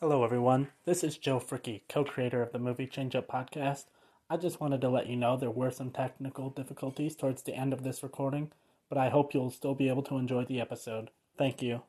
Hello, everyone. This is Joe Fricky, co creator of the Movie Change Up podcast. I just wanted to let you know there were some technical difficulties towards the end of this recording, but I hope you'll still be able to enjoy the episode. Thank you.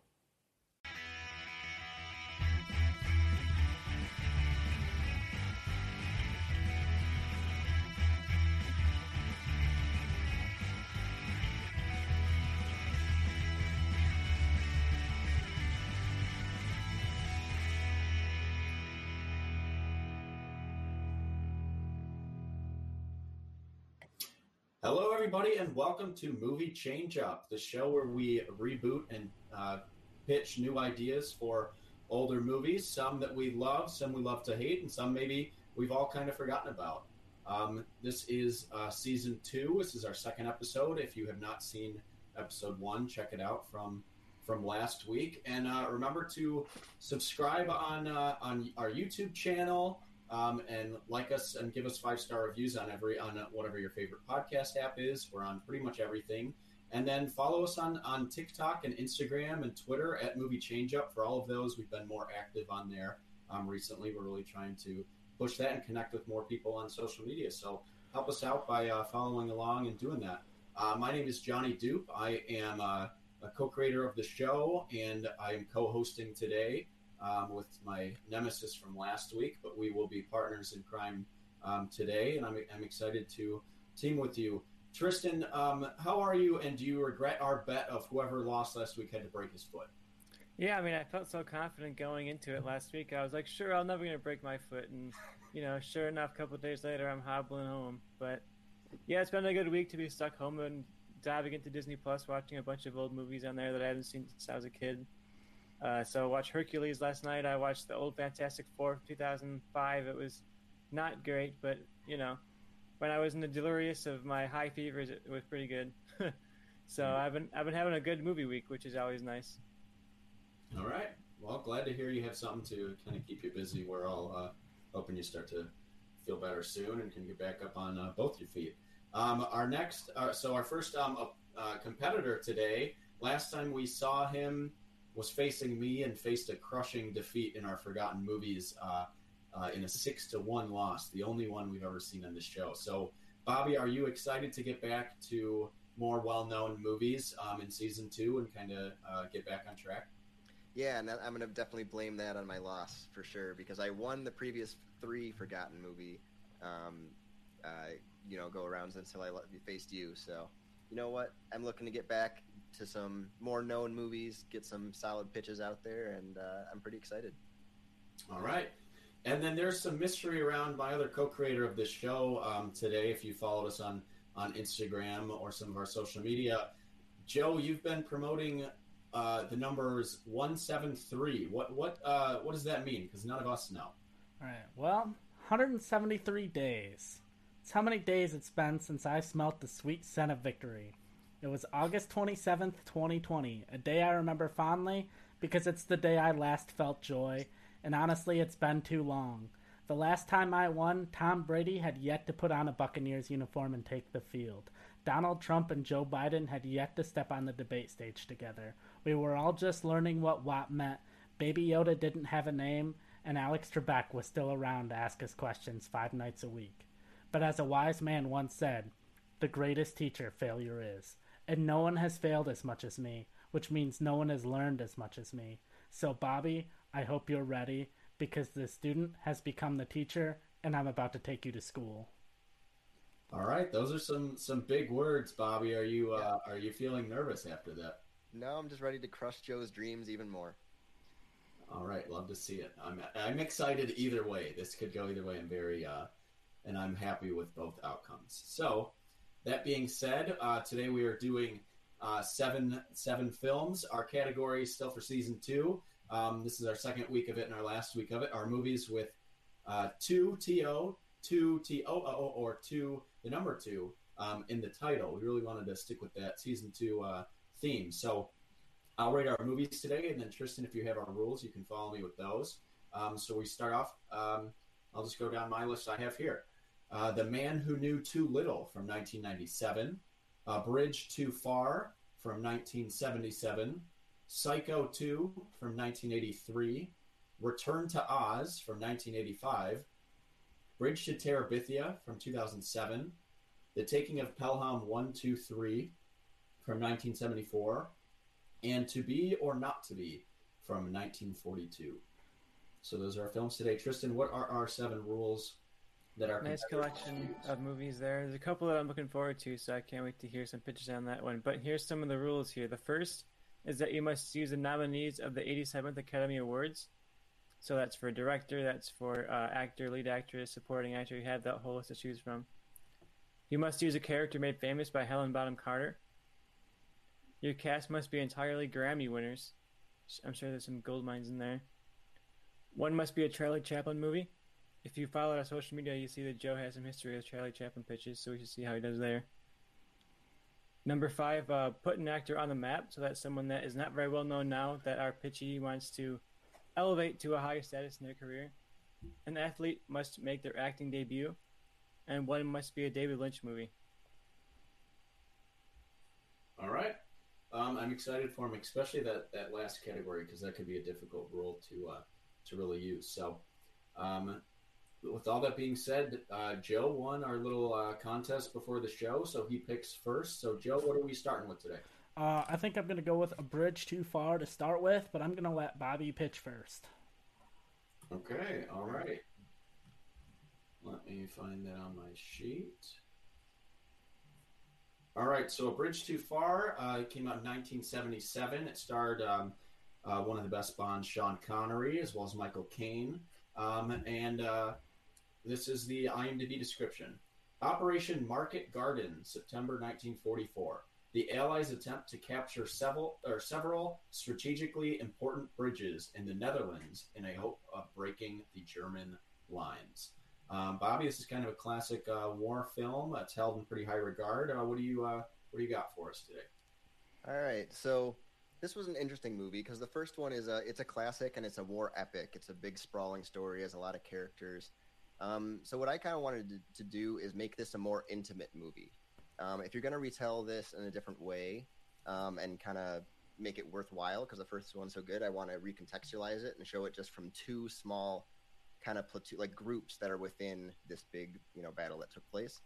And welcome to Movie Change Up, the show where we reboot and uh, pitch new ideas for older movies. Some that we love, some we love to hate, and some maybe we've all kind of forgotten about. Um, this is uh, season two. This is our second episode. If you have not seen episode one, check it out from from last week. And uh, remember to subscribe on uh, on our YouTube channel um, and like us and give us five star reviews on every on whatever your favorite podcast app is. We're on pretty much everything. And then follow us on on TikTok and Instagram and Twitter at Movie Change Up. For all of those, we've been more active on there um, recently. We're really trying to push that and connect with more people on social media. So help us out by uh, following along and doing that. Uh, my name is Johnny Dupe. I am uh, a co-creator of the show, and I am co-hosting today um, with my nemesis from last week, but we will be partners in crime um, today, and I'm, I'm, excited to team with you. Tristan, um, how are you, and do you regret our bet of whoever lost last week had to break his foot? Yeah, I mean, I felt so confident going into it last week. I was like, sure, I'm never to break my foot. And, you know, sure enough, a couple days later, I'm hobbling home. But, yeah, it's been a good week to be stuck home and diving into Disney Plus, watching a bunch of old movies on there that I haven't seen since I was a kid. Uh, so I watched Hercules last night. I watched the old Fantastic Four 2005. It was not great, but you know, when I was in the delirious of my high fevers, it, it was pretty good. so mm-hmm. I've been I've been having a good movie week, which is always nice. All right. Well, glad to hear you have something to kind of keep you busy. We're all uh, hoping you start to feel better soon and can get back up on uh, both your feet. Um, our next, uh, so our first um, uh, competitor today. Last time we saw him was facing me and faced a crushing defeat in our Forgotten Movies uh, uh, in a six to one loss, the only one we've ever seen on this show. So, Bobby, are you excited to get back to more well-known movies um, in season two and kind of uh, get back on track? Yeah, and I'm going to definitely blame that on my loss for sure because I won the previous three Forgotten movie, um, uh, you know, go arounds until I faced you. So, you know what? I'm looking to get back to some more known movies, get some solid pitches out there, and uh, I'm pretty excited. All right. And then there's some mystery around my other co-creator of this show um, today. If you followed us on on Instagram or some of our social media, Joe, you've been promoting uh, the numbers one seven three. What what uh, what does that mean? Because none of us know. All right. Well, 173 days. It's how many days it's been since I smelt the sweet scent of victory. It was August 27th, 2020, a day I remember fondly because it's the day I last felt joy, and honestly, it's been too long. The last time I won, Tom Brady had yet to put on a Buccaneers uniform and take the field. Donald Trump and Joe Biden had yet to step on the debate stage together. We were all just learning what WAP meant. Baby Yoda didn't have a name, and Alex Trebek was still around to ask us questions five nights a week. But as a wise man once said, the greatest teacher failure is and no one has failed as much as me, which means no one has learned as much as me. So, Bobby, I hope you're ready because the student has become the teacher, and I'm about to take you to school. All right, those are some some big words, Bobby. Are you uh, are you feeling nervous after that? No, I'm just ready to crush Joe's dreams even more. All right, love to see it. I'm I'm excited either way. This could go either way. I'm very uh, and I'm happy with both outcomes. So, that being said, uh, today we are doing uh, seven seven films. Our category is still for season two. Um, this is our second week of it and our last week of it. Our movies with uh, two to two t o o or two the number two um, in the title. We really wanted to stick with that season two uh, theme. So I'll rate our movies today, and then Tristan, if you have our rules, you can follow me with those. Um, so we start off. Um, I'll just go down my list I have here. Uh, the Man Who Knew Too Little from 1997, A Bridge Too Far from 1977, Psycho 2 from 1983, Return to Oz from 1985, Bridge to Terabithia from 2007, The Taking of Pelham 123 from 1974, and To Be or Not to Be from 1942. So those are our films today. Tristan, what are our seven rules that are Nice collection of movies there. There's a couple that I'm looking forward to, so I can't wait to hear some pitches on that one. But here's some of the rules here. The first is that you must use the nominees of the 87th Academy Awards. So that's for director, that's for uh, actor, lead actress, supporting actor. You have that whole list to choose from. You must use a character made famous by Helen Bonham Carter. Your cast must be entirely Grammy winners. I'm sure there's some gold mines in there. One must be a Charlie Chaplin movie. If you follow our social media, you see that Joe has some history with Charlie Chaplin pitches, so we should see how he does there. Number five, uh, put an actor on the map. So that's someone that is not very well known now that our pitchy wants to elevate to a higher status in their career. An athlete must make their acting debut, and one must be a David Lynch movie. All right. Um, I'm excited for him, especially that, that last category, because that could be a difficult role to uh, to really use. So, um, with all that being said, uh, Joe won our little uh, contest before the show, so he picks first. So, Joe, what are we starting with today? Uh, I think I'm going to go with a bridge too far to start with, but I'm going to let Bobby pitch first. Okay, all right. Let me find that on my sheet. All right, so A Bridge Too Far uh, came out in 1977. It starred um, uh, one of the best Bonds, Sean Connery, as well as Michael Caine. Um, and uh, this is the IMDb description Operation Market Garden, September 1944. The Allies attempt to capture several, or several strategically important bridges in the Netherlands in a hope of breaking the German lines. Um, Bobby, this is kind of a classic uh, war film. It's held in pretty high regard. Uh, what do you uh, what do you got for us today? All right, so this was an interesting movie because the first one is a it's a classic and it's a war epic. It's a big sprawling story, has a lot of characters. Um, so what I kind of wanted to, to, do is make this a more intimate movie. Um, if you're going to retell this in a different way um, and kind of make it worthwhile, because the first one's so good, I want to recontextualize it and show it just from two small kind of platoon like groups that are within this big you know battle that took place.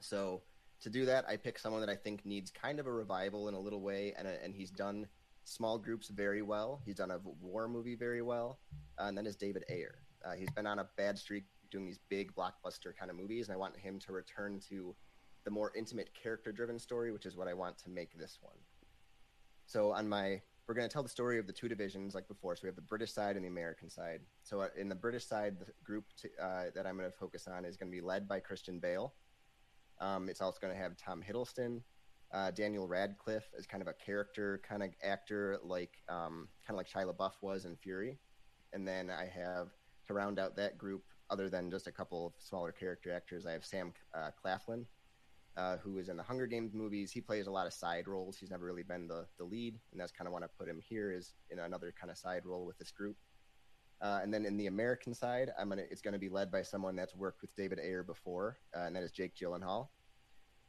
So to do that, I pick someone that I think needs kind of a revival in a little way, and and he's done small groups very well. He's done a war movie very well, uh, and then is David Ayer. Uh, he's been on a bad streak doing these big blockbuster kind of movies, and I want him to return to the more intimate character-driven story, which is what I want to make this one. So on my we're going to tell the story of the two divisions like before. So we have the British side and the American side. So uh, in the British side, the group to, uh, that I'm going to focus on is going to be led by Christian Bale. Um, it's also going to have Tom Hiddleston, uh, Daniel Radcliffe as kind of a character kind of actor, like um, kind of like Shia LaBeouf was in Fury. And then I have to round out that group, other than just a couple of smaller character actors, I have Sam uh, Claflin, uh, who is in the Hunger Games movies. He plays a lot of side roles. He's never really been the, the lead, and that's kind of want to put him here is in another kind of side role with this group. Uh, and then in the American side, I'm gonna it's gonna be led by someone that's worked with David Ayer before, uh, and that is Jake Gyllenhaal.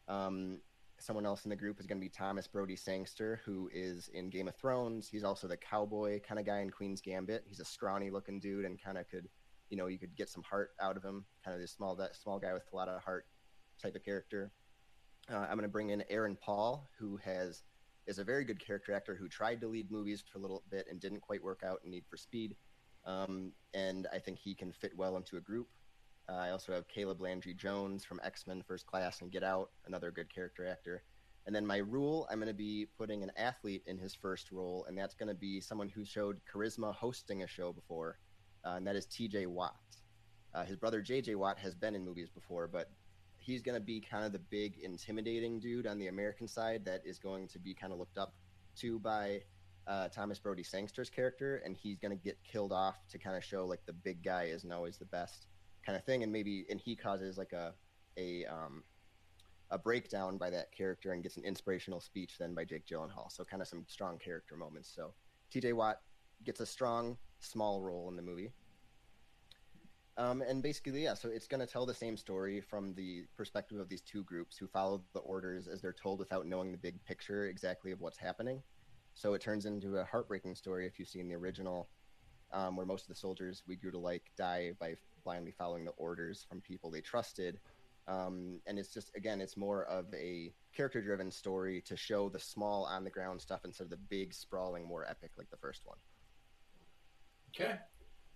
Um, someone else in the group is going to be Thomas Brodie Sangster, who is in Game of Thrones. He's also the cowboy kind of guy in Queen's Gambit. He's a scrawny looking dude and kind of could, you know, you could get some heart out of him. Kind of this small that small guy with a lot of heart type of character. Uh, I'm going to bring in Aaron Paul, who has is a very good character actor who tried to lead movies for a little bit and didn't quite work out in Need for Speed. Um, and I think he can fit well into a group. Uh, I also have Caleb Landry Jones from X Men First Class and Get Out, another good character actor. And then my rule, I'm going to be putting an athlete in his first role, and that's going to be someone who showed charisma hosting a show before, uh, and that is TJ Watt. Uh, his brother JJ Watt has been in movies before, but he's going to be kind of the big intimidating dude on the American side that is going to be kind of looked up to by uh, Thomas Brodie Sangster's character, and he's going to get killed off to kind of show like the big guy isn't always the best kind of thing, and maybe and he causes like a a um, a breakdown by that character and gets an inspirational speech then by Jake Gyllenhaal. So kind of some strong character moments. So T.J. Watt gets a strong small role in the movie. Um, and basically, yeah, so it's going to tell the same story from the perspective of these two groups who follow the orders as they're told without knowing the big picture exactly of what's happening. So it turns into a heartbreaking story if you've seen the original um, where most of the soldiers we grew to like die by blindly following the orders from people they trusted. Um, and it's just again, it's more of a character-driven story to show the small on-the-ground stuff instead of the big, sprawling, more epic like the first one. Okay.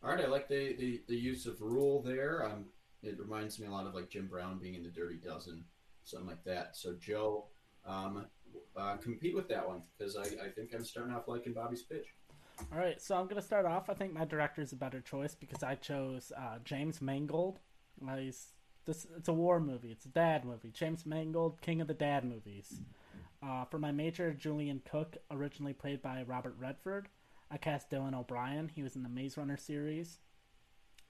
All right. I like the, the, the use of rule there. Um, it reminds me a lot of like Jim Brown being in the Dirty Dozen, something like that. So Joe, um, uh, compete with that one because I, I think I'm starting off liking Bobby's pitch. All right, so I'm gonna start off. I think my director is a better choice because I chose uh, James Mangold. Uh, he's this. It's a war movie. It's a dad movie. James Mangold, king of the dad movies. Uh, for my major, Julian Cook, originally played by Robert Redford. I cast Dylan O'Brien. He was in the Maze Runner series.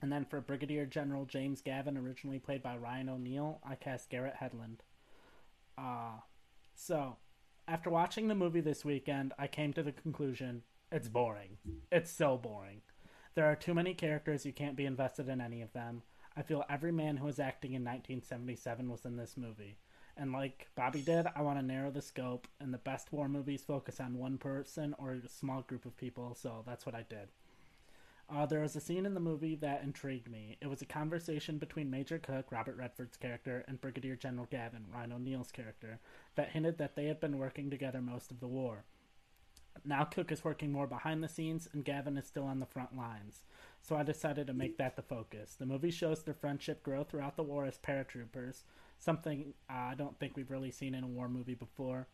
And then for Brigadier General James Gavin, originally played by Ryan O'Neal, I cast Garrett Hedlund. Uh, so, after watching the movie this weekend, I came to the conclusion it's boring. It's so boring. There are too many characters, you can't be invested in any of them. I feel every man who was acting in 1977 was in this movie. And like Bobby did, I want to narrow the scope, and the best war movies focus on one person or a small group of people, so that's what I did. Uh, there was a scene in the movie that intrigued me. It was a conversation between Major Cook, Robert Redford's character, and Brigadier General Gavin, Ryan O'Neal's character, that hinted that they had been working together most of the war. Now Cook is working more behind the scenes, and Gavin is still on the front lines. So I decided to make that the focus. The movie shows their friendship grow throughout the war as paratroopers, something uh, I don't think we've really seen in a war movie before.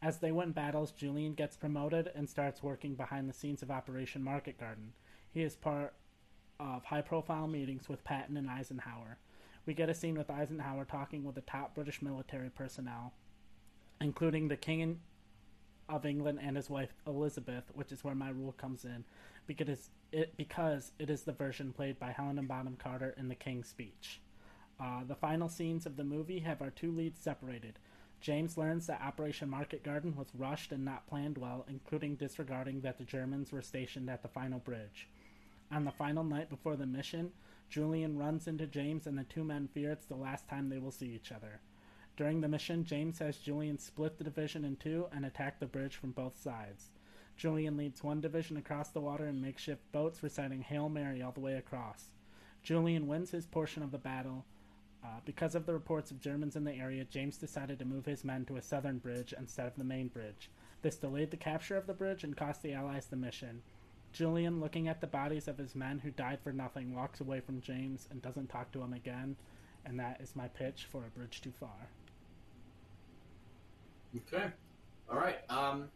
As they win battles, Julian gets promoted and starts working behind the scenes of Operation Market Garden. He is part of high profile meetings with Patton and Eisenhower. We get a scene with Eisenhower talking with the top British military personnel, including the King of England and his wife Elizabeth, which is where my rule comes in, because it because it is the version played by Helena Bonham Carter in the King's Speech. Uh, the final scenes of the movie have our two leads separated. James learns that Operation Market Garden was rushed and not planned well, including disregarding that the Germans were stationed at the final bridge. On the final night before the mission, Julian runs into James, and the two men fear it's the last time they will see each other. During the mission, James has Julian split the division in two and attack the bridge from both sides. Julian leads one division across the water in makeshift boats, reciting Hail Mary all the way across. Julian wins his portion of the battle. Uh, because of the reports of Germans in the area, James decided to move his men to a southern bridge instead of the main bridge. This delayed the capture of the bridge and cost the Allies the mission. Julian, looking at the bodies of his men who died for nothing, walks away from James and doesn't talk to him again. And that is my pitch for A Bridge Too Far. Okay. All right. Um,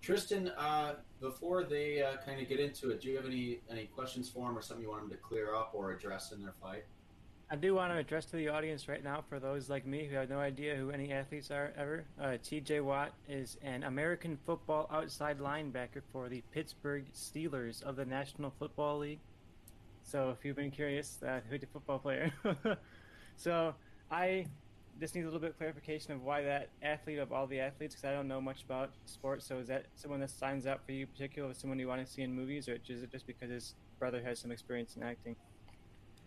Tristan, uh, before they uh, kind of get into it, do you have any any questions for him or something you want him to clear up or address in their fight? I do want to address to the audience right now for those like me who have no idea who any athletes are ever. Uh, T.J. Watt is an American football outside linebacker for the Pittsburgh Steelers of the National Football League. So if you've been curious, uh, who's a football player? so I just need a little bit of clarification of why that athlete of all the athletes, because I don't know much about sports. So is that someone that signs up for you, particular, someone you want to see in movies, or is it just because his brother has some experience in acting?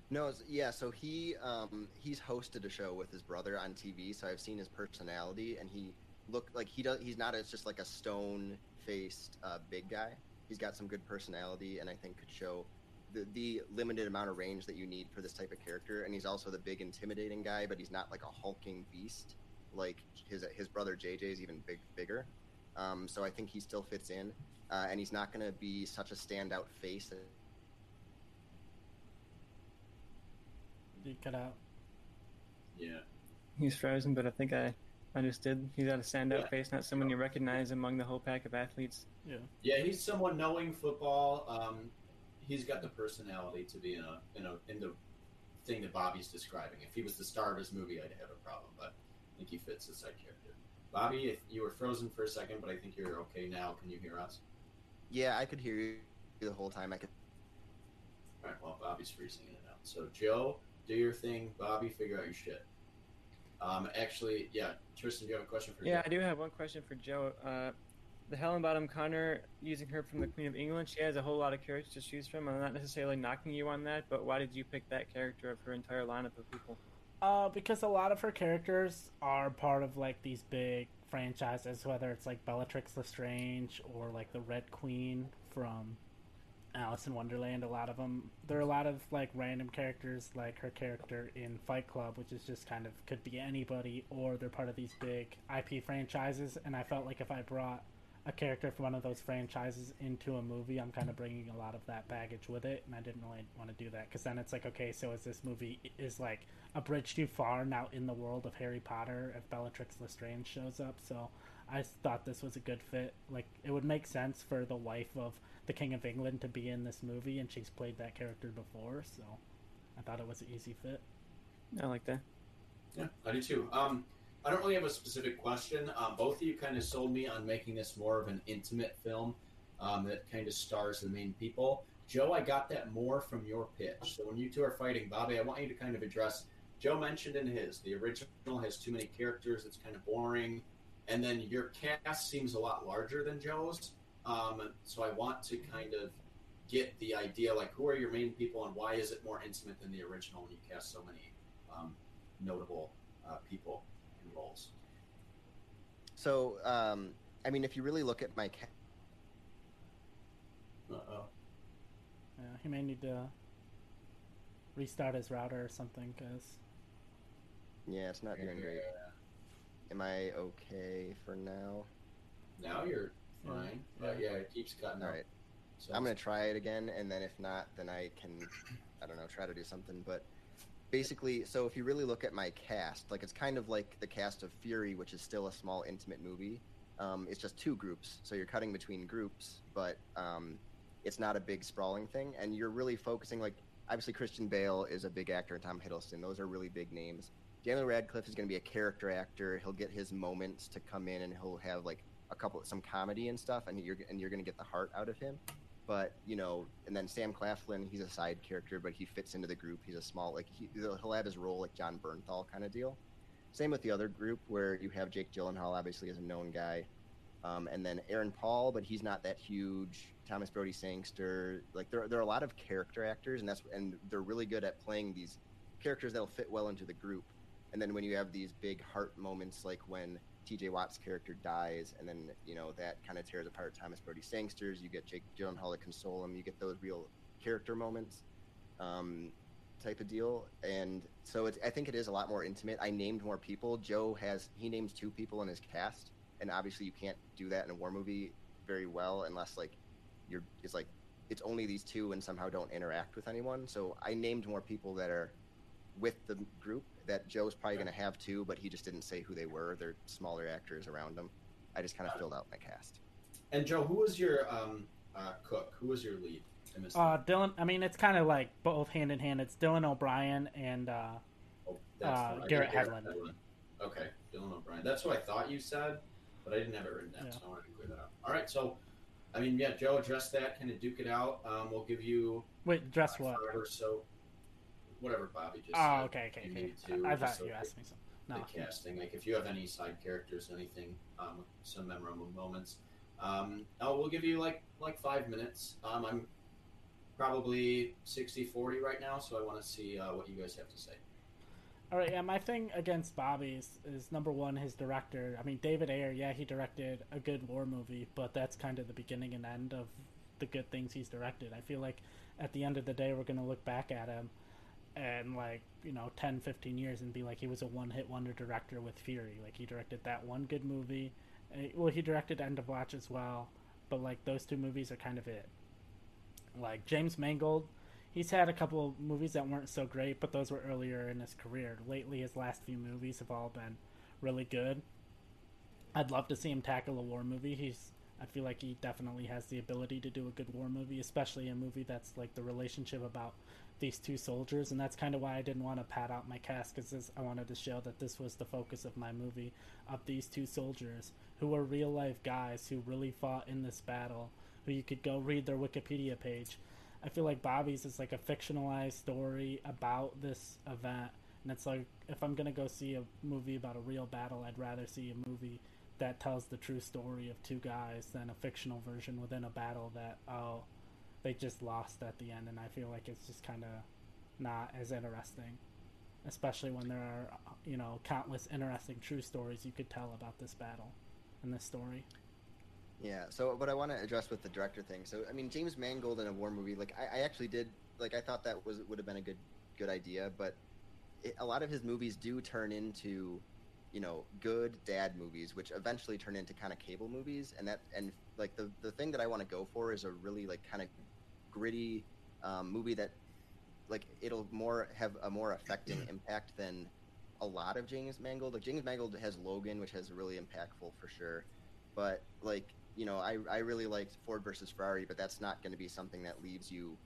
No, yeah. So he um, he's hosted a show with his brother on TV. So I've seen his personality, and he looked like he does. He's not as just like a stone faced uh, big guy. He's got some good personality, and I think could show the, the limited amount of range that you need for this type of character. And he's also the big intimidating guy, but he's not like a hulking beast like his his brother JJ is even big bigger. Um, so I think he still fits in, uh, and he's not going to be such a standout face. You cut out. Yeah. He's frozen, but I think I understood. He's got a standout Yeah. face, not someone you recognize among the whole pack of athletes. Yeah. Yeah, he's someone knowing football. Um, he's got the personality to be in a in a in the thing that Bobby's describing. If he was the star of his movie, I'd have a problem, but I think he fits the side character. Bobby, if you were frozen for a second, but I think you're okay now. Can you hear us? Yeah, I could hear you the whole time. I could. All right. Well, Bobby's freezing in and out. So Joe, do your thing. Bobby, figure out your shit. Um, actually, yeah, Tristan, do you have a question for you? Yeah, Joe? I do have one question for Joe. Uh, the Helen Bottom Connor, using her from the Queen of England, she has a whole lot of characters to choose from. I'm not necessarily knocking you on that, but why did you pick that character of her entire lineup of people? Uh, because a lot of her characters are part of like these big franchises, whether it's like Bellatrix Lestrange or like the Red Queen from Alice in Wonderland. A lot of them. There are a lot of like random characters, like her character in Fight Club, which is just kind of could be anybody, or they're part of these big IP franchises. And I felt like if I brought a character from one of those franchises into a movie, I'm kind of bringing a lot of that baggage with it, and I didn't really want to do that because then it's like, okay, so is this movie is like a bridge too far now in the world of Harry Potter if Bellatrix Lestrange shows up? So I thought this was a good fit. Like it would make sense for the wife of the King of England to be in this movie, and she's played that character before, so I thought it was an easy fit. I like that. Yeah, I do too. Um, I don't really have a specific question. Um, both of you kind of sold me on making this more of an intimate film um, that kind of stars the main people. Joe, I got that more from your pitch. So when you two are fighting, Bobby, I want you to kind of address. Joe mentioned in his the original has too many characters; it's kind of boring. And then your cast seems a lot larger than Joe's. Um, so I want to kind of get the idea, like who are your main people and why is it more intimate than the original when you cast so many um, notable uh, people in roles? So, um, I mean, if you really look at my ca- Uh oh. Yeah, he may need to restart his router or something because yeah, it's not doing great. Am I okay for now? Now you're Yeah. fine. But yeah, it keeps cutting All out. right. So I'm gonna try it again, and then if not, then I can, I don't know, try to do something. But basically, so if you really look at my cast, like it's kind of like the cast of Fury, which is still a small, intimate movie. Um, it's just two groups, so you're cutting between groups, but um, it's not a big sprawling thing, and you're really focusing. Like obviously, Christian Bale is a big actor, and Tom Hiddleston; those are really big names. Daniel Radcliffe is going to be a character actor. He'll get his moments to come in, and he'll have like a couple, some comedy and stuff, and you're and you're to get the heart out of him but you know, and then Sam Claflin, he's a side character, but he fits into the group. He's a small, like he, he'll have his role like Jon Bernthal kind of deal. Same with the other group where you have Jake Gyllenhaal, obviously as a known guy, um, and then Aaron Paul, but he's not that huge. Thomas Brodie Sangster, like there, there are a lot of character actors, and that's and they're really good at playing these characters that'll fit well into the group. And then when you have these big heart moments, like when TJ Watt's character dies, and then you know that kind of tears apart Thomas Brodie Sangsters. You get Jake Gyllenhaal to console him. You get those real character moments, um, type of deal. And so it's, I think it is a lot more intimate. I named more people. Joe has he names two people in his cast, and obviously you can't do that in a war movie very well unless like you're it's like it's only these two and somehow don't interact with anyone. So I named more people that are with the group that Joe's probably going to have too, but he just didn't say who they were. They're smaller actors around him. I just kind of filled out my cast. And Joe, who was your um, uh, cook? Who was your lead? I missed uh. Dylan. I mean, it's kind of like both hand in hand. It's Dylan O'Brien and uh, Oh, uh, the- I Garrett Hedlund. Okay, Dylan O'Brien. That's what I thought you said, but I didn't have it written down, Yeah. so I wanted to clear that up. All right, so I mean, yeah, Joe, address that, kind of duke it out. Um, we'll give you wait, dress uh, what? or so, whatever Bobby just Oh, said. okay, okay, okay. to I, thought you asked me something. No, the casting. Like if you have any side characters, anything, um, some memorable moments. Um, oh, we'll give you like like five minutes. Um, I'm probably 60-40 right now, so I want to see uh, what you guys have to say. All right, yeah, my thing against Bobby's is number one, his director. I mean, David Ayer, yeah, he directed a good war movie, but that's kind of the beginning and end of the good things he's directed. I feel like at the end of the day, we're going to look back at him and, like, you know, 10, 15 years and be like, he was a one hit wonder director with Fury. Like, he directed that one good movie. Well, he directed End of Watch as well, but, like, those two movies are kind of it. Like, James Mangold, he's had a couple of movies that weren't so great, but those were earlier in his career. Lately, his last few movies have all been really good. I'd love to see him tackle a war movie. He's, I feel like he definitely has the ability to do a good war movie, especially a movie that's like the relationship about these two soldiers, and that's kind of why I didn't want to pad out my cast because I wanted to show that this was the focus of my movie of these two soldiers who were real life guys who really fought in this battle. Who you could go read their Wikipedia page I feel like Bobby's is like a fictionalized story about this event, and it's like if I'm gonna go see a movie about a real battle, I'd rather see a movie that tells the true story of two guys than a fictional version within a battle that oh they just lost at the end, and I feel like it's just kind of not as interesting, especially when there are you know countless interesting true stories you could tell about this battle and this story. Yeah. So what I want to address with the director thing. So I mean, James Mangold in a war movie, like I, I actually did, like I thought that was would have been a good good idea, but it, a lot of his movies do turn into, you know, good dad movies, which eventually turn into kind of cable movies, and that and like the the thing that I want to go for is a really like kind of gritty um, movie that like it'll more have a more affecting impact than a lot of James Mangold. Like James Mangold has Logan, which has really impactful for sure, but like you know, I I really liked Ford versus Ferrari, but that's not going to be something that leaves you,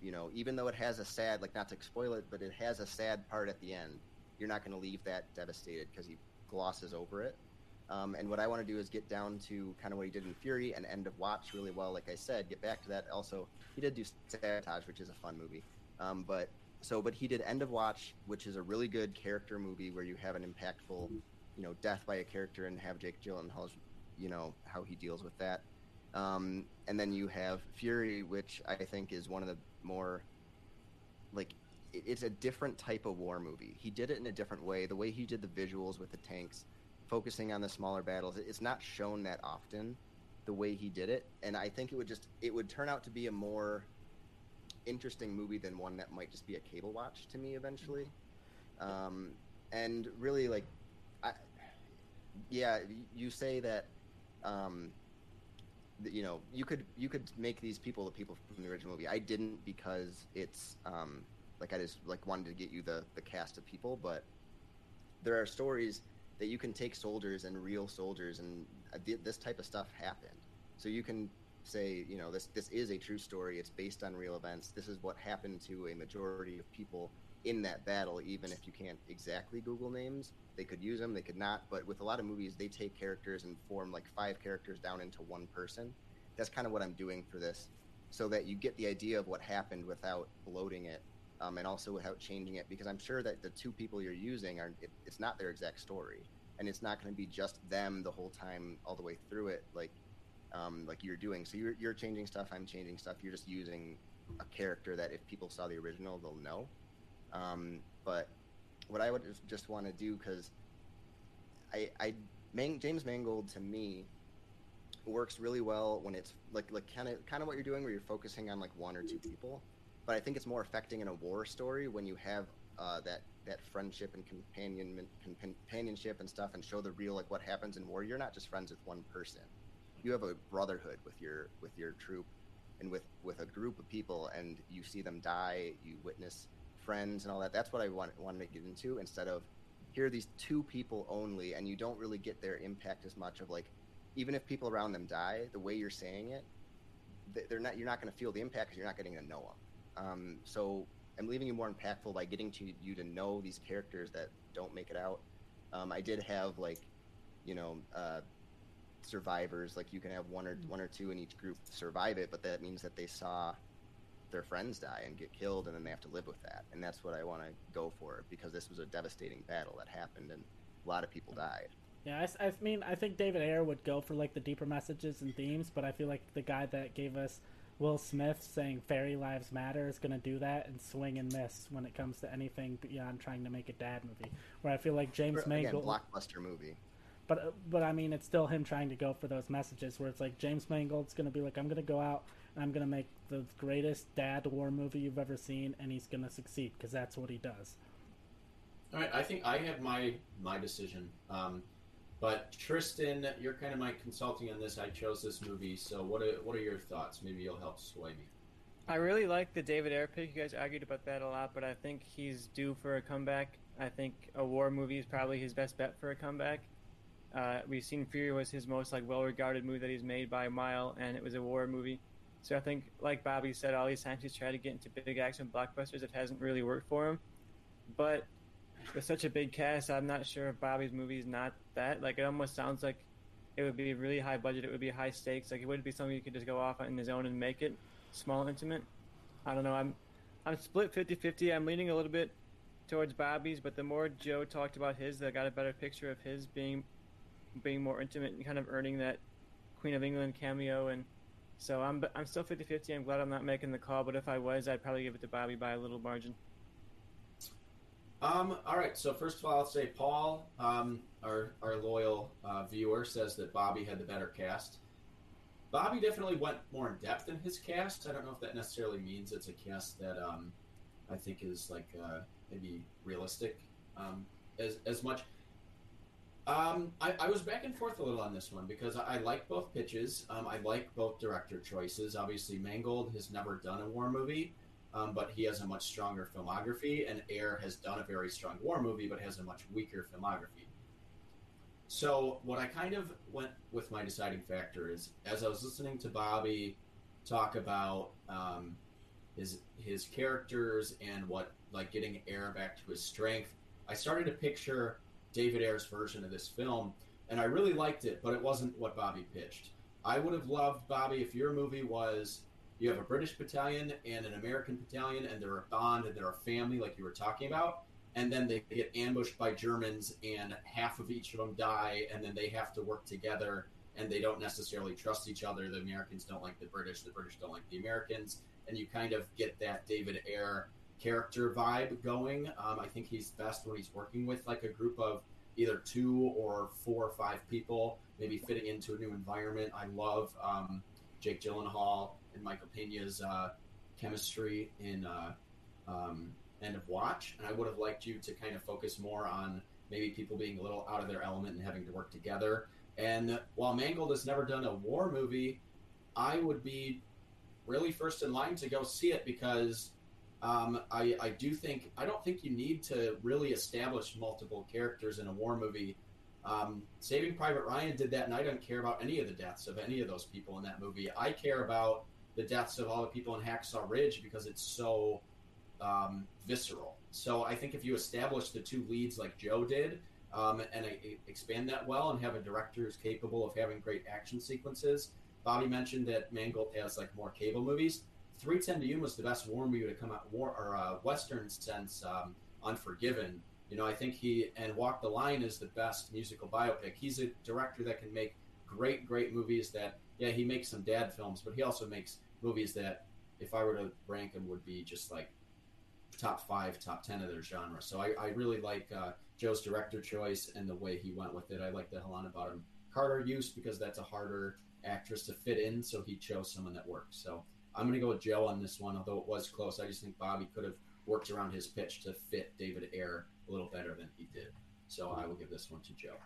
you know, even though it has a sad like not to spoil it, but it has a sad part at the end. You're not going to leave that devastated because he glosses over it. Um, and what I want to do is get down to kind of what he did in Fury and End of Watch really well. Like I said, get back to that. Also, he did do Sabotage, which is a fun movie. Um, but so, but he did End of Watch, which is a really good character movie where you have an impactful, you know, death by a character and have Jake Gyllenhaal's, you know, how he deals with that. Um, and then you have Fury, which I think is one of the more, like, it's a different type of war movie. He did it in a different way. The way he did the visuals with the tanks, focusing on the smaller battles, it's not shown that often. The way he did it, and I think it would just it would turn out to be a more interesting movie than one that might just be a cable watch to me eventually. Um, and really, like, I, yeah, you say that, um, you know, you could you could make these people the people from the original movie. I didn't because it's um, like I just like wanted to get you the the cast of people, but there are stories that you can take soldiers and real soldiers, and uh, this type of stuff happened. So you can say, you know, this this is a true story. It's based on real events. This is what happened to a majority of people in that battle. Even if you can't exactly Google names, they could use them. They could not. But with a lot of movies, they take characters and form like five characters down into one person. That's kind of what I'm doing for this, so that you get the idea of what happened without bloating it. Um, and also without changing it, because I'm sure that the two people you're using are it, it's not their exact story, and it's not going to be just them the whole time all the way through it. Like um, like you're doing. So you're, you're changing stuff. I'm changing stuff. You're just using a character that if people saw the original, they'll know. Um, but what I would just- want to do because I, I James Mangold to me works really well when it's like like kind of kind of what you're doing where you're focusing on like one or two people. But I think it's more affecting in a war story when you have uh, that that friendship and companionment companionship and stuff and show the real like what happens in war. You're not just friends with one person you have a brotherhood with your with your troop and with with a group of people and you see them die you witness friends and all that that's what i want, wanted to get into instead of here are these two people only and you don't really get their impact as much of like even if people around them die the way you're saying it they're not you're not going to feel the impact because you're not getting to know them um, so i'm leaving you more impactful by getting to you to know these characters that don't make it out. Um, i did have like you know uh, survivors like you can have one or one or two in each group survive it but that means that they saw their friends die and get killed and then they have to live with that and that's what i want to go for because this was a devastating battle that happened and a lot of people died. Yeah, I mean, I think David Ayer would go for like the deeper messages and themes, but I feel like the guy that gave us Will Smith saying "Fairy Lives Matter" is going to do that and swing and miss when it comes to anything beyond trying to make a dad movie. Where I feel like James again Mangold, blockbuster movie but but I mean, it's still him trying to go for those messages where it's like James Mangold's going to be like, "I'm going to go out and I'm going to make the greatest dad war movie you've ever seen," and he's going to succeed because that's what he does. All right, I think I have my my decision. Um, but Tristan, you're kind of my consulting on this. I chose this movie, so what are what are your thoughts? Maybe you'll help sway me. I really like the David Ayer pick. You guys argued about that a lot, but I think he's due for a comeback. I think a war movie is probably his best bet for a comeback. Uh, we've seen Fury was his most like well-regarded movie that he's made by a mile, and it was a war movie. So I think, like Bobby said, all these times he's tried to get into big action blockbusters, it hasn't really worked for him. But with such a big cast, I'm not sure if Bobby's movie is not that. Like it almost sounds like it would be really high budget. It would be high stakes. Like it wouldn't be something you could just go off on his own and make it small, intimate. I don't know. I'm I'm split 50-50. I'm leaning a little bit towards Bobby's, but the more Joe talked about his, I got a better picture of his being being more intimate and kind of earning that Queen of England cameo. And so I'm I'm still 50-50. I'm glad I'm not making the call, but if I was, I'd probably give it to Bobby by a little margin. Um, all right. So first of all, I'll say Paul, um, our our loyal uh, viewer, says that Bobby had the better cast. Bobby definitely went more in depth in his cast. I don't know if that necessarily means it's a cast that um, I think is like uh, maybe realistic um, as as much. Um, I, I was back and forth a little on this one because I, I like both pitches. Um, I like both director choices. Obviously, Mangold has never done a war movie, um, but he has a much stronger filmography, and Ayer has done a very strong war movie, but has a much weaker filmography. So, what I kind of went with my deciding factor is as I was listening to Bobby talk about um, his his characters and what like getting Ayer back to his strength, I started to picture David Ayer's version of this film, and I really liked it, but it wasn't what Bobby pitched. I would have loved Bobby if your movie was you have a British battalion and an American battalion, and they're a bond and they're a family, like you were talking about, and then they get ambushed by Germans, and half of each of them die, and then they have to work together, and they don't necessarily trust each other. The Americans don't like the British, the British don't like the Americans, and you kind of get that David Ayer character vibe going. Um, I think he's best when he's working with like a group of either two or four or five people, maybe fitting into a new environment. I love um, Jake Gyllenhaal and Michael Pena's uh, chemistry in uh, um, End of Watch, and I would have liked you to kind of focus more on maybe people being a little out of their element and having to work together. And while Mangold has never done a war movie, I would be really first in line to go see it because um, I, I do think I don't think you need to really establish multiple characters in a war movie. Um, Saving Private Ryan did that, and I don't care about any of the deaths of any of those people in that movie. I care about the deaths of all the people in Hacksaw Ridge because it's so um, visceral. So I think if you establish the two leads like Joe did, um, and I, expand that well, and have a director who's capable of having great action sequences. Bobby mentioned that Mangold has like more cable movies. 310 to Yuma was the best war movie to come out war or uh, western since um, Unforgiven. You know, I think he and Walk the Line is the best musical biopic. He's a director that can make great, great movies. That yeah, he makes some dad films, but he also makes movies that, if I were to rank them, would be just like top five, top ten of their genre. So I, I really like uh, Joe's director choice and the way he went with it. I like the Helena Bonham Carter use because that's a harder actress to fit in, so he chose someone that works. So I'm going to go with Joe on this one, although it was close. I just think Bobby could have worked around his pitch to fit David Ayer a little better than he did. So I will give this one to Joe.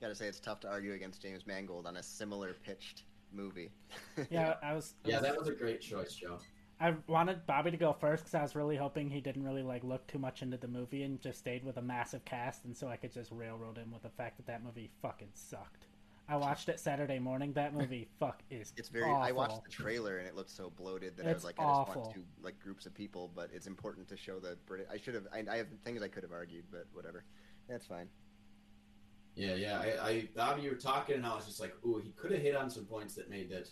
Got to say, it's tough to argue against James Mangold on a similar pitched movie. yeah, I was. Yeah, that was a great choice, Joe. I wanted Bobby to go first because I was really hoping he didn't really like look too much into the movie and just stayed with a massive cast, and so I could just railroad him with the fact that that movie fucking sucked. I watched it Saturday morning. That movie, fuck, is it's very. Awful. I watched the trailer and it looked so bloated that it's I was like, awful. I just want to like groups of people, but it's important to show the British. I should have. I, I, have things I could have argued, but whatever. That's fine. Yeah, yeah. I, I Bobby, you were talking, and I was just like, ooh, he could have hit on some points that made it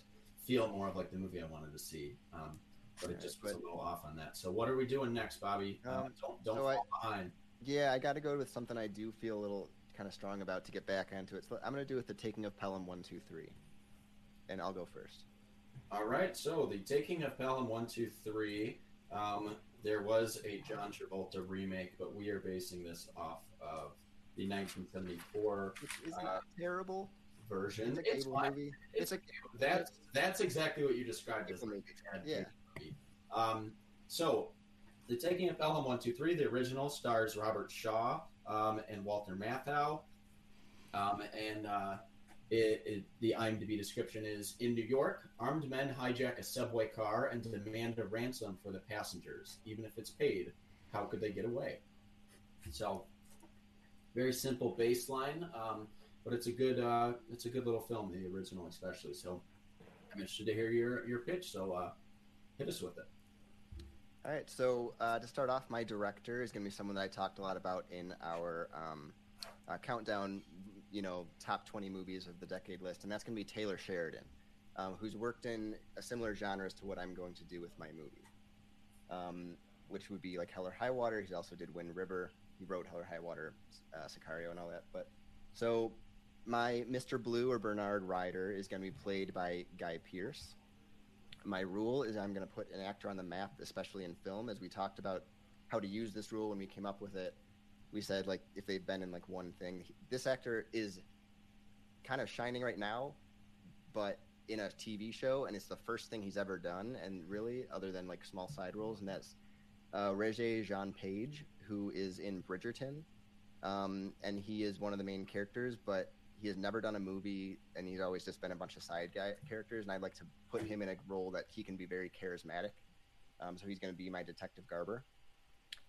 feel more of like the movie I wanted to see. Um, but it just was a little off on that. So what are we doing next, Bobby? Um, uh, don't don't so fall I, behind. Yeah, I got to go with something I do feel a little kind of strong about to get back onto it. So I'm going to do with the taking of Pelham one two three, and I'll go first. All right. So the taking of Pelham one two three. Um, there was a John Travolta remake, but we are basing this off of the 1974 uh, terrible version. It's a cable movie. It's, it's a that's that's exactly what you described as a movie. Yeah. Um, so, The Taking of Pelham 123, the original, stars Robert Shaw um, and Walter Matthau. Um, and uh, it, it, the IMDb description is In New York, armed men hijack a subway car and demand a ransom for the passengers. Even if it's paid, how could they get away? So, very simple baseline, um, but it's a good uh, it's a good little film, the original especially. So, I'm interested to hear your your pitch. So, uh, hit us with it. All right. So uh, to start off, my director is going to be someone that I talked a lot about in our um, uh, countdown, you know, top 20 movies of the decade list, and that's going to be Taylor Sheridan, um, who's worked in a similar genre as to what I'm going to do with my movie, um, which would be like Hell or High Water. He also did Wind River. He wrote Hell or High Water, uh, Sicario, and all that. But so my Mr. Blue or Bernard Ryder is going to be played by Guy Pearce my rule is I'm going to put an actor on the map, especially in film. As we talked about how to use this rule when we came up with it, we said like if they've been in like one thing, this actor is kind of shining right now, but in a TV show, and it's the first thing he's ever done, and really, other than like small side roles, and that's uh, Regé-Jean Page, who is in Bridgerton, um, and he is one of the main characters, but he has never done a movie, and he's always just been a bunch of side guy characters, and I'd like to put him in a role that he can be very charismatic. Um, so he's going to be my Detective Garber,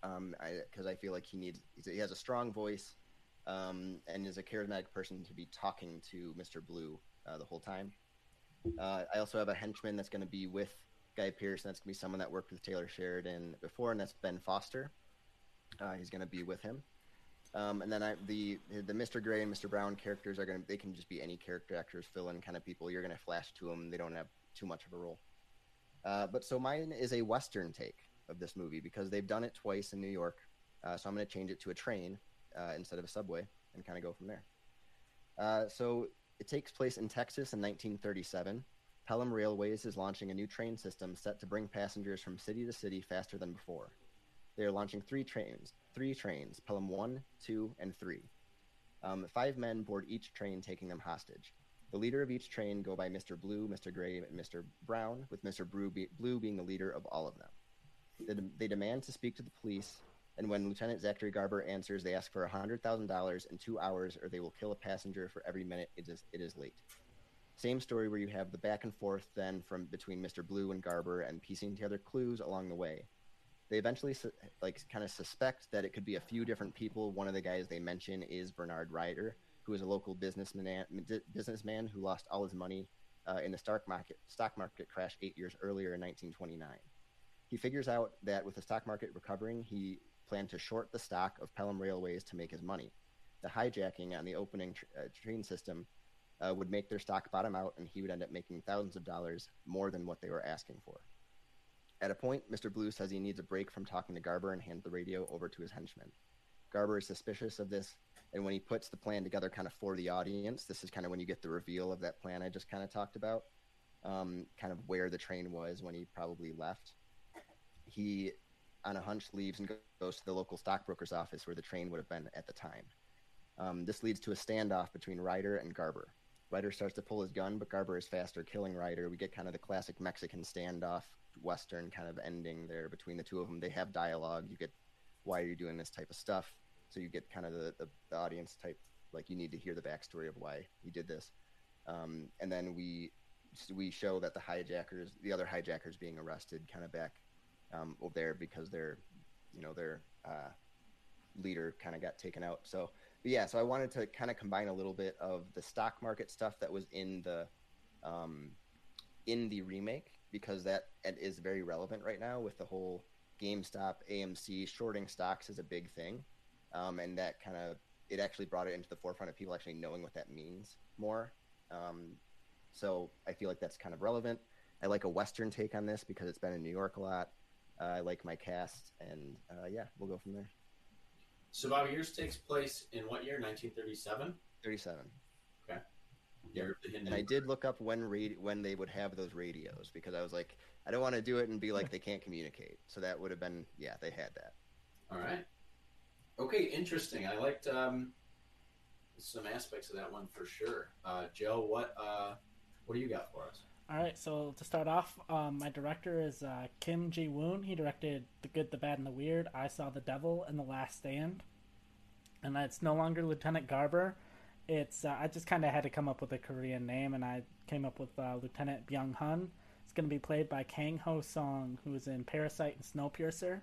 because um, I, I, feel like he needs he has a strong voice, um, and is a charismatic person to be talking to Mr. Blue uh, the whole time. Uh, I also have a henchman that's going to be with Guy Pearce, and that's going to be someone that worked with Taylor Sheridan before, and that's Ben Foster. Uh, he's going to be with him. Um, and then I, the the Mr. Gray and Mr. Brown characters are going to they can just be any character actors, fill in kind of people. You're going to flash to them. They don't have too much of a role. Uh, but so mine is a Western take of this movie because they've done it twice in New York. Uh, so I'm going to change it to a train uh, instead of a subway and kind of go from there. Uh, so it takes place in Texas in 1937. Pelham Railways is launching a new train system set to bring passengers from city to city faster than before. They are launching three trains, three trains, Pelham 1, 2, and 3. Um, five men board each train, taking them hostage. The leader of each train go by Mr. Blue, Mr. Gray, and Mr. Brown, with Mr. Blue, be- Blue being the leader of all of them. They, de- they demand to speak to the police, and when Lieutenant Zachary Garber answers, they ask for $100,000 in two hours, or they will kill a passenger for every minute it is, it is late. Same story where you have the back and forth then from between Mr. Blue and Garber and piecing together clues along the way. They eventually su- like kind of suspect that it could be a few different people. One of the guys they mention is Bernard Ryder, who is a local businessman businessman who lost all his money uh, in the stock market stock market crash eight years earlier in 1929. He figures out that with the stock market recovering, he planned to short the stock of Pelham Railways to make his money. The hijacking on the opening tr- uh, train system uh, would make their stock bottom out, and he would end up making thousands of dollars more than what they were asking for. At a point, Mr. Blue says he needs a break from talking to Garber and hands the radio over to his henchman. Garber is suspicious of this, and when he puts the plan together kind of for the audience, this is kind of when you get the reveal of that plan I just kind of talked about, um, kind of where the train was when he probably left. He, on a hunch, leaves and goes to the local stockbroker's office where the train would have been at the time. Um, this leads to a standoff between Ryder and Garber. Ryder starts to pull his gun, but Garber is faster, killing Ryder. We get kind of the classic Mexican standoff, Western kind of ending there between the two of them. They have dialogue. You get, why are you doing this type of stuff? So you get kind of the, the, the audience type, like you need to hear the backstory of why he did this. Um, and then we we show that the hijackers, the other hijackers being arrested, kind of back um, over there because their, you know, their uh, leader kind of got taken out. So yeah, so I wanted to kind of combine a little bit of the stock market stuff that was in the um, in the remake because that is very relevant right now with the whole GameStop, AMC shorting stocks is a big thing, um, and that kind of it actually brought it into the forefront of people actually knowing what that means more. Um, so I feel like that's kind of relevant. I like a Western take on this because it's been in New York a lot. Uh, I like my cast, and uh, yeah, we'll go from there. So, Bobby, yours takes place in what year? 1937? 37. Okay. Yeah. And I did look up when radi- when they would have those radios because I was like, I don't want to do it and be like they can't communicate. So that would have been, yeah, they had that. All right. Okay, interesting. I liked um, some aspects of that one for sure. Uh, Joe, what uh, what do you got for us? All right, so to start off, um, my director is uh, Kim Ji Woon. He directed The Good, the Bad, and the Weird, I Saw the Devil, and The Last Stand. And it's no longer Lieutenant Garber. It's uh, I just kind of had to come up with a Korean name, and I came up with uh, Lieutenant Byung Hun. It's going to be played by Kang Ho Song, who is in Parasite and Snowpiercer.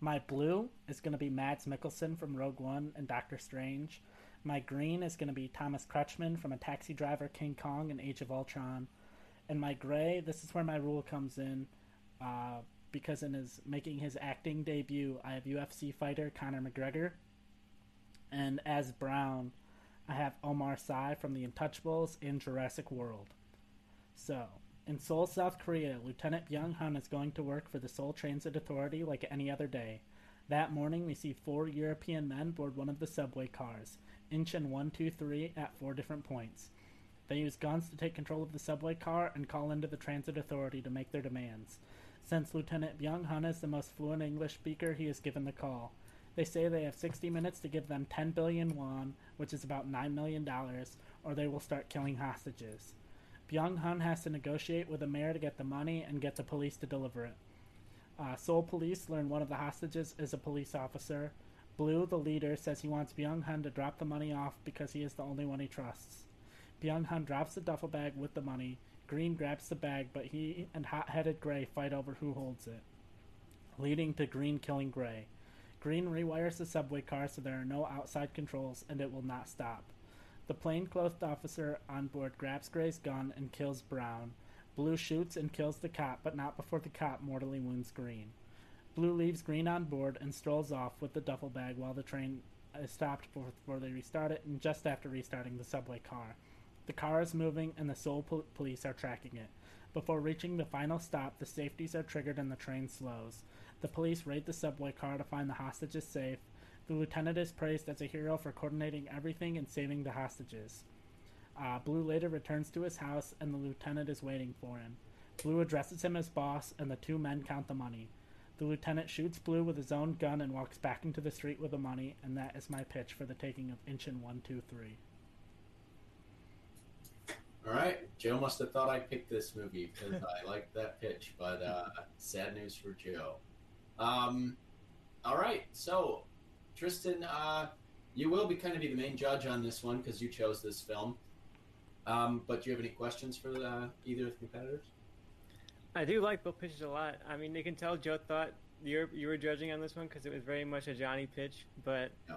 My blue is going to be Mads Mikkelsen from Rogue One and Doctor Strange. My green is going to be Thomas Kretschmann from A Taxi Driver, King Kong, and Age of Ultron and my gray, this is where my rule comes in, uh, because in his making his acting debut, I have UFC fighter Conor McGregor, and as brown, I have Omar Sy from The Untouchables in Jurassic World. So, in Seoul, South Korea, Lieutenant Byung Hun is going to work for the Seoul Transit Authority like any other day. That morning, we see four European men board one of the subway cars, Incheon 123, at four different points. They use guns to take control of the subway car and call into the transit authority to make their demands. Since Lieutenant Byung Hun is the most fluent English speaker, he is given the call. They say they have 60 minutes to give them 10 billion won, which is about $9 million, or they will start killing hostages. Byung Hun has to negotiate with the mayor to get the money and get the police to deliver it. Uh, Seoul police learn one of the hostages is a police officer. Blue, the leader, says he wants Byung Hun to drop the money off because he is the only one he trusts. Byung Hun drops the duffel bag with the money. Green grabs the bag, but he and hot headed Gray fight over who holds it, leading to Green killing Gray. Green rewires the subway car so there are no outside controls and it will not stop. The plainclothed officer on board grabs Gray's gun and kills Brown. Blue shoots and kills the cop, but not before the cop mortally wounds Green. Blue leaves Green on board and strolls off with the duffel bag while the train is stopped before they restart it and just after restarting the subway car. The car is moving and the Seoul pol- police are tracking it. Before reaching the final stop, the safeties are triggered and the train slows. The police raid the subway car to find the hostages safe. The lieutenant is praised as a hero for coordinating everything and saving the hostages. Uh, Blue later returns to his house and the lieutenant is waiting for him. Blue addresses him as boss and the two men count the money. The lieutenant shoots Blue with his own gun and walks back into the street with the money, and that is my pitch for the taking of Incheon 123. All right, Joe must have thought I picked this movie because I liked that pitch, but uh, sad news for Joe. Um, all right, so Tristan, uh, you will be kind of be the main judge on this one because you chose this film. Um, but do you have any questions for uh, either of the competitors? I do like both pitches a lot. I mean, you can tell Joe thought you were, you were judging on this one because it was very much a Johnny pitch, but Yeah.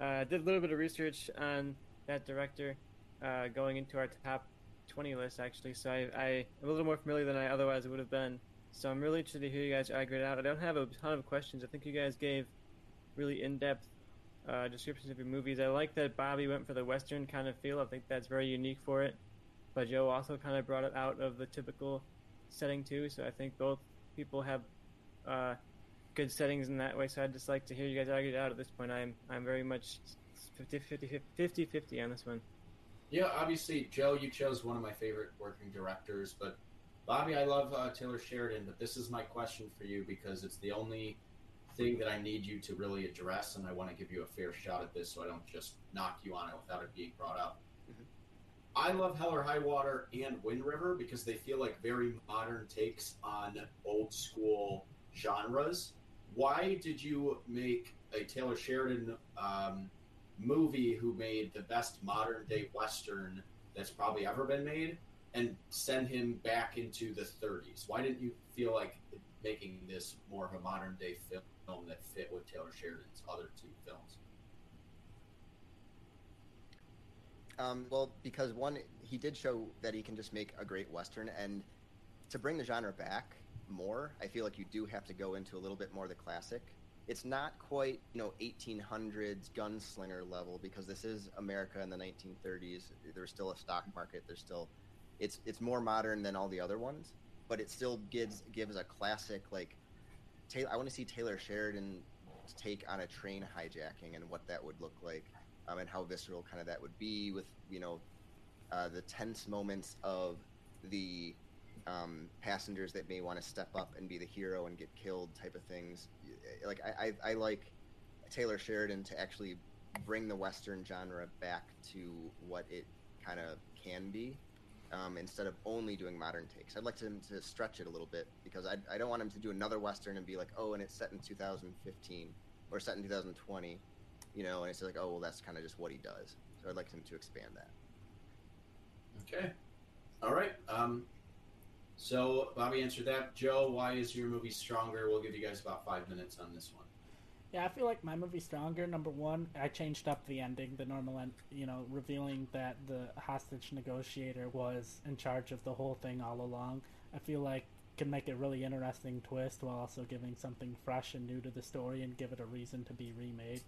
uh, did a little bit of research on that director uh, going into our top 20 list, actually. So I, I am a little more familiar than I otherwise would have been. So I'm really interested to hear you guys argue it out. I don't have a ton of questions. I think you guys gave really in depth uh, descriptions of your movies. I like that Bobby went for the Western kind of feel. I think that's very unique for it. But Joe also kind of brought it out of the typical setting too. So I think both people have uh, good settings in that way. So I'd just like to hear you guys argue it out at this point. I'm I'm very much 50 50 50 50 on this one. Yeah, obviously, Joe, you chose one of my favorite working directors, but Bobby, I love uh, Taylor Sheridan, but this is my question for you because it's the only thing that I need you to really address, and I want to give you a fair shot at this so I don't just knock you on it without it being brought up. Mhm. I love Hell or High Water and Wind River because they feel like very modern takes on old school genres. Why did you make a Taylor Sheridan um, movie who made the best modern day Western that's probably ever been made and send him back into the 30s? Why didn't you feel like making this more of a modern day film that fit with Taylor Sheridan's other two films? Um, well, because one, he did show that he can just make a great western, and to bring the genre back more, I feel like you do have to go into a little bit more of the classic. It's not quite, you know, 1800s gunslinger level because this is America in the 1930s. There's still a stock market. There's still, it's it's more modern than all the other ones, but it still gives gives a classic like. Taylor, I want to see Taylor Sheridan's take on a train hijacking and what that would look like um, and how visceral kind of that would be with you know uh, the tense moments of the um, passengers that may want to step up and be the hero and get killed type of things like I, I, I like taylor sheridan to actually bring the western genre back to what it kind of can be um, instead of only doing modern takes i'd like him to stretch it a little bit because I, I don't want him to do another western and be like oh and it's set in 2015 or set in 2020 you know, and it's like, oh, well, that's kind of just what he does. So I'd like him to expand that. Okay. All right. Um, so Bobby answered that. Joe, why is your movie stronger? We'll give you guys about five minutes on this one. Yeah, I feel like my movie's stronger. Number one, I changed up the ending, the normal end, you know, revealing that the hostage negotiator was in charge of the whole thing all along. I feel like can make a really interesting twist while also giving something fresh and new to the story and give it a reason to be remade.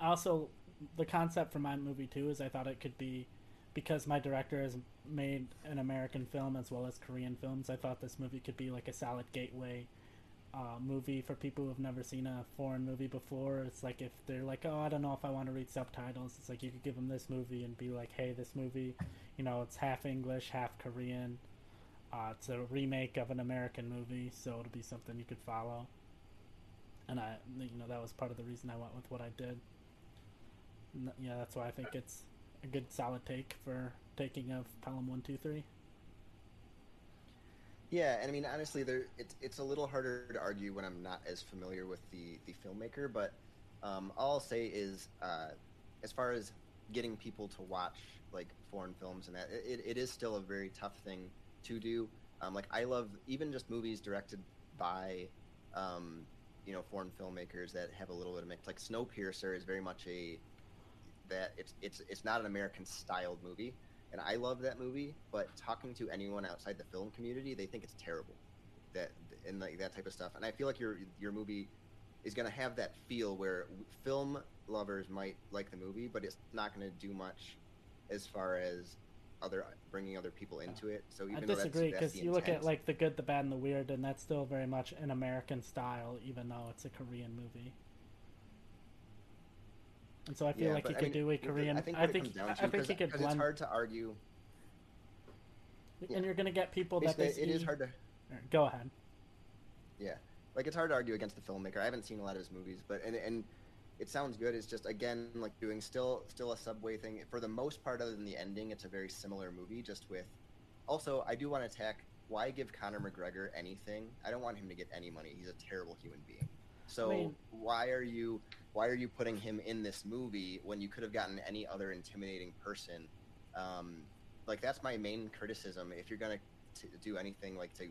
Also, the concept for my movie too is I thought it could be because my director has made an American film as well as Korean films. I thought this movie could be like a solid gateway uh, movie for people who have never seen a foreign movie before. It's like if they're like, oh, I don't know if I want to read subtitles. It's like you could give them this movie and be like, hey, this movie, you know, it's half English, half Korean. Uh, it's a remake of an American movie, so it'll be something you could follow. And I, you know, that was part of the reason I went with what I did. Yeah, that's why I think it's a good solid take for taking of Pelham One Two Three. Yeah, and I mean honestly, there it's it's a little harder to argue when I'm not as familiar with the the filmmaker. But um, all I'll say is, uh, as far as getting people to watch like foreign films and that, it, it is still a very tough thing to do. Um, like I love even just movies directed by, um, you know, foreign filmmakers that have a little bit of mix. Like Snowpiercer is very much a that it's it's it's not an American styled movie and I love that movie. But talking to anyone outside the film community, they think it's terrible, that and like that type of stuff. And I feel like your your movie is going to have that feel where film lovers might like the movie, but it's not going to do much as far as other bringing other people into it. So even I disagree because you look at like the good, the bad, and the weird, and that's still very much an American style, even though it's a Korean movie. And so I feel Yeah, like he I could mean, do a Korean. I think I think I think because you could it's hard to argue. yeah. and you're gonna get people that Basically, it basically. is hard to Go ahead. Yeah, like it's hard to argue against the filmmaker. I haven't seen a lot of his movies, but and and it sounds good. It's just again like doing still still a subway thing for the most part. Other than the ending, it's a very similar movie. Just with also, I do want to attack. Why give Conor McGregor anything? I don't want him to get any money. He's a terrible human being. So I mean- why are you why are you putting him in this movie when you could have gotten any other intimidating person? Um, like that's my main criticism. If you're gonna t- do anything like to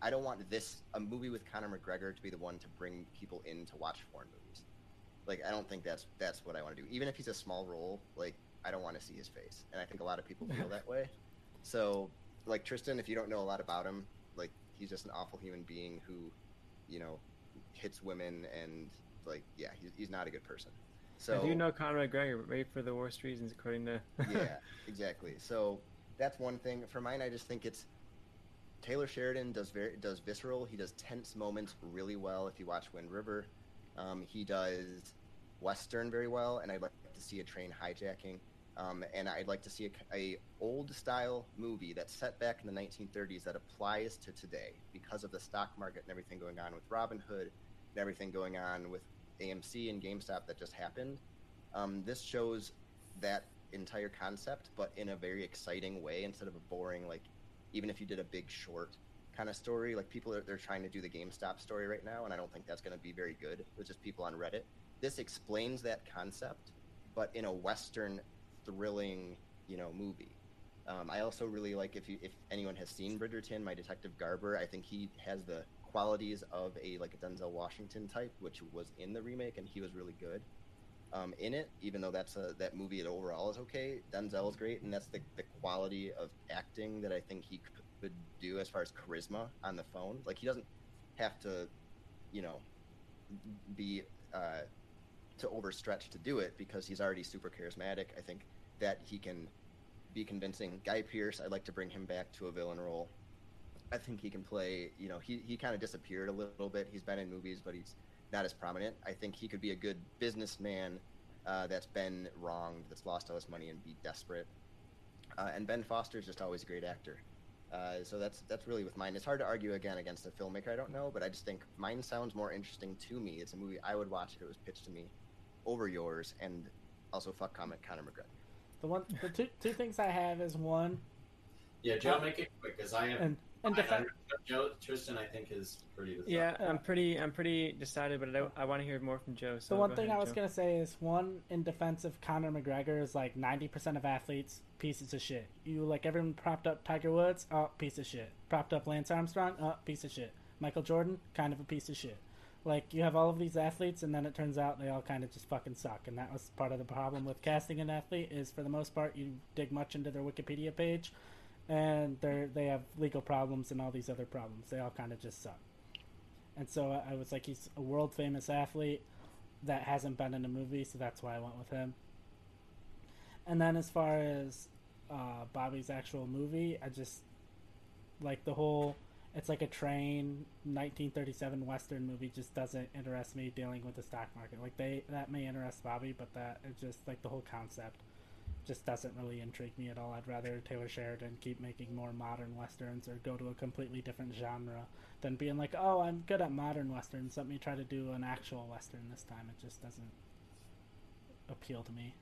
I don't want this a movie with Conor McGregor to be the one to bring people in to watch foreign movies. Like I don't think that's that's what I want to do. Even if he's a small role, like I don't want to see his face, and I think a lot of people feel that way. So, like Tristan, if you don't know a lot about him, like he's just an awful human being who, you know, hits women and like yeah, he's, he's not a good person. So I do know Conor McGregor, but maybe for the worst reasons, according to. yeah, exactly. So that's one thing. For mine, I just think it's Taylor Sheridan does very does visceral. He does tense moments really well. If you watch Wind River, um, he does western very well, and I'd like to see a train hijacking. Um, and I'd like to see a, a old style movie that's set back in the 1930s that applies to today because of the stock market and everything going on with Robin Hood and everything going on with AMC and GameStop that just happened. Um, this shows that entire concept, but in a very exciting way instead of a boring like even if you did a big short kind of story like people are they're trying to do the GameStop story right now and I don't think that's going to be very good with just people on Reddit. This explains that concept but in a western thrilling, you know, movie. Um, I also really like if you if anyone has seen Bridgerton, my detective Garber, I think he has the qualities of a like a Denzel Washington type, which was in the remake, and he was really good um, in it. Even though that's a that movie overall is okay, Denzel is great, and that's the the quality of acting that I think he could do as far as charisma on the phone. Like he doesn't have to, you know, be uh, to overstretch to do it because he's already super charismatic. I think that he can be convincing. Guy Pearce, I'd like to bring him back to a villain role. I think he can play. You know, he he kind of disappeared a little bit. He's been in movies, but he's not as prominent. I think he could be a good businessman uh, that's been wronged, that's lost all his money, and be desperate. Uh, and Ben Foster is just always a great actor. Uh, so that's that's really with mine. It's hard to argue again against a filmmaker I don't know, but I just think mine sounds more interesting to me. It's a movie I would watch if it was pitched to me over yours, and also fuck comment Conor McGregor. The one, the two, two things I have is one, Yeah, Joe, make it quick because I am and and I, Joe Tristan, I think is pretty. the Yeah, Yeah. I'm pretty. I'm pretty decided, but I, I want to hear more from Joe. So the one thing ahead, I was Joe. gonna say is one in defense of Conor McGregor is like ninety percent of athletes pieces of shit. You like everyone propped up Tiger Woods, oh piece of shit. Propped up Lance Armstrong, oh piece of shit. Michael Jordan, kind of a piece of shit. Like you have all of these athletes, and then it turns out they all kind of just fucking suck. And that was part of the problem with casting an athlete. Is for the most part you dig much into their Wikipedia page, and they they have legal problems and all these other problems. They all kind of just suck. And so I- I was like, he's a world famous athlete that hasn't been in a movie, so that's why I went with him. And then as far as uh, Bobby's actual movie, I just like the whole. It's like a train 1937 Western movie. Just doesn't interest me dealing with the stock market. Like they that may interest Bobby, but that it just like the whole concept just doesn't really intrigue me at all. I'd rather Taylor Sheridan keep making more modern westerns or go to a completely different genre than being like, oh, I'm good at modern westerns. Let me try to do an actual western this time. It just doesn't appeal to me.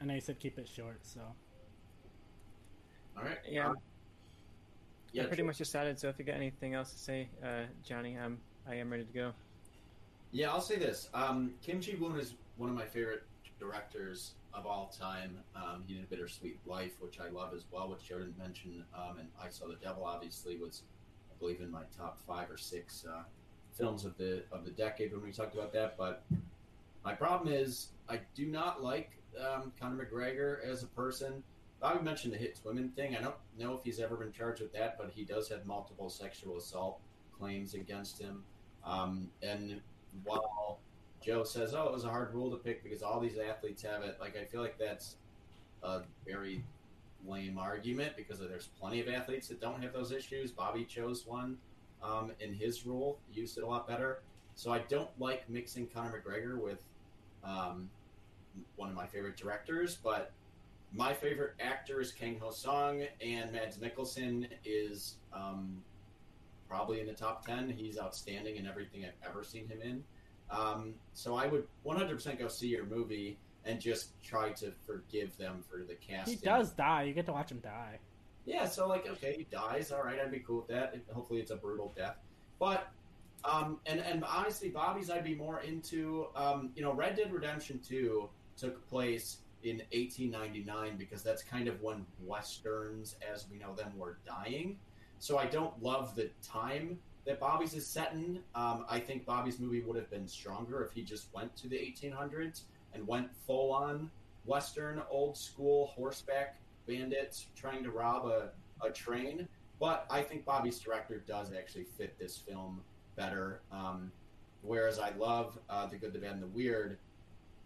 And I said keep it short, so All right. Yeah. Uh, yeah. I pretty Joe- much decided. So if you got anything else to say, uh, Johnny, I'm I am ready to go. Yeah, I'll say this. Um, Kim Ji Woon is one of my favorite directors of all time. Um, he did a Bittersweet Life, which I love as well, which Joe didn't mention. Um, and I Saw the Devil, obviously, was I believe in my top five or six uh, films of the of the decade when we talked about that. But my problem is I do not like um, Conor McGregor as a person. Bobby mentioned the hits women thing. I don't know if he's ever been charged with that, but he does have multiple sexual assault claims against him. Um, and while Joe says, "Oh, it was a hard rule to pick because all these athletes have it," like I feel like that's a very lame argument because there's plenty of athletes that don't have those issues. Bobby chose one um, in his rule, used it a lot better. So I don't like mixing Conor McGregor with um, one of my favorite directors, but my favorite actor is Kang Ho Song, and Mads Mikkelsen is um, probably in the top 10. He's outstanding in everything I've ever seen him in. Um, so I would 100% go see your movie and just try to forgive them for the casting. He does die. You get to watch him die. Yeah, so like, okay, he dies. All right, I'd be cool with that. Hopefully, it's a brutal death. But, um, and and honestly, Bobby's, I'd be more into. Um, you know, Red Dead Redemption Two took place in 1899 because that's kind of when westerns, as we know them, were dying. So I don't love the time that Bobby's is set in. Um, I think Bobby's movie would have been stronger if he just went to the 1800s and went full on western, old school horseback bandits trying to rob a, a train. But I think Bobby's director does actually fit this film better. Um, whereas I love uh, The Good, the Bad, and the Weird.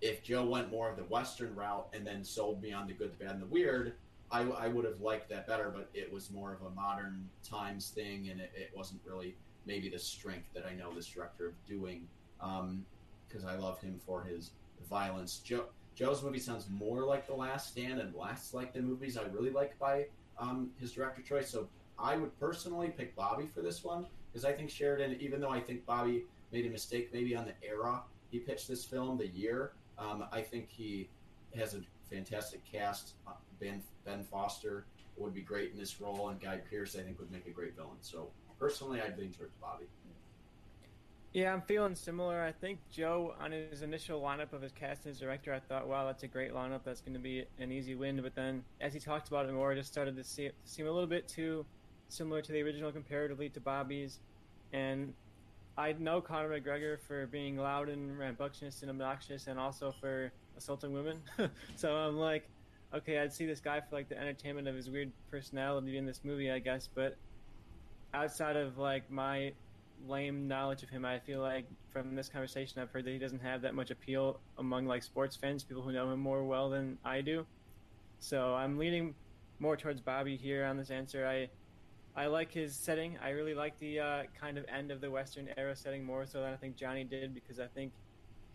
If Joe went more of the Western route and then sold me on The Good, the Bad, and the Weird, I, I would have liked that better, but it was more of a modern times thing, and it, it wasn't really maybe the strength that I know this director of doing. Because I love him for his violence. Joe, Joe's movie sounds more like The Last Stand and less like the movies I really like by um, his director choice. So I would personally pick Bobby for this one because I think Sheridan, even though I think Bobby made a mistake maybe on the era he pitched this film, the year, um, I think he has a fantastic cast. Uh, Ben Ben Foster would be great in this role, and Guy Pearce I think would make a great villain. So personally, I'd lean towards Bobby. Yeah, I'm feeling similar. I think Joe, on his initial lineup of his cast his director, I thought, wow, that's a great lineup. That's going to be an easy win. But then, as he talked about it more, it just started to see, it seem a little bit too similar to the original comparatively to Bobby's. And I know Conor McGregor for being loud and rambunctious and obnoxious, and also for assaulting women. so I'm like, okay, I'd see this guy for like the entertainment of his weird personality in this movie, I guess. But outside of like my lame knowledge of him, I feel like from this conversation I've heard that he doesn't have that much appeal among like sports fans, people who know him more well than I do. So I'm leaning more towards Bobby here on this answer. I I like his setting. I really like the uh, kind of end of the Western era setting more so than I think Johnny did because I think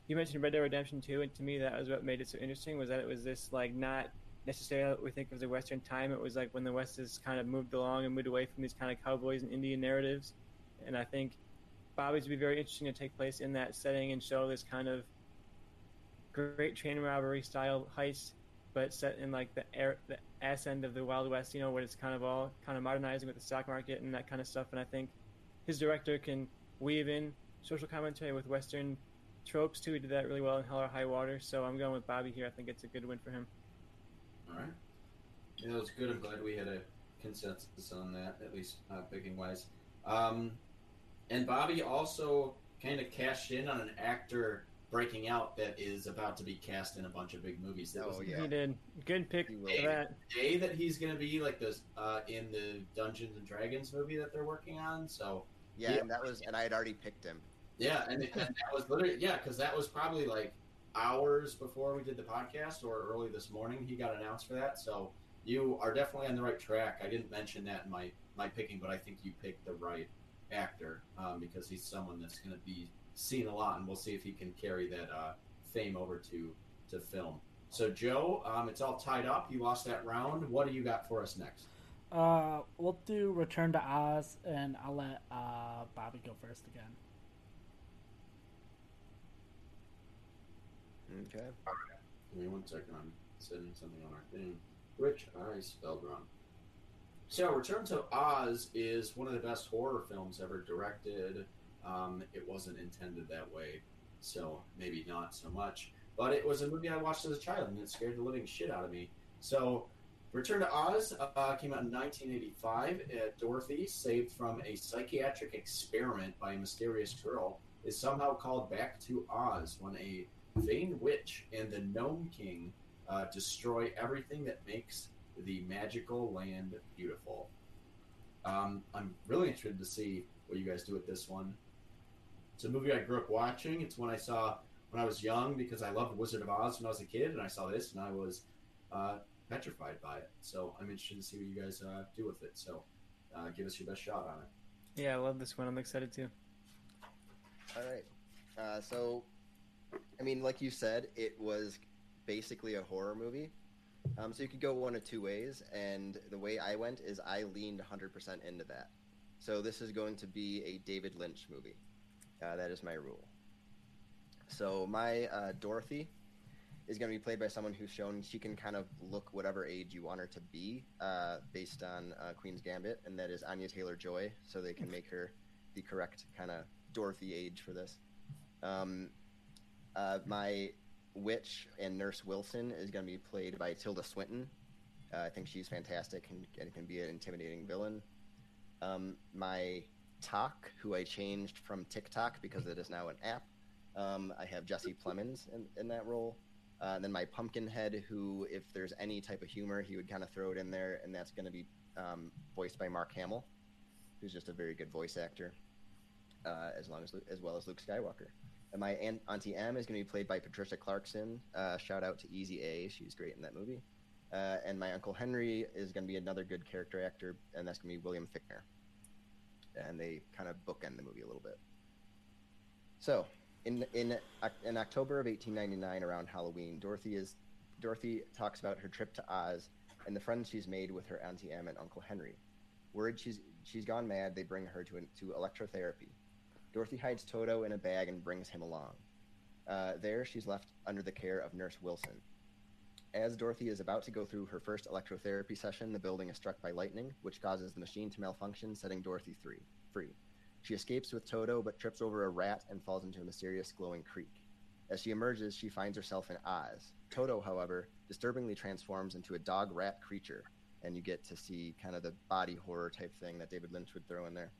you mentioned Red Dead Redemption 2, and to me that was what made it so interesting was that it was this like not necessarily what we think of a Western time. It was like when the West has kind of moved along and moved away from these kind of cowboys and Indian narratives, and I think Bobby's would be very interesting to take place in that setting and show this kind of great train robbery style heist, but set in like the air, the ass end of the Wild West, you know, where it's kind of all kind of modernizing with the stock market and that kind of stuff. And I think his director can weave in social commentary with Western tropes too. He did that really well in Hell or High Water. So I'm going with Bobby here. I think it's a good win for him. All right. Yeah, that was good. I'm glad we had a consensus on that, at least uh, picking wise. Um, and Bobby also kind of cashed in on an actor breaking out that is about to be cast in a bunch of big movies. That Oh, was yeah. He did good pick He for that. the day that he's going to be like this uh, in the Dungeons and Dragons movie that they're working on. So Yeah, Yeah. and that was, and I had already picked him. yeah, and, and that was literally yeah, because that was probably like hours before we did the podcast or early this morning. He got announced for that. So you are definitely on the right track. I didn't mention that in my my picking, but I think you picked the right actor um, because he's someone that's going to be seen a lot, and we'll see if he can carry that uh, fame over to to film. So Joe, um, it's all tied up. You lost that round. What do you got for us next? Uh, we'll do Return to Oz, and I'll let uh, Bobby go first again. Okay. Give me one second. I'm sending something on our thing, which I spelled wrong. So, Return to Oz is one of the best horror films ever directed. Um, it wasn't intended that way, so maybe not so much. But it was a movie I watched as a child, and it scared the living shit out of me. So, Return to Oz uh, came out in 1985. Uh, Dorothy, saved from a psychiatric experiment by a mysterious girl, is somehow called back to Oz when a vain witch and the Gnome King uh, destroy everything that makes the magical land beautiful. Um, I'm really interested to see what you guys do with this one. It's a movie I grew up watching. It's one I saw when I was young because I loved Wizard of Oz when I was a kid, and I saw this and I was uh, petrified by it. So I'm interested to see what you guys uh, do with it. So uh, give us your best shot on it. Yeah, I love this one. I'm excited too. All right. Uh, so, I mean, like you said, it was basically a horror movie. Um, so you could go one of two ways, and the way I went is I leaned 100% into that. So this is going to be a David Lynch movie. Uh, that is my rule. So my uh, Dorothy is going to be played by someone who's shown she can kind of look whatever age you want her to be, uh, based on uh, Queen's Gambit, and that is Anya Taylor Joy. So they can make her the correct kind of Dorothy age for this. Um, uh, my witch and Nurse Wilson is going to be played by Tilda Swinton. Uh, I think she's fantastic and, and, can be an intimidating villain. Um, my Talk, who I changed from TikTok because it is now an app. Um, I have Jesse Plemons in, in that role. Uh, and then my Pumpkinhead, who, if there's any type of humor, he would kind of throw it in there, and that's going to be um, voiced by Mark Hamill, who's just a very good voice actor, uh, as long as as well as Luke Skywalker. And my aunt, Auntie Em is going to be played by Patricia Clarkson. Uh, shout out to Easy A, she's great in that movie. Uh, and my uncle Henry is going to be another good character actor, and that's going to be William Fichtner. And they kind of bookend the movie a little bit. So, in in in October of 1899, around Halloween, Dorothy is Dorothy talks about her trip to Oz and the friends she's made with her Auntie Em and Uncle Henry. Worried she's she's gone mad, they bring her to to electrotherapy. Dorothy hides Toto in a bag and brings him along. Uh, there, she's left under the care of Nurse Wilson. As Dorothy is about to go through her first electrotherapy session, the building is struck by lightning, which causes the machine to malfunction, setting Dorothy free. free. She escapes with Toto, but trips over a rat and falls into a mysterious glowing creek. As she emerges, she finds herself in Oz. Toto, however, disturbingly transforms into a dog rat creature, and you get to see kind of the body horror type thing that David Lynch would throw in there.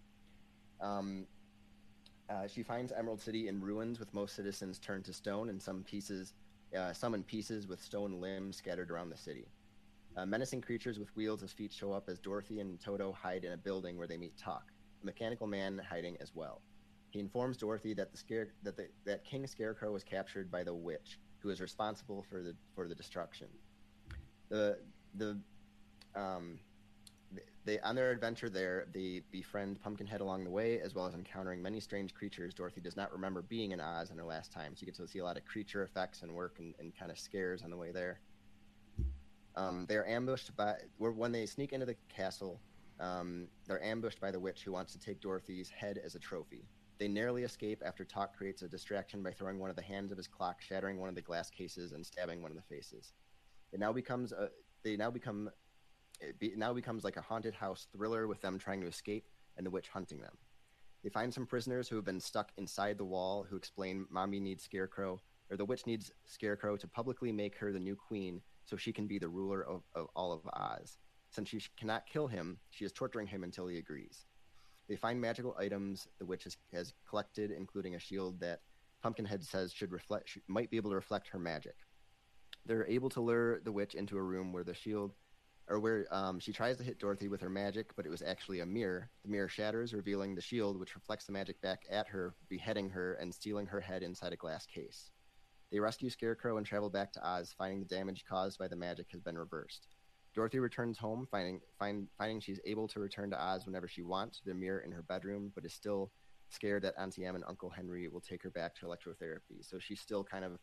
Um, uh, she finds Emerald City in ruins, with most citizens turned to stone, and some pieces, uh, some in pieces, with stone limbs scattered around the city. Uh, menacing creatures with wheels as feet show up as Dorothy and Toto hide in a building where they meet Talk a mechanical man hiding as well. He informs Dorothy that the scare that the, that King Scarecrow was captured by the witch, who is responsible for the for the destruction. The the um, they on their adventure there, they befriend Pumpkinhead along the way, as well as encountering many strange creatures. Dorothy does not remember being in Oz in her last time, so you get to see a lot of creature effects and work and, and kind of scares on the way there. Um, they're ambushed by when they sneak into the castle. Um, they're ambushed by the witch who wants to take Dorothy's head as a trophy. They narrowly escape after Talk creates a distraction by throwing one of the hands of his clock, shattering one of the glass cases, and stabbing one of the faces. It now becomes a. They now become. It be, now becomes like a haunted house thriller with them trying to escape and the witch hunting them. They find some prisoners who have been stuck inside the wall who explain Mommy needs Scarecrow, or the witch needs Scarecrow to publicly make her the new queen so she can be the ruler of, of all of Oz. Since she cannot kill him, she is torturing him until he agrees. They find magical items the witch has, has collected, including a shield that Pumpkinhead says should reflect might be able to reflect her magic. They're able to lure the witch into a room where the shield, or where um, she tries to hit Dorothy with her magic, but it was actually a mirror. The mirror shatters, revealing the shield, which reflects the magic back at her, beheading her and stealing her head inside a glass case. They rescue Scarecrow and travel back to Oz, finding the damage caused by the magic has been reversed. Dorothy returns home, finding find, finding she's able to return to Oz whenever she wants, the mirror in her bedroom, but is still scared that Auntie Em and Uncle Henry will take her back to electrotherapy. So she's still kind of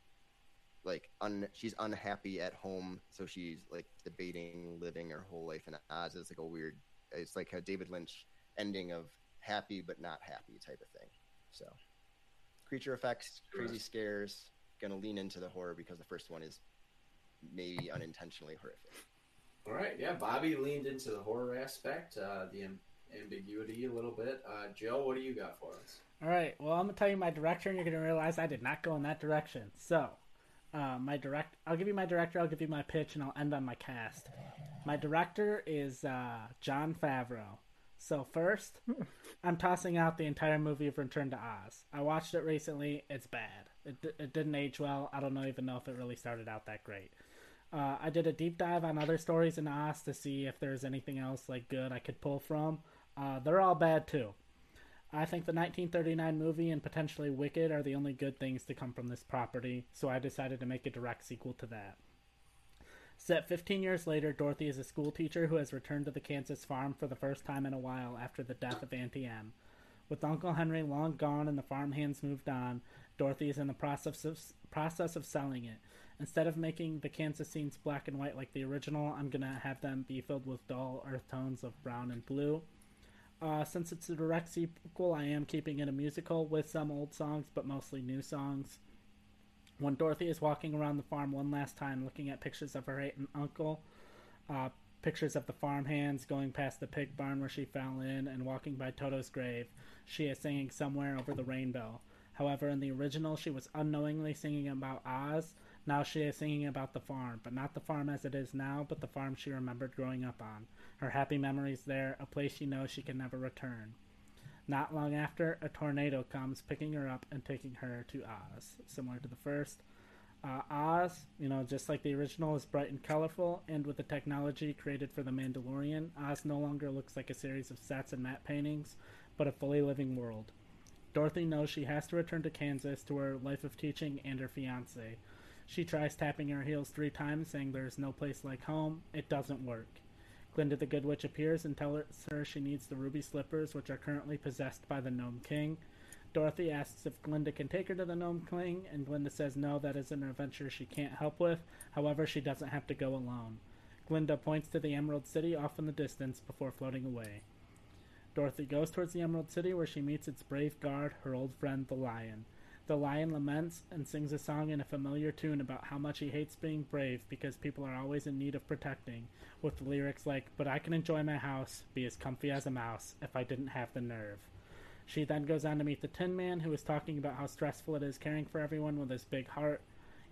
like un, she's unhappy at home, so she's like debating living her whole life in Oz. It's like a weird, it's like a David Lynch ending of happy but not happy type of thing. So creature effects, crazy scares, gonna lean into the horror because the first one is maybe unintentionally horrific. All right, yeah. Bobby leaned into the horror aspect, uh, the am- ambiguity a little bit. Uh, Joe, what do you got for us? All right. Well, I'm gonna tell you my direction. and you're gonna realize I did not go in that direction. So, uh, my direct, I'll give you my director. I'll give you my pitch, and I'll end on my cast. My director is uh, Jon Favreau. So first, I'm tossing out the entire movie of Return to Oz. I watched it recently. It's bad. It, it didn't age well. I don't know even know if it really started out that great. Uh, I did a deep dive on other stories in Oz to see if there's anything else like good I could pull from. Uh, they're all bad too. I think the 1939 movie and potentially Wicked are the only good things to come from this property, so I decided to make a direct sequel to that. Set 15 years later, Dorothy is a schoolteacher who has returned to the Kansas farm for the first time in a while after the death of Auntie Em. With Uncle Henry long gone and the farm hands moved on, Dorothy is in the process of, process of selling it. Instead of making the Kansas scenes black and white like the original, I'm going to have them be filled with dull earth tones of brown and blue. Uh, since it's a direct sequel, I am keeping it a musical with some old songs, but mostly new songs. When Dorothy is walking around the farm one last time, looking at pictures of her aunt and uncle, uh, pictures of the farm hands going past the pig barn where she fell in, and walking by Toto's grave, she is singing Somewhere Over the Rainbow. However, in the original, she was unknowingly singing about Oz. Now she is singing about the farm, but not the farm as it is now, but the farm she remembered growing up on. Her happy memories there, a place she knows she can never return. Not long after, a tornado comes, picking her up and taking her to Oz, similar to the first. Uh, Oz, you know, just like the original, is bright and colorful, and with the technology created for the Mandalorian, Oz no longer looks like a series of sets and matte paintings, but a fully living world. Dorothy knows she has to return to Kansas to her life of teaching and her fiance. She tries tapping her heels three times, saying there is no place like home. It doesn't work. Glinda the Good Witch appears and tells her she needs the ruby slippers, which are currently possessed by the Gnome King. Dorothy asks if Glinda can take her to the Gnome King, and Glinda says no, that is an adventure she can't help with. However, she doesn't have to go alone. Glinda points to the Emerald City off in the distance before floating away. Dorothy goes towards the Emerald City where she meets its brave guard, her old friend the lion. The lion laments and sings a song in a familiar tune about how much he hates being brave because people are always in need of protecting, with lyrics like, But I can enjoy my house, be as comfy as a mouse, if I didn't have the nerve. She then goes on to meet the Tin Man, who is talking about how stressful it is caring for everyone with his big heart.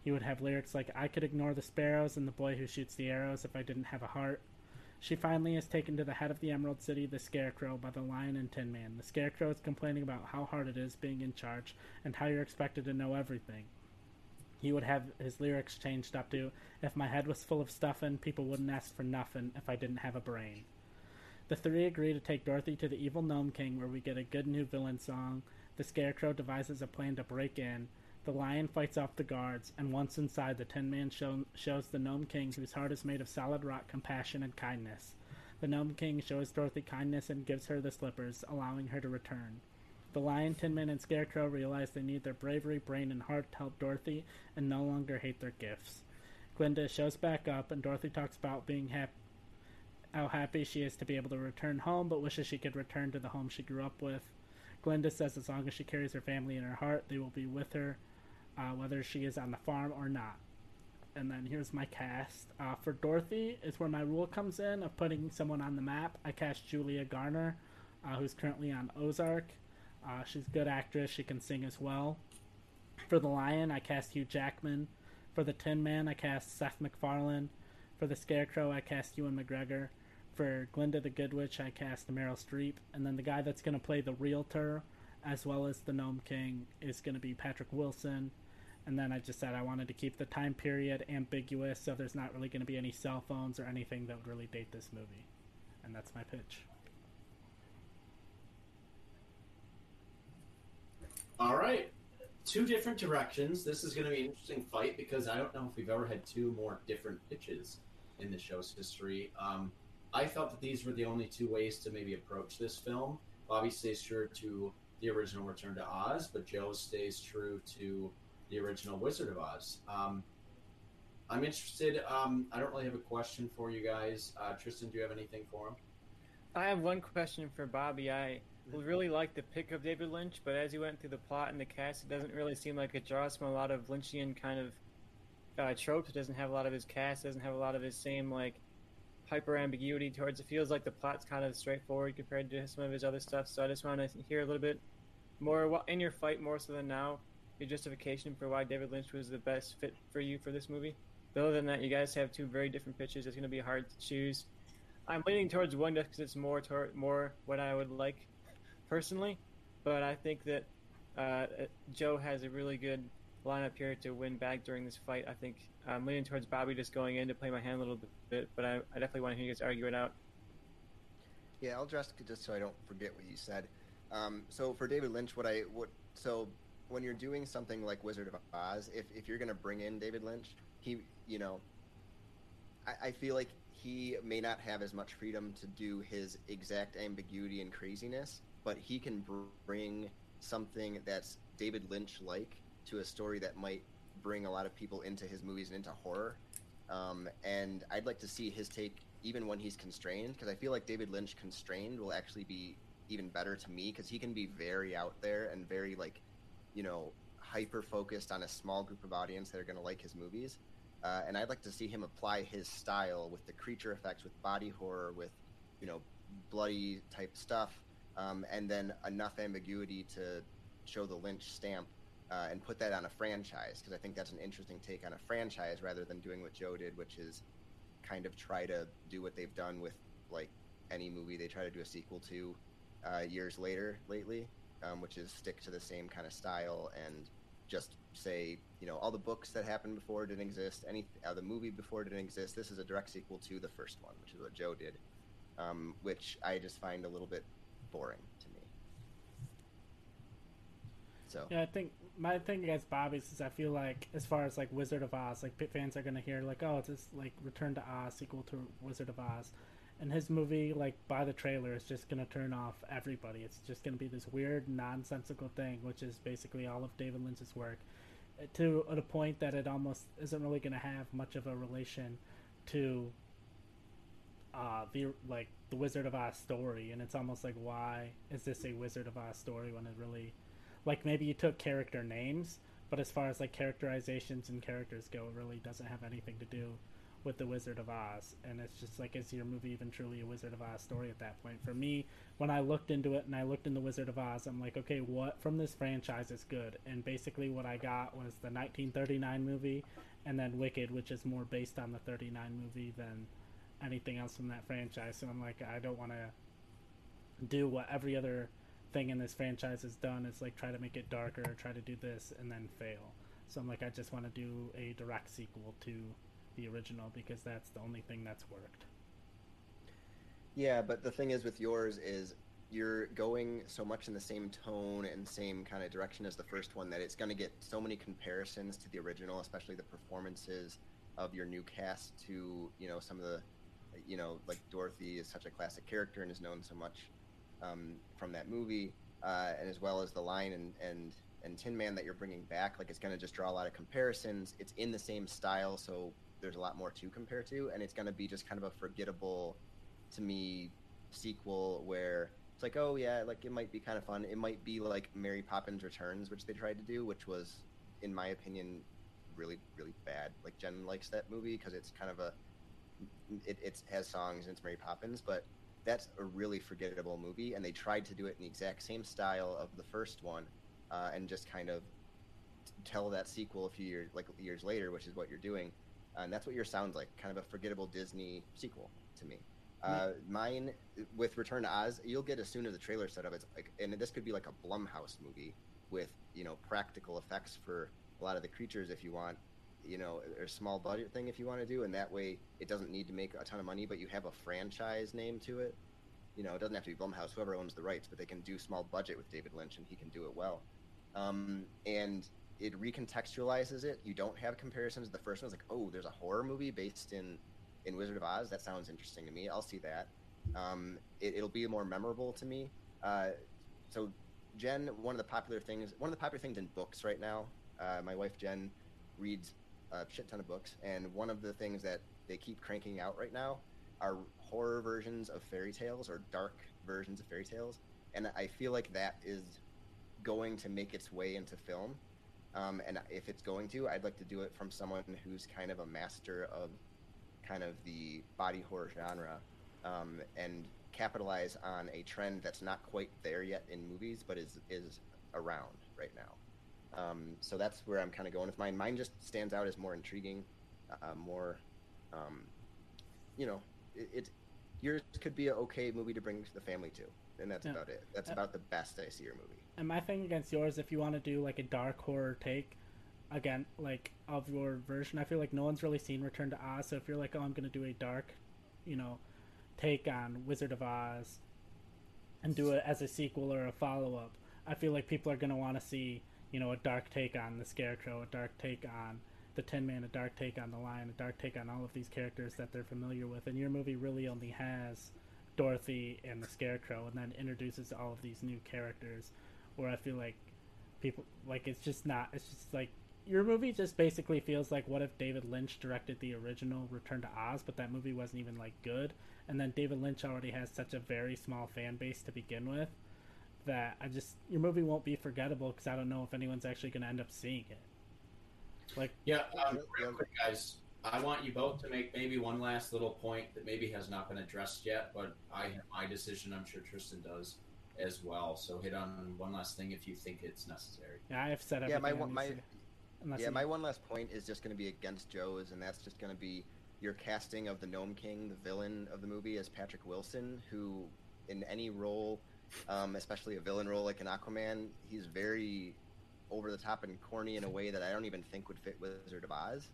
He would have lyrics like, I could ignore the sparrows and the boy who shoots the arrows if I didn't have a heart. She finally is taken to the head of the Emerald City, the Scarecrow, by the Lion and Tin Man. The Scarecrow is complaining about how hard it is being in charge and how you're expected to know everything. He would have his lyrics changed up to, If my head was full of stuffin', people wouldn't ask for nothing if I didn't have a brain. The three agree to take Dorothy to the evil Gnome King, where we get a good new villain song. The Scarecrow devises a plan to break in. The lion fights off the guards, and once inside, the Tin Man show, shows the Gnome King, whose heart is made of solid rock, compassion and kindness. The Gnome King shows Dorothy kindness and gives her the slippers, allowing her to return. The Lion, Tin Man, and Scarecrow realize they need their bravery, brain, and heart to help Dorothy, and no longer hate their gifts. Glinda shows back up, and Dorothy talks about being happy how happy she is to be able to return home, but wishes she could return to the home she grew up with. Glinda says as long as she carries her family in her heart, they will be with her, uh, whether she is on the farm or not. And then here's my cast. Uh, for Dorothy is where my rule comes in of putting someone on the map. I cast Julia Garner, uh, who's currently on Ozark. Uh, she's a good actress. She can sing as well. For the Lion, I cast Hugh Jackman. For the Tin Man, I cast Seth MacFarlane. For the Scarecrow, I cast Ewan McGregor. For Glinda the Good Witch, I cast Meryl Streep. And then the guy that's going to play the Realtor, as well as the Gnome King, is going to be Patrick Wilson. And then I just said I wanted to keep the time period ambiguous, so there's not really going to be any cell phones or anything that would really date this movie. And that's my pitch. All right. Two different directions. This is going to be an interesting fight because I don't know if we've ever had two more different pitches in the show's history. Um, I felt that these were the only two ways to maybe approach this film. Bobby stays true to the original Return to Oz, but Joe stays true to the original Wizard of Oz. Um, I'm interested. Um, I don't really have a question for you guys. Uh, Tristan, do you have anything for him? I have one question for Bobby. I really like the pick of David Lynch, but as you went through the plot and the cast, it doesn't really seem like it draws from a lot of Lynchian kind of uh, tropes. It doesn't have a lot of his cast. Doesn't have a lot of his same like hyper ambiguity towards it. Feels like the plot's kind of straightforward compared to some of his other stuff. So I just want to hear a little bit more in your fight more so than now. Your justification for why David Lynch was the best fit for you for this movie. But other than that, you guys have two very different pitches. It's going to be hard to choose. I'm leaning towards one just because it's more tor- more what I would like personally. But I think that uh, Joe has a really good lineup here to win back during this fight. I think I'm leaning towards Bobby just going in to play my hand a little bit, but I, I definitely want to hear you guys argue it out. Yeah, I'll just just so I don't forget what you said. Um, so for David Lynch, what I what so when you're doing something like Wizard of Oz, if if you're gonna bring in David Lynch, he you know, I, I feel like he may not have as much freedom to do his exact ambiguity and craziness, but he can bring something that's David Lynch like to a story that might bring a lot of people into his movies and into horror. Um, and I'd like to see his take even when he's constrained, because I feel like David Lynch constrained will actually be even better to me because he can be very out there and very like, you know, hyper focused on a small group of audience that are going to like his movies. Uh, and I'd like to see him apply his style with the creature effects, with body horror, with you know, bloody type stuff, um, and then enough ambiguity to show the Lynch stamp uh, and put that on a franchise because I think that's an interesting take on a franchise rather than doing what Joe did, which is kind of try to do what they've done with like any movie they try to do a sequel to uh, years later lately, um, which is stick to the same kind of style and just say you know all the books that happened before didn't exist, any uh, the movie before didn't exist. This is a direct sequel to the first one, which is what Joe did, um, which I just find a little bit boring to me. So yeah, I think my thing against Bobby's is I feel like as far as like Wizard of Oz, like Pit fans are gonna hear like, oh, it's this like Return to Oz sequel to Wizard of Oz, and his movie like by the trailer is just gonna turn off everybody. It's just gonna be this weird nonsensical thing, which is basically all of David Lynch's work, eh, to a point that it almost isn't really gonna have much of a relation to uh the like the Wizard of Oz story, and it's almost like why is this a Wizard of Oz story when it really like maybe you took character names, but as far as like characterizations and characters go, it really doesn't have anything to do with the Wizard of Oz. And it's just like, is your movie even truly a Wizard of Oz story at that point? For me, when I looked into it and I looked in the Wizard of Oz, I'm like, okay, what from this franchise is good? And basically, what I got was the 1939 movie, and then Wicked, which is more based on the 39 movie than anything else from that franchise. So I'm like, I don't want to do what every other thing in this franchise has done is like try to make it darker, try to do this, and then fail. So I'm like, I just want to do a direct sequel to the original because that's the only thing that's worked. Yeah, but the thing is with yours is you're going so much in the same tone and same kind of direction as the first one that it's going to get so many comparisons to the original, especially the performances of your new cast to you know some of the you know like Dorothy is such a classic character and is known so much um, from that movie, uh, and as well as the line and and and Tin Man that you're bringing back. Like it's going to just draw a lot of comparisons. It's in the same style, so there's a lot more to compare to, and it's going to be just kind of a forgettable, to me, sequel where it's like, oh yeah, like it might be kind of fun. It might be like Mary Poppins Returns, which they tried to do, which was, in my opinion, really really bad. Like Jen likes that movie because it's kind of a, it, it has songs and it's Mary Poppins, but that's a really forgettable movie, and they tried to do it in the exact same style of the first one, uh, and just kind of tell that sequel a few years like years later, which is what you're doing, and that's what your sounds like, kind of a forgettable Disney sequel to me. Uh, mine with Return to Oz, you'll get as soon as the trailer set up. It's like, and this could be like a Blumhouse movie with you know practical effects for a lot of the creatures if you want, you know, a small budget thing if you want to do, and that way it doesn't need to make a ton of money, but you have a franchise name to it. You know, it doesn't have to be Blumhouse, whoever owns the rights, but they can do small budget with David Lynch, and he can do it well. Um, and it recontextualizes it. You don't have comparisons. The first one's like, oh, there's a horror movie based in in Wizard of Oz. That sounds interesting to me. I'll see that. Um, it, will be more memorable to me. Uh, so, Jen, one of the popular things, one of the popular things in books right now. Uh, my wife Jen reads a shit ton of books, and one of the things that they keep cranking out right now are horror versions of fairy tales or dark versions of fairy tales, and I feel like that is going to make its way into film. Um, and if it's going to, I'd like to do it from someone who's kind of a master of kind of the body horror genre um, and capitalize on a trend that's not quite there yet in movies, but is is around right now. Um, so that's where I'm kind of going with mine. Mine just stands out as more intriguing, uh, more, um, you know, it, it yours could be an okay movie to bring the family to, and that's Yeah. about it. That's Uh, about the best I see your movie. And my thing against yours, if you want to do like a dark horror take, again, like of your version, I feel like no one's really seen Return to Oz. So if you're like, oh, I'm gonna do a dark, you know, take on Wizard of Oz, and do it as a sequel or a follow up, I feel like people are gonna want to see, you know, a dark take on the Scarecrow, a dark take on the Tin Man, a dark take on the Lion, a dark take on all of these characters that they're familiar with. And your movie really only has Dorothy and the Scarecrow, and then introduces all of these new characters where I feel like people like it's just not it's just like your movie just basically feels like what if David Lynch directed the original Return to Oz but that movie wasn't even like good and then David Lynch already has such a very small fan base to begin with that I just your movie won't be forgettable because I don't know if anyone's actually going to end up seeing it. Like Yeah, um, real quick, guys. I want you both to make maybe one last little point that maybe has not been addressed yet, but I have my decision. I'm sure Tristan does as well. So hit on one last thing if you think it's necessary. yeah, I've said Yeah, my one- my- to. Unless yeah, you- my one last point is just going to be against Joe's, and that's just going to be your casting of the Nome King, the villain of the movie, as Patrick Wilson, who, in any role, um, especially a villain role like an Aquaman, he's very over the top and corny in a way that I don't even think would fit Wizard of Oz.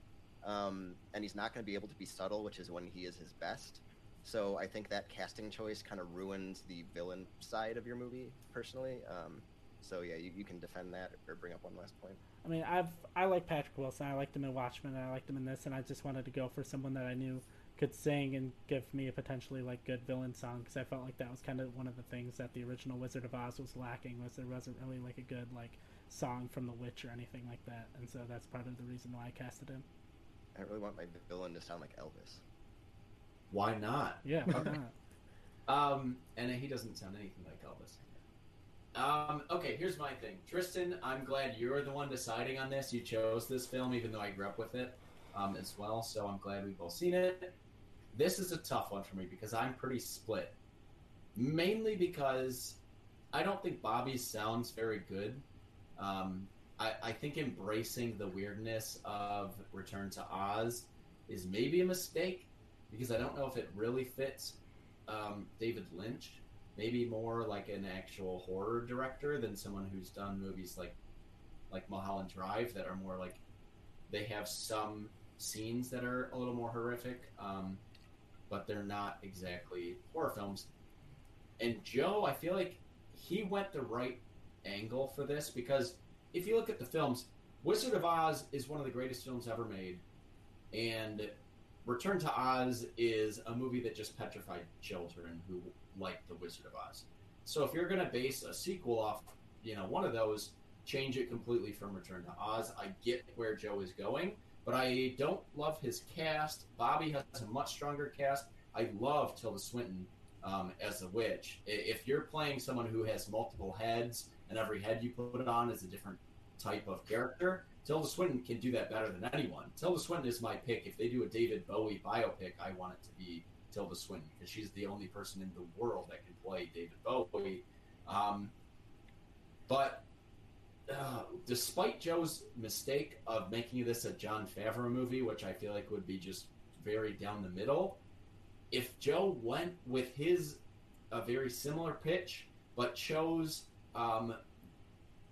Um, and he's not going to be able to be subtle, which is when he is his best. So I think that casting choice kind of ruins the villain side of your movie, personally. Um, so yeah, you, you can defend that or bring up one last point. I mean, I've I like Patrick Wilson. I liked him in Watchmen. And I liked him in this, and I just wanted to go for someone that I knew could sing and give me a potentially like good villain song because I felt like that was kind of one of the things that the original Wizard of Oz was lacking was there wasn't really like a good like song from The Witch or anything like that, and so that's part of the reason why I casted him. I really want my villain to sound like Elvis. Why not? Yeah, why not? Um, and he doesn't sound anything like Elvis. Um, okay, here's my thing, Tristan. I'm glad you're the one deciding on this. You chose this film, even though I grew up with it um, as well. So I'm glad we've both seen it. This is a tough one for me because I'm pretty split. Mainly because I don't think Bobby sounds very good. Um, I, I think embracing the weirdness of Return to Oz is maybe a mistake because I don't know if it really fits um, David Lynch. Maybe more like an actual horror director than someone who's done movies like like Mulholland Drive that are more like they have some scenes that are a little more horrific, um, but they're not exactly horror films. And Joe, I feel like he went the right angle for this because if you look at the films, Wizard of Oz is one of the greatest films ever made, and Return to Oz is a movie that just petrified children who like The Wizard of Oz. So if you're going to base a sequel off, you know, one of those, change it completely from Return to Oz. I get where Joe is going, but I don't love his cast. Bobby has a much stronger cast. I love Tilda Swinton um, as a witch. If you're playing someone who has multiple heads and every head you put on is a different type of character, Tilda Swinton can do that better than anyone. Tilda Swinton is my pick. If they do a David Bowie biopic, I want it to be Tilda Swinton because she's the only person in the world that can play David Bowie. Um, but uh, despite Joe's mistake of making this a Jon Favreau movie, which I feel like would be just very down the middle, if Joe went with his a very similar pitch, but chose um,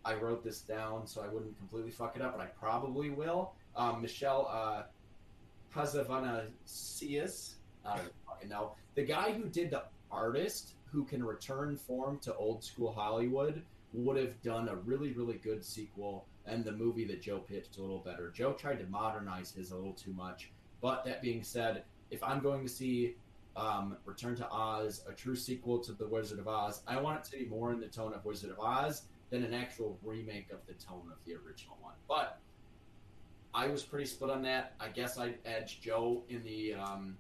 I wrote this down so I wouldn't completely fuck it up, but I probably will. Um, Michel uh, Pazavanasius, I don't fucking know. The guy who did the artist, who can return form to old school Hollywood, would have done a really, really good sequel, and the movie that Joe pitched a little better. Joe tried to modernize his a little too much. But that being said, if I'm going to see um, Return to Oz, a true sequel to The Wizard of Oz, I want it to be more in the tone of Wizard of Oz than an actual remake of the tone of the original one. But I was pretty split on that. I guess I'd edge Joe in the um,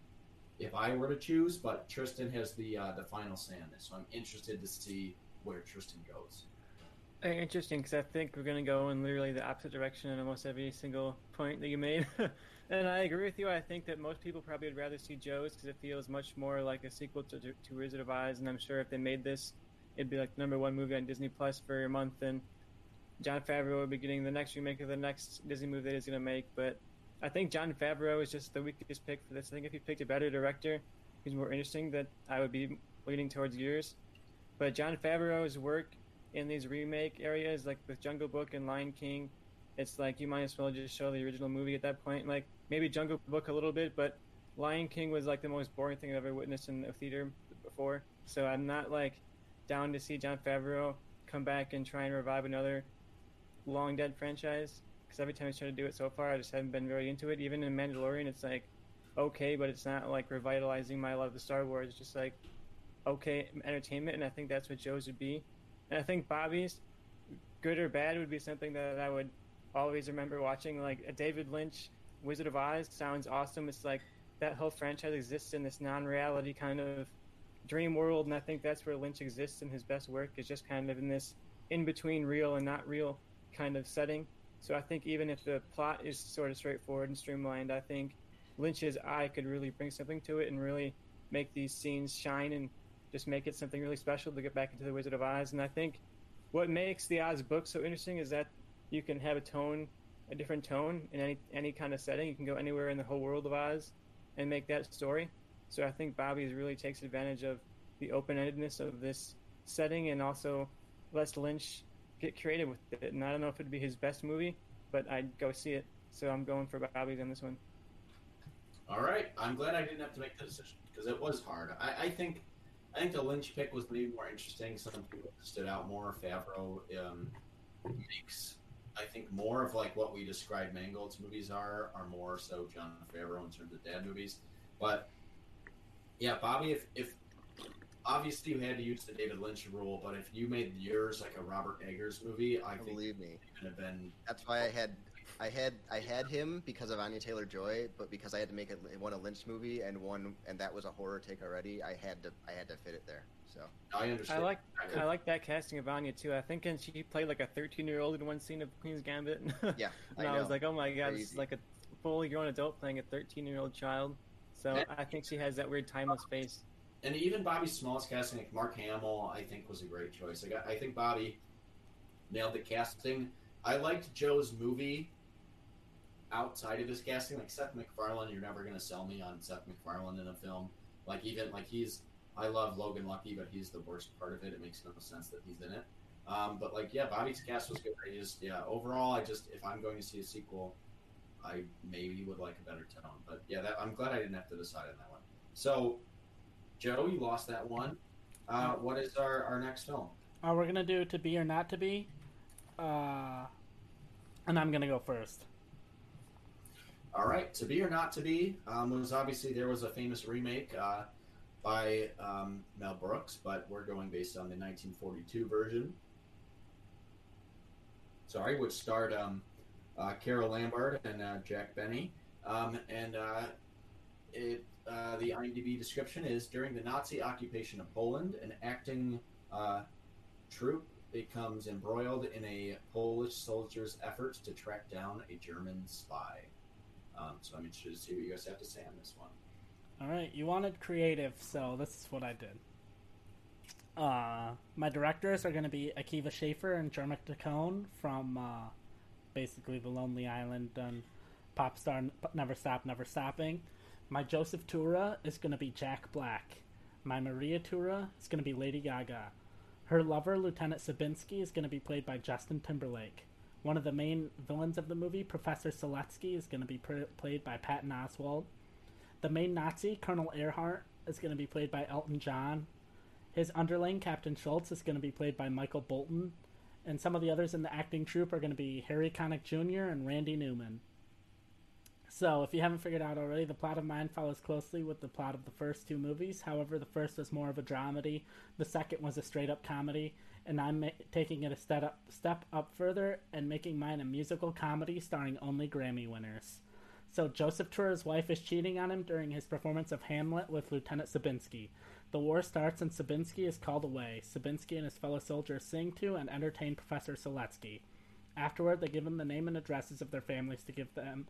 if I were to choose, but Tristan has the uh, the final say on this, so I'm interested to see where Tristan goes. Uh, Interesting, because I think we're going to go in literally the opposite direction in almost every single point that you made. and I agree with you. I think that most people probably would rather see Joe's because it feels much more like a sequel to, to Wizard of Oz. And I'm sure if they made this, it'd be like number one movie on Disney Plus for a month. And Jon Favreau would be getting the next remake of the next Disney movie that he's going to make. But I think Jon Favreau is just the weakest pick for this. I think if he picked a better director who's more interesting, that I would be leaning towards yours. But Jon Favreau's work in these remake areas, like with Jungle Book and Lion King, it's like you might as well just show the original movie at that point. Like maybe Jungle Book a little bit, but Lion King was like the most boring thing I've ever witnessed in a theater before. So I'm not like down to see Jon Favreau come back and try and revive another long dead franchise. Because every time he's tried to do it so far, I just haven't been very into it. Even in Mandalorian, it's like okay, but it's not like revitalizing my love of Star Wars. It's just like okay entertainment, and I think that's what Joe's would be. And I think Bobby's, good or bad, would be something that I would always remember watching. Like a David Lynch Wizard of Oz sounds awesome. It's like that whole franchise exists in this non-reality kind of dream world, and I think that's where Lynch exists in his best work. Is just kind of in this in between real and not real kind of setting. So I think even if the plot is sort of straightforward and streamlined, I think Lynch's eye could really bring something to it and really make these scenes shine and just make it something really special to get back into the Wizard of Oz. And I think what makes the Oz book so interesting is that you can have a tone, a different tone in any any kind of setting. You can go anywhere in the whole world of Oz and make that story. So I think Bobby's really takes advantage of the open-endedness of this setting and also lets Lynch get creative with it. And I don't know if it'd be his best movie, but I'd go see it. So I'm going for Bobby's on this one. All right, I'm glad I didn't have to make the decision because it was hard. I, I think, I think the Lynch pick was maybe more interesting. Some people stood out more. Favreau um, makes, I think, more of like what we describe Mangold's movies are, are more so Jon Favreau in terms of dad movies. But yeah, Bobby, if if obviously you had to use the David Lynch rule, but if you made yours like a Robert Eggers movie, I think Believe me, it would have been that's why I had, I had, I had him because of Anya Taylor Joy, but because I had to make a, one a Lynch movie and one, and that was a horror take already. I had to, I had to fit it there. So I understand. I like I like that casting of Anya too. I think and she played like a 13 year old in one scene of Queen's Gambit. Yeah, and I I, was like, oh my god, this is like a fully grown adult playing a 13 year old child. So I think she has that weird timeless face. and even Bobby Small's casting, like Mark Hamill, I think was a great choice. Like, I, I think Bobby nailed the casting. I liked Joe's movie outside of his casting, like Seth MacFarlane. You're never gonna sell me on Seth MacFarlane in a film. Like even like he's, I love Logan Lucky, but he's the worst part of it. It makes no sense that he's in it. Um, but like yeah, Bobby's cast was good. I just yeah, overall, I just if I'm going to see a sequel, I maybe would like a better tone. But yeah, that, I'm glad I didn't have to decide on that one. So, Joe, you lost that one. Uh, what is our, our next film? Uh, we're gonna do to be or not to be, uh, and I'm gonna go first. All right, to be or not to be um, was obviously there was a famous remake uh, by um, Mel Brooks, but we're going based on the 1942 version. Sorry, which starred um, uh, Carole Lombard and uh, Jack Benny, um, and uh, it uh, the IMDb description is during the Nazi occupation of Poland, an acting uh, troupe becomes embroiled in a Polish soldier's efforts to track down a German spy. Um, so I'm interested to see what you guys have to say on this one. All right, you wanted creative, so this is what I did. Uh, my directors are going to be Akiva Schaffer and Jorma Taccone from uh, basically The Lonely Island and Popstar Never Stop, Never Stopping. My Joseph Tura is going to be Jack Black. My Maria Tura is going to be Lady Gaga. Her lover, Lieutenant Sabinski, is going to be played by Justin Timberlake. One of the main villains of the movie, Professor Seletsky, is going to be pr- played by Patton Oswalt. The main Nazi, Colonel Ehrhardt, is going to be played by Elton John. His underling, Captain Schultz, is going to be played by Michael Bolton. And some of the others in the acting troupe are going to be Harry Connick Jr. and Randy Newman. So, if you haven't figured out already, the plot of mine follows closely with the plot of the first two movies. However, the first was more of a dramedy, the second was a straight up comedy, and I'm ma- taking it a step up, step up further and making mine a musical comedy starring only Grammy winners. So Joseph Tura's wife is cheating on him during his performance of Hamlet with Lieutenant Sabinski. The war starts and Sabinski is called away. Sabinski and his fellow soldiers sing to and entertain Professor Seletsky. Afterward, they give him the name and addresses of their families to give them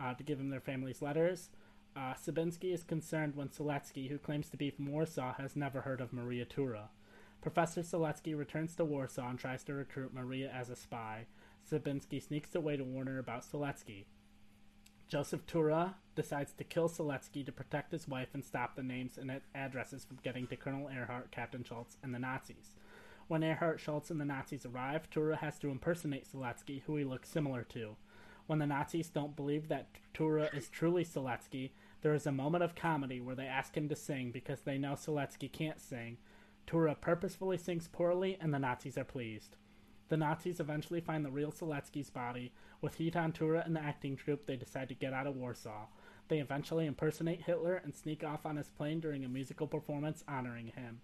uh, to give him their families' letters. Uh, Sabinski is concerned when Seletsky, who claims to be from Warsaw, has never heard of Maria Tura. Professor Seletsky returns to Warsaw and tries to recruit Maria as a spy. Sabinski sneaks away to warn her about Seletsky. Joseph Tura decides to kill Seletsky to protect his wife and stop the names and addresses from getting to Colonel Ehrhardt, Captain Schultz, and the Nazis. When Ehrhardt, Schultz, and the Nazis arrive, Tura has to impersonate Seletsky, who he looks similar to. When the Nazis don't believe that Tura is truly Seletsky, there is a moment of comedy where they ask him to sing because they know Seletsky can't sing. Tura purposefully sings poorly, and the Nazis are pleased. The Nazis eventually find the real Seletsky's body. With heat on Tura and the acting troupe, they decide to get out of Warsaw. They eventually impersonate Hitler and sneak off on his plane during a musical performance honoring him.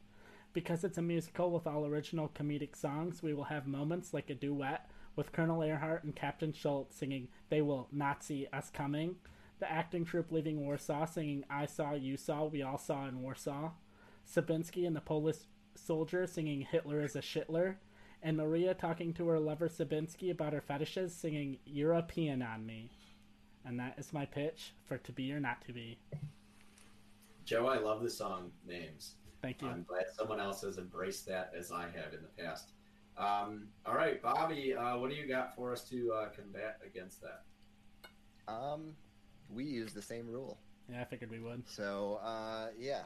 Because it's a musical with all original comedic songs, we will have moments like a duet with Colonel Ehrhardt and Captain Schultz singing They Will Nazi Us Coming, the acting troupe leaving Warsaw singing I Saw, You Saw, We All Saw in Warsaw, Sabinski and the Polish soldier singing Hitler is a Shitler, and Maria talking to her lover Sabinski about her fetishes, singing European on me. And that is my pitch for To Be or Not to Be. Joe, I love the song names. Thank you. I'm glad someone else has embraced that as I have in the past. Um, all right, Bobby, uh, what do you got for us to uh, combat against that? Um, we use the same rule. Yeah, I figured we would. So, uh, yeah.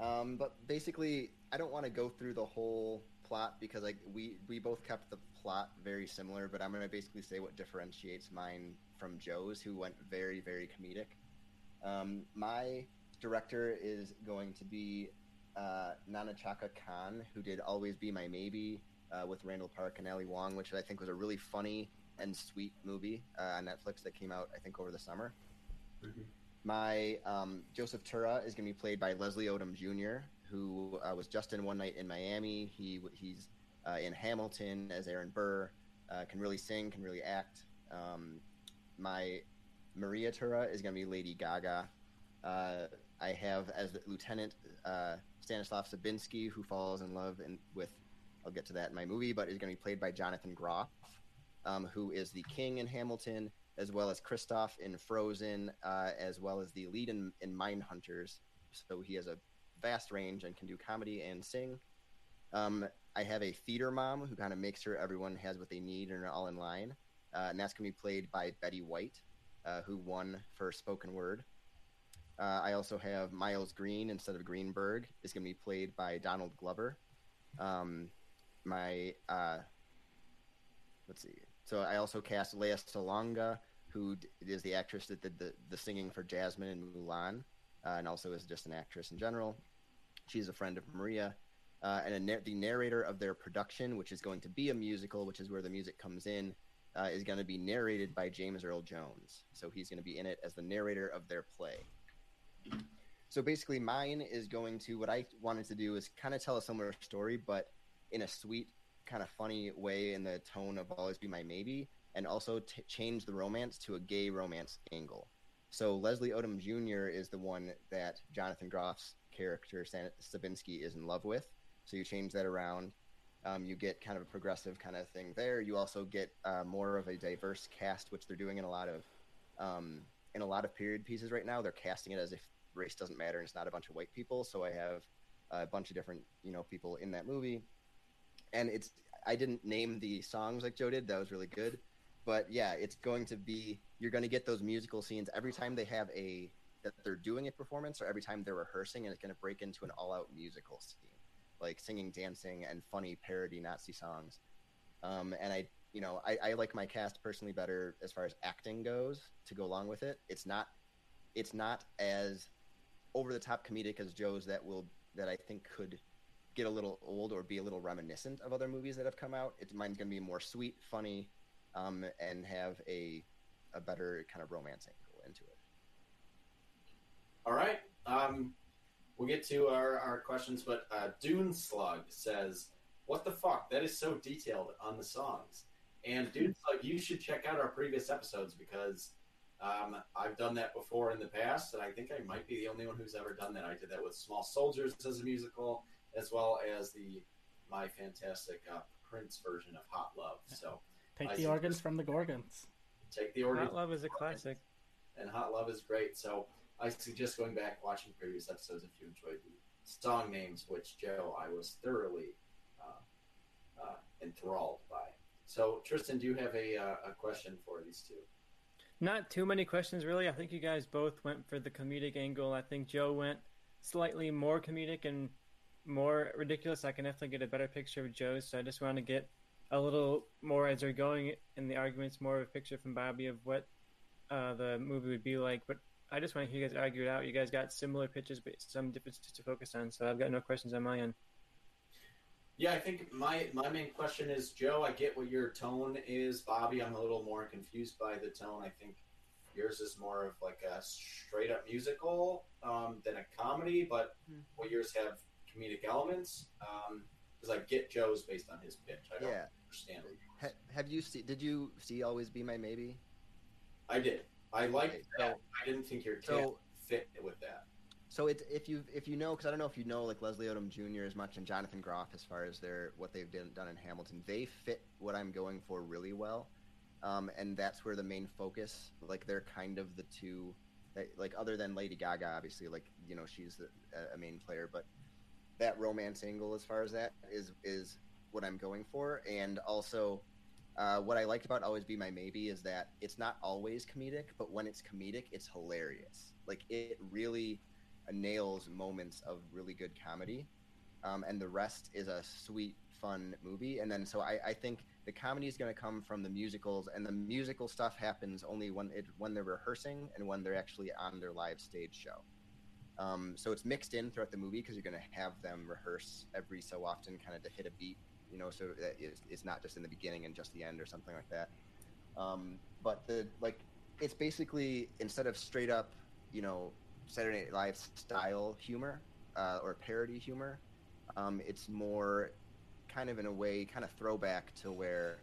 Um, but basically, I don't want to go through the whole plot because like we we both kept the plot very similar. But I'm going to basically say what differentiates mine from Joe's, who went very very comedic. Um, my director is going to be uh, Nahnatchka Khan, who did Always Be My Maybe uh, with Randall Park and Ali Wong, which I think was a really funny and sweet movie uh, on Netflix that came out I think over the summer. Mhm. My um, Joseph Tura is going to be played by Leslie Odom Jr., who uh, was just in One Night in Miami. He he's uh, in Hamilton as Aaron Burr. Uh, can really sing, can really act. Um, my Maria Tura is going to be Lady Gaga. Uh, I have as Lieutenant uh, Stanislav Sabinsky, who falls in love in, with. I'll get to that in my movie, but is going to be played by Jonathan Groff, um, who is the king in Hamilton as well as Kristoff in Frozen, uh, as well as the lead in, in Mindhunters. So he has a vast range and can do comedy and sing. Um, I have a theater mom who kind of makes sure everyone has what they need and are all in line. Uh, and that's going to be played by Betty White, uh, who won for spoken word. Uh, I also have Miles Green instead of Greenberg is going to be played by Donald Glover. Um, my uh, let's see. So I also cast Lea Salonga, who d- is the actress that did the, the singing for Jasmine in Mulan, uh, and also is just an actress in general. She's a friend of Maria, uh, and the narrator of their production, which is going to be a musical, which is where the music comes in, uh, is going to be narrated by James Earl Jones. So he's going to be in it as the narrator of their play. So basically, mine is going to what I wanted to do is kind of tell a similar story, but in a sweet, kind of funny way in the tone of Always Be My Maybe, and also t- change the romance to a gay romance angle. So Leslie Odom Jr. is the one that Jonathan Groff's character Sabinski is in love with. So you change that around. Um, you get kind of a progressive kind of thing there. You also get uh, more of a diverse cast, which they're doing in a lot of um, in a lot of period pieces right now. They're casting it as if race doesn't matter and it's not a bunch of white people. So I have a bunch of different you know people in that movie, and it's I didn't name the songs like Joe did. That was really good, but yeah, it's going to be you're going to get those musical scenes every time they have a that they're doing a performance or every time they're rehearsing, and it's going to break into an all-out musical scene, like singing, dancing, and funny parody Nazi songs. Um, and I, you know, I, I like my cast personally better as far as acting goes to go along with it. It's not, it's not as over the top comedic as Joe's that will that I think could get a little old or be a little reminiscent of other movies that have come out. It's mine's going to be more sweet, funny, um, and have a a better kind of romance angle into it. All right. Um, we'll get to our, our questions, but uh, Dune Slug says, What the fuck? That is so detailed on the songs. And Dune Slug, you should check out our previous episodes because Um, I've done that before in the past, and I think I might be the only one who's ever done that. I did that with Small Soldiers as a musical, as well as the my fantastic uh, Prince version of Hot Love. So Take I the organs from the Gorgons. take the organs. Hot Love is a classic. and Hot Love is great. So I suggest going back watching previous episodes if you enjoyed the song names, which Joe I was thoroughly uh, uh, enthralled by. So Tristan, do you have a uh, a question for these two? Not too many questions, really. I think you guys both went for the comedic angle. I think Joe went slightly more comedic and more ridiculous. I can definitely get a better picture of Joe's, so I just want to get a little more as they're going in the arguments, more of a picture from Bobby of what uh, the movie would be like. But I just want to hear you guys argue it out. You guys got similar pitches, but some differences to focus on. So I've got no questions on my end. Yeah, I think my my main question is Joe. I get what your tone is, Bobby. I'm a little more confused by the tone. I think yours is more of like a straight up musical um, than a comedy, but Hmm. will yours have comedic elements? Because I get Joe's based on his pitch. I don't Yeah. understand. What Ha- have you see? Did you see Always Be My Maybe? I did. I liked Okay, that. so- I didn't think your kid so- fit with that. So it, if you if you know, because I don't know if you know like Leslie Odom Jr. as much and Jonathan Groff as far as their what they've done, done in Hamilton, they fit what I'm going for really well, um, and that's where the main focus. Like they're kind of the two, that, like other than Lady Gaga, obviously, like you know she's the, a main player, but that romance angle as far as that is is what I'm going for, and also. Uh, what I liked about Always Be My Maybe is that it's not always comedic, but when it's comedic, it's hilarious. Like it really nails moments of really good comedy, um, and the rest is a sweet, fun movie. And then so I, I think the comedy is going to come from the musicals, and the musical stuff happens only when it when they're rehearsing and when they're actually on their live stage show. Um, so it's mixed in throughout the movie because you're going to have them rehearse every so often, kind of to hit a beat, you know, so that it's, it's not just in the beginning and just the end or something like that. Um, but the like, it's basically instead of straight up, you know, Saturday Night Live style humor uh, or parody humor, um, it's more kind of in a way, kind of throwback to where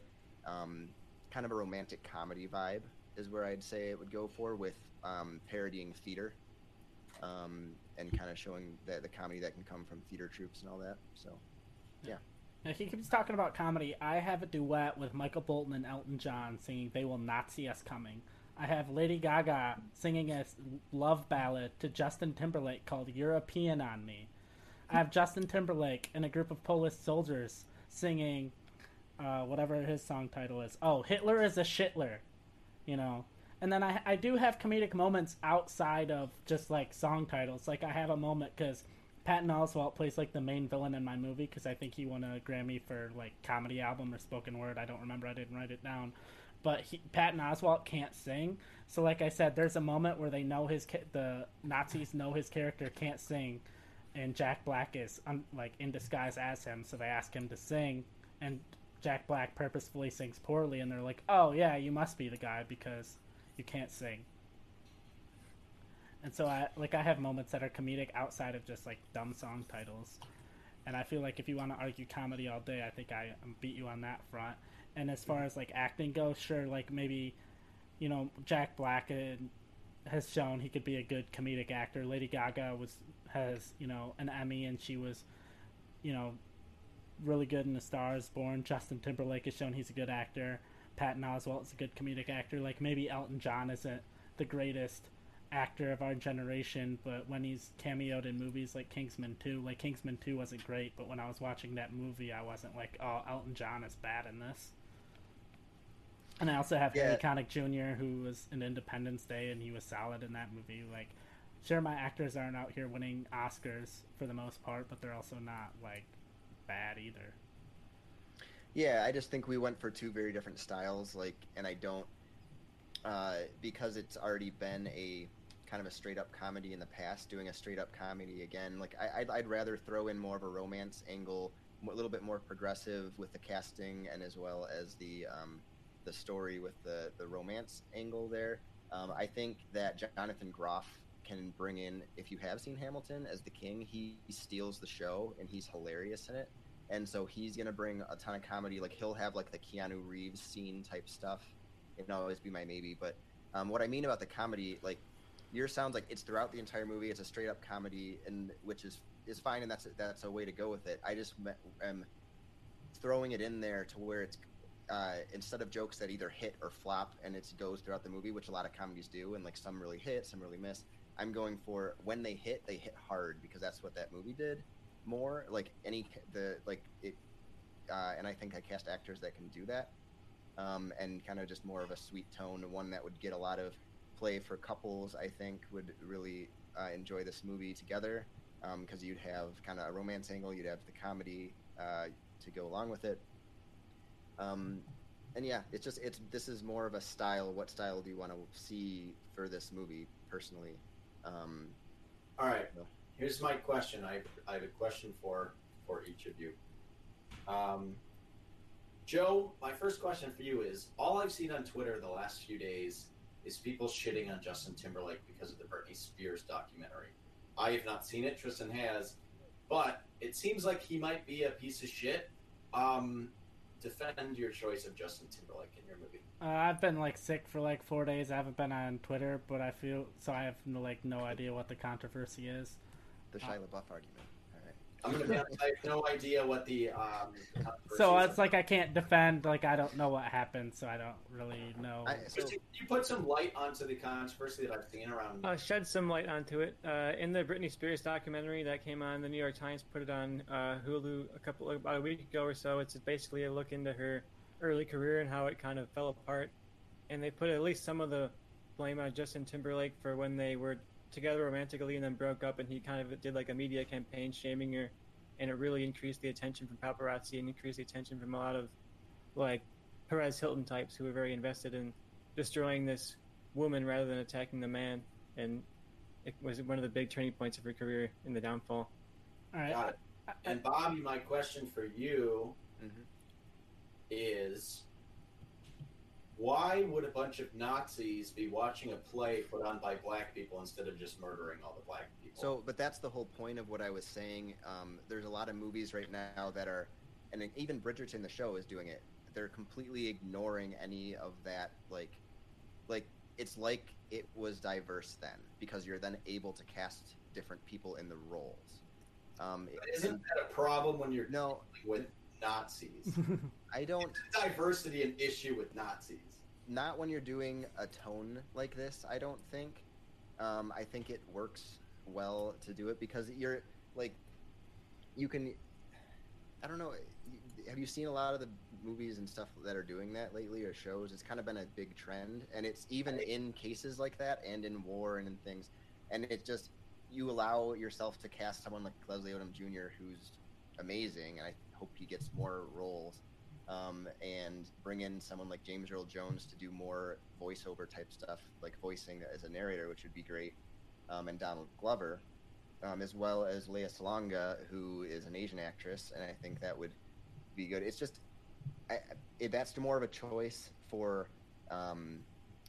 um, kind of a romantic comedy vibe is where I'd say it would go for with um, parodying theater um, and kind of showing the, the comedy that can come from theater troops and all that. So, Now, he keeps talking about comedy. I have a duet with Michael Bolton and Elton John singing "They Will Not See Us Coming." I have Lady Gaga singing a love ballad to Justin Timberlake called "European on Me." I have Justin Timberlake and a group of Polish soldiers singing uh, whatever his song title is. Oh, Hitler is a shitler, you know. And then I, I do have comedic moments outside of just like song titles. Like I have a moment because Patton Oswalt plays like the main villain in my movie because I think he won a Grammy for like comedy album or spoken word. I don't remember. I didn't write it down. But he, Patton Oswalt can't sing, so like I said, there's a moment where they know his the Nazis know his character can't sing, and Jack Black is un, like in disguise as him, so they ask him to sing, and Jack Black purposefully sings poorly, and they're like, "Oh yeah, you must be the guy because you can't sing." And so I like I have moments that are comedic outside of just like dumb song titles. And I feel like if you want to argue comedy all day, I think I um, beat you on that front. And as far as like acting goes, sure, like maybe, you know, Jack Black has shown he could be a good comedic actor. Lady Gaga was has you know an Emmy, and she was, you know, really good in The Stars Born. Justin Timberlake has shown he's a good actor. Patton Oswalt is a good comedic actor. Like maybe Elton John isn't the greatest actor of our generation, but when he's cameoed in movies like Kingsman 2, like Kingsman 2 wasn't great, but when I was watching that movie, I wasn't like, oh, Elton John is bad in this. And I also have Yeah. Harry Connick Jr., who was in Independence Day, and he was solid in that movie. Like, sure, my actors aren't out here winning Oscars for the most part, but they're also not, like, bad either. Yeah, I just think we went for two very different styles. Like, and I don't uh, because it's already been a kind of a straight up comedy in the past. Doing a straight up comedy again, like I, I'd, I'd rather throw in more of a romance angle, a little bit more progressive with the casting and as well as the um, the story with the the romance angle there. Um, I think that Jonathan Groff can bring in, if you have seen Hamilton as the king, he steals the show and he's hilarious in it and so he's gonna bring a ton of comedy. Like he'll have like the Keanu Reeves scene type stuff. It'll always be my maybe, but Um, what I mean about the comedy, like yours sounds like it's throughout the entire movie. It's a straight up comedy, and which is is fine, and that's that's a way to go with it. I just am throwing it in there to where it's uh, instead of jokes that either hit or flop, and it goes throughout the movie, which a lot of comedies do, and like some really hit, some really miss. I'm going for when they hit, they hit hard because that's what that movie did more. Like any the like it, uh, and I think I cast actors that can do that, um, and kind of just more of a sweet tone, one that would get a lot of play for couples. I think would really uh, enjoy this movie together because you'd have kind of a romance angle, you'd have the comedy uh, to go along with it. Um, and yeah, it's just it's this is more of a style. What style do you want to see for this movie, personally? Um, All right. No. Here's my question. I I have a question for for each of you. Um, Joe, my first question for you is: All I've seen on Twitter the last few days is people shitting on Justin Timberlake because of the Britney Spears documentary. I have not seen it. Tristan has, but it seems like he might be a piece of shit. Um, defend your choice of Justin Timberlake in your movie. Uh, I've been like sick for like four days. I haven't been on Twitter, but I feel so. I have no, like no idea what the controversy is. the Shia LaBeouf argument. All right. I'm gonna be honest. I have no idea what the um. So it's like I can't defend. Like I don't know what happened, so I don't really know. I, so Just, you put some light onto the controversy that I've seen around. Uh, shed some light onto it. Uh, in the Britney Spears documentary that came on, the New York Times put it on uh, Hulu a couple about a week ago or so. It's basically a look into her early career and how it kind of fell apart. And they put at least some of the blame on Justin Timberlake for when they were together romantically and then broke up, and he kind of did like a media campaign shaming her, and it really increased the attention from paparazzi and increased the attention from a lot of like Perez Hilton types who were very invested in destroying this woman rather than attacking the man, and it was one of the big turning points of her career in the downfall. All right. Got it. And Bobby, my question for you Mhm. is: Why would a bunch of Nazis be watching a play put on by black people instead of just murdering all the black people? So, but that's the whole point of what I was saying. Um, there's a lot of movies right now that are, and even Bridgerton, the show, is doing it. They're completely ignoring any of that. Like, like it's like it was diverse then because you're then able to cast different people in the roles. Um, But isn't that a problem when you're no, with Nazis? I don't. Is diversity an issue with Nazis? Not when you're doing a tone like this i don't think. Um, i think it works well to do it because you're like you can i don't know have you seen a lot of the movies and stuff that are doing that lately or shows? It's kind of been a big trend and it's even in cases like that and in war and in things and it just you allow yourself to cast someone like leslie odom jr who's amazing and i hope he gets more roles um, and bring in someone like James Earl Jones to do more voiceover type stuff, like voicing as a narrator, which would be great, um, and Donald Glover, um, as well as Lea Salonga, who is an Asian actress, and I think that would be good. It's just I, it, that's more of a choice for. Um,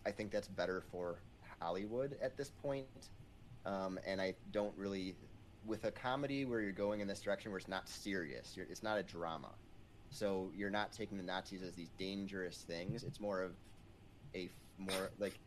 I think that's better for Hollywood at this point, um, and I don't really with a comedy where you're going in this direction where it's not serious, it's not a drama. So you're not taking the Nazis as these dangerous things. It's more of a f- more like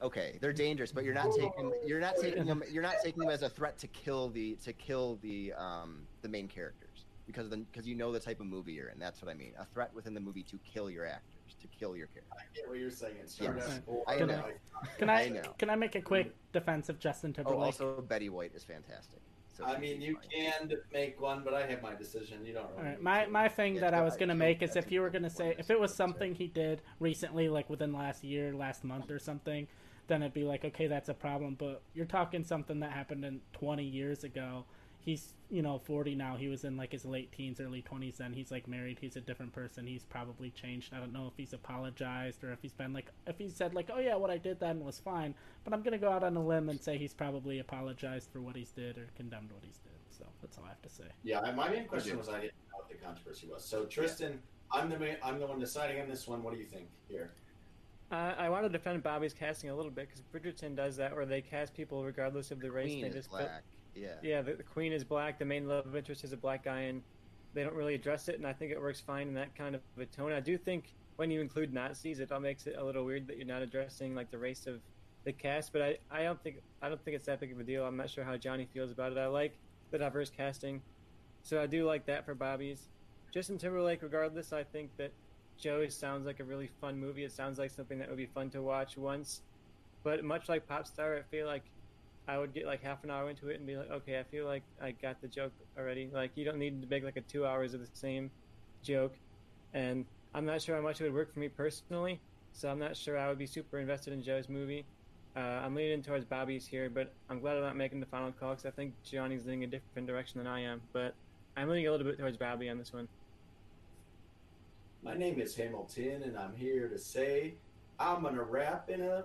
okay, they're dangerous, but you're not taking you're not taking them you're not taking them as a threat to kill the to kill the um the main characters because then because you know the type of movie you're in. That's what I mean. A threat within the movie to kill your actors, to kill your characters. I get what you're saying. It started Yes. as I Can know. like- Can I, I know. can I make a quick defense of Justin Timberlake? Oh, also Betty White is fantastic. I mean, you can make one, but I have my decision. You don't. Really All right, my my thing that I was gonna make is if you were gonna say if it was something he did recently, like within last year, last month or something, then it'd be like okay, that's a problem. But you're talking something that happened in 20 years ago. He's you know 40 now. He was in like his late teens, early 20s. Then he's like married. He's a different person. He's probably changed. I don't know if he's apologized or if he's been like if he said like oh yeah, what I did then was fine. But I'm gonna go out on a limb and say he's probably apologized for what he's did or condemned what he's did. So that's all I have to say. Yeah, my main question was I didn't know what the controversy was. So Tristan, I'm the ma- I'm the one deciding on this one. What do you think here? Uh, I want to defend Bobby's casting a little bit because Bridgerton does that, where they cast people regardless of the race. Queen they is just put- black. Yeah. yeah, the, the queen is black. The main love interest is a black guy, and they don't really address it. And I think it works fine in that kind of a tone. I do think when you include Nazis, it all makes it a little weird that you're not addressing like the race of the cast. But I, I don't think I don't think it's that big of a deal. I'm not sure how Johnny feels about it. I like the diverse casting, so I do like that for Bobby's. Justin Timberlake, regardless, I think that Joe sounds like a really fun movie. It sounds like something that would be fun to watch once. But much like Popstar, I feel like I would get like half an hour into it and be like, okay, I feel like I got the joke already. Like you don't need to make like a two hours of the same joke, and I'm not sure how much it would work for me personally. So I'm not sure I would be super invested in Joe's movie. Uh, I'm leaning towards Bobby's here, but I'm glad I'm not making the final call because I think Johnny's leaning a different direction than I am. But I'm leaning a little bit towards Bobby on this one. My name is Hamilton, and I'm here to say I'm gonna rap in a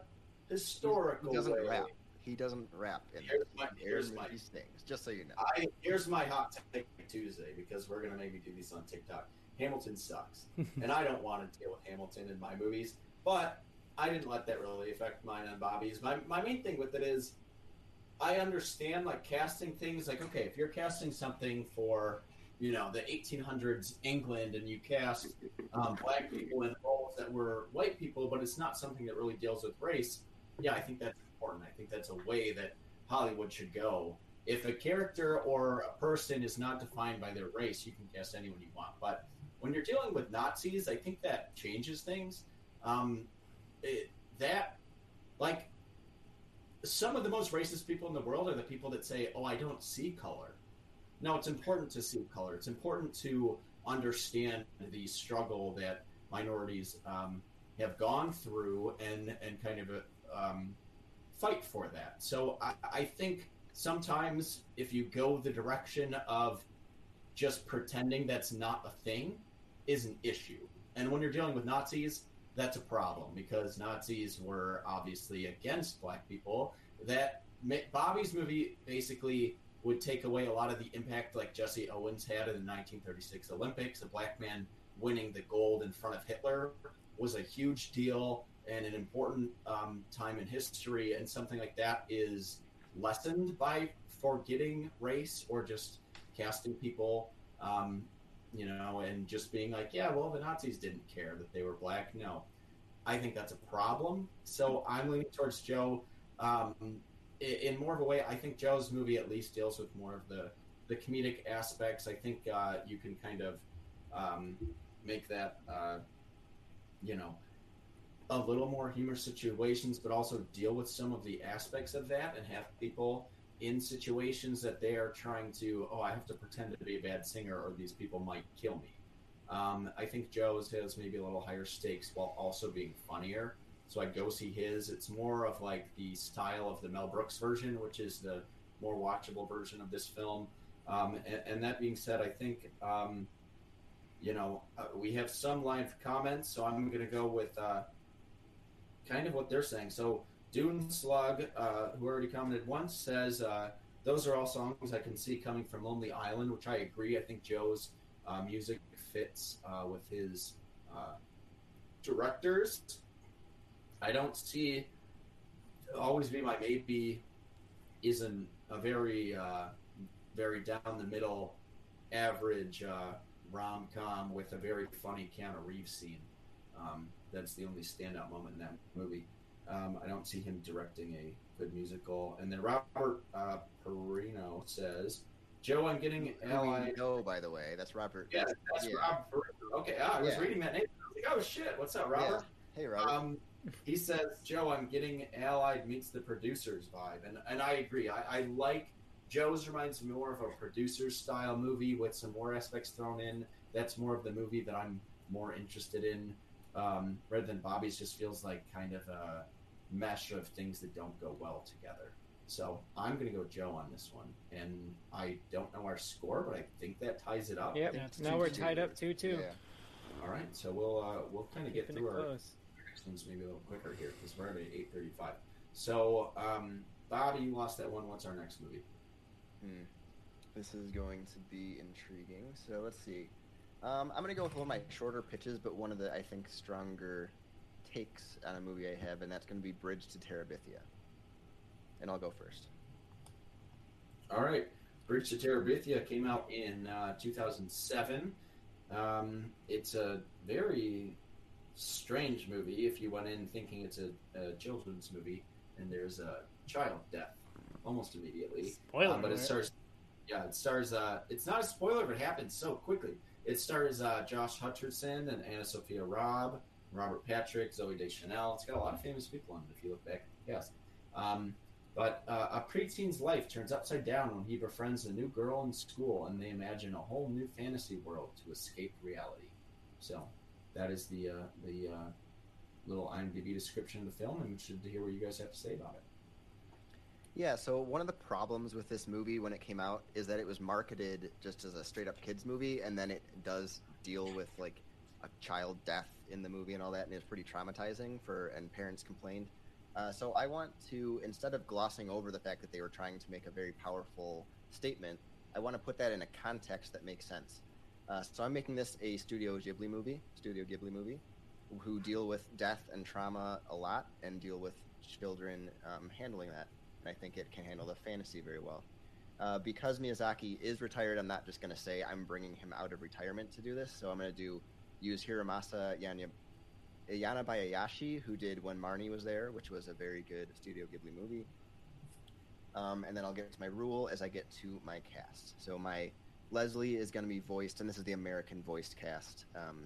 historical He doesn't way. rap. He doesn't rap in Here's my- He here's my- these things, just so you know. I, here's my hot take Tuesday because we're gonna maybe do these on TikTok. Hamilton sucks, and I don't want to deal with Hamilton in my movies. But I didn't let that really affect mine on Bobby's. My my main thing with it is, I understand like casting things. Like okay, if you're casting something for you know the 1800s England and you cast um, black people in roles that were white people, but it's not something that really deals with race. Yeah, I think that's important. I think that's a way that Hollywood should go if a character or a person is not defined by their race, you can cast anyone you want. But when you're dealing with Nazis, I think that changes things. Um, it, that, like, some of the most racist people in the world are the people that say, "Oh, I don't see color." No, it's important to see color. It's important to understand the struggle that minorities um, have gone through and and kind of um, fight for that. So I, I think sometimes if you go the direction of just pretending that's not a thing is an issue. And when you're dealing with Nazis, that's a problem because Nazis were obviously against black people. That Bobby's movie basically would take away a lot of the impact like Jesse Owens had in the 1936 Olympics. A black man winning the gold in front of Hitler was a huge deal and an important um, time in history, and something like that is lessened by forgetting race or just casting people, um, you know, and just being like, yeah, well, the Nazis didn't care that they were black. No, I think that's a problem. So I'm leaning towards Joe. Um, in more of a way, I think Joe's movie at least deals with more of the the comedic aspects. I think uh, you can kind of um, make that, uh, you know, a little more humorous situations, but also deal with some of the aspects of that and have people in situations that they are trying to, oh, I have to pretend to be a bad singer or these people might kill me. Um, I think Joe's has maybe a little higher stakes while also being funnier. So I'd go see his. It's more of like the style of the Mel Brooks version, which is the more watchable version of this film. Um, and, and, that being said, I think, um, you know, uh, we have some live comments, so I'm going to go with uh, kind of what they're saying. So Dune Slug, uh, who already commented once, says uh, those are all songs I can see coming from Lonely Island, which I agree. I think Joe's uh, music fits uh, with his uh, directors. I don't see always be my maybe isn't a very uh, very down the middle average rom com with a very funny Keanu Reeves scene. Um, that's the only standout moment in that movie. Um, I don't see him directing a good musical. And then Robert uh, Perino says, "Joe, I'm getting ally." No, by the way, that's Robert. Yeah, that's yeah. Rob Okay, ah, I was yeah. reading that name. I was like, "Oh shit, what's up, Robert?" Yeah. Hey, Robert. Um, he says, "Joe, I'm getting Allied meets the producers vibe," and and I agree. I, I like Joe's reminds me more of a producer style movie with some more aspects thrown in. That's more of the movie that I'm more interested in um, rather than Bobby's just feels like kind of a mesh of things that don't go well together. So I'm going to go Joe on this one, and I don't know our score, but I think that ties it up. Yep. now we're tied up two two. Yeah. All right, so we'll uh, we'll kind of get through our close. next ones maybe a little quicker here because we're at eight thirty five. So um, Bobby, you lost that one. What's our next movie? Hmm. This is going to be intriguing. So let's see. Um, I'm going to go with one of my shorter pitches, but one of the, I think, stronger takes on a movie I have, and that's going to be Bridge to Terabithia. And I'll go first. All right. Bridge to Terabithia came out in uh, 2007. Um, it's a very strange movie if you went in thinking it's a, a children's movie and there's a child death almost immediately. Spoiler Um, but it alert. stars. Yeah, it stars. Uh, it's not a spoiler, but it happens so quickly. It stars uh, Josh Hutcherson and Anna Sophia Robb, Robert Patrick, Zooey Deschanel. It's got a lot of famous people on it if you look back. Yes. Um, but uh, a preteen's life turns upside down when he befriends a new girl in school, and they imagine a whole new fantasy world to escape reality. So, that is the uh, the uh, little IMDb description of the film. I'm interested to hear what you guys have to say about it. Yeah, so one of the problems with this movie when it came out is that it was marketed just as a straight up kids movie, and then it does deal with like a child death in the movie and all that, and it's pretty traumatizing for and parents complained. Uh, so I want to instead of glossing over the fact that they were trying to make a very powerful statement, I want to put that in a context that makes sense. Uh, so I'm making this a Studio Ghibli movie, Studio Ghibli movie, who deal with death and trauma a lot and deal with children um, handling that and I think it can handle the fantasy very well. Uh, because Miyazaki is retired, I'm not just going to say I'm bringing him out of retirement to do this. So I'm going to do use Hiromasa Yanya, Yanabayashi, who did When Marnie Was There, which was a very good Studio Ghibli movie. Um, and then I'll get to my rule as I get to my cast. So my Leslie is going to be voiced, and this is the American voiced cast. Um,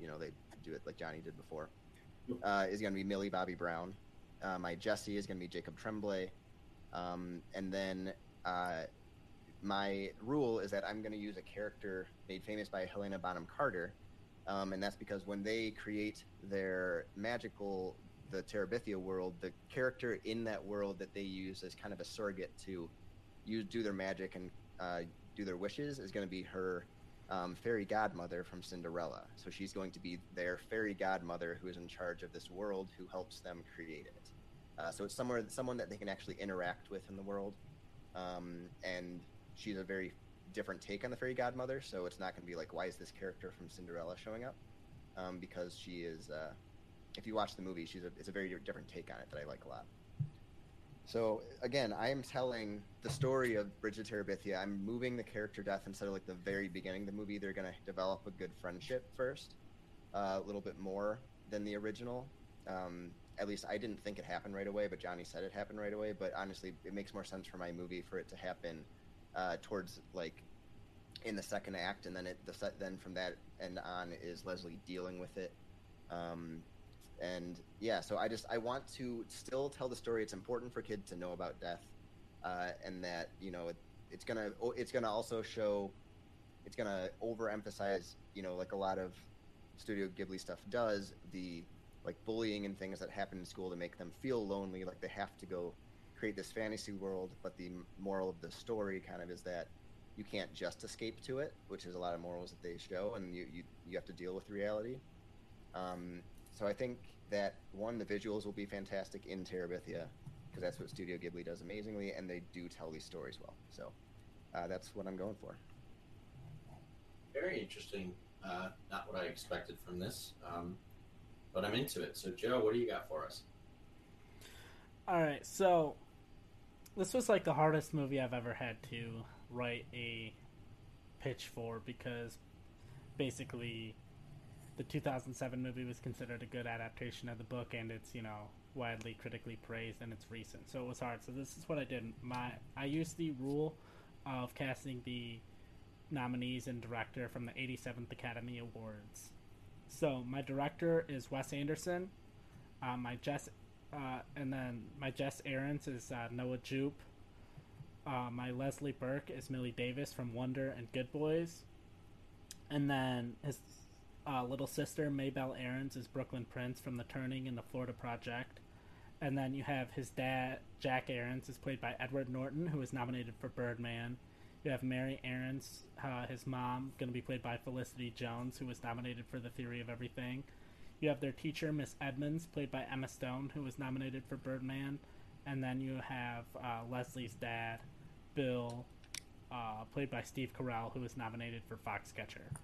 you know, they do it like Johnny did before. Uh, is going to be Millie Bobby Brown. Uh, my Jesse is going to be Jacob Tremblay. Um, and then uh, my rule is that I'm going to use a character made famous by Helena Bonham Carter, um, and that's because when they create their magical, the Terabithia world, the character in that world that they use as kind of a surrogate to use do their magic and uh, do their wishes is going to be her um, fairy godmother from Cinderella. So she's going to be their fairy godmother who is in charge of this world, who helps them create it. Uh, so it's somewhere someone that they can actually interact with in the world, um, and she's a very different take on the fairy godmother. So it's not going to be like, why is this character from Cinderella showing up? Um, because she is, uh, if you watch the movie, she's a, it's a very different take on it that I like a lot. So again, I am telling the story of Bridge of Terabithia. I'm moving the character death instead of like the very beginning of the movie. They're going to develop a good friendship first, uh, a little bit more than the original. Um, at least I didn't think it happened right away, but Johnny said it happened right away. But honestly, it makes more sense for my movie for it to happen uh, towards like in the second act, and then it the set, then from that end on is Leslie dealing with it. Um, and yeah, so I just I want to still tell the story. It's important for kids to know about death, uh, and that you know it, it's gonna it's gonna also show, it's gonna overemphasize you know like a lot of Studio Ghibli stuff does the like bullying and things that happen in school to make them feel lonely, like they have to go create this fantasy world. But the moral of the story kind of is that you can't just escape to it, which is a lot of morals that they show, and you you, you have to deal with reality. Um, so I think that one, the visuals will be fantastic in Terabithia because that's what Studio Ghibli does amazingly, and they do tell these stories well. So uh, that's what I'm going for. Very interesting. Uh, not what I expected from this, um, but I'm into it. So, Joe, what do you got for us? All right, so this was like the hardest movie I've ever had to write a pitch for because basically the 2007 movie was considered a good adaptation of the book and it's, you know, widely critically praised and it's recent. So it was hard. So this is what I did. My I used the rule of casting the nominees and director from the 87th Academy Awards. So my director is Wes Anderson. Uh, my Jess uh, and then my Jess Aarons is uh, Noah Jupe. Uh, my Leslie Burke is Millie Davis from Wonder and Good Boys. And then his uh, little sister, Maybelle Aarons, is Brooklyn Prince from The Turning and The Florida Project. And then you have his dad, Jack Aarons, is played by Edward Norton, who was nominated for Birdman. You have Mary Aarons, uh, his mom, going to be played by Felicity Jones, who was nominated for The Theory of Everything. You have their teacher, Miss Edmonds, played by Emma Stone, who was nominated for Birdman. And then you have uh, Leslie's dad, Bill, uh, played by Steve Carell, who was nominated for Foxcatcher.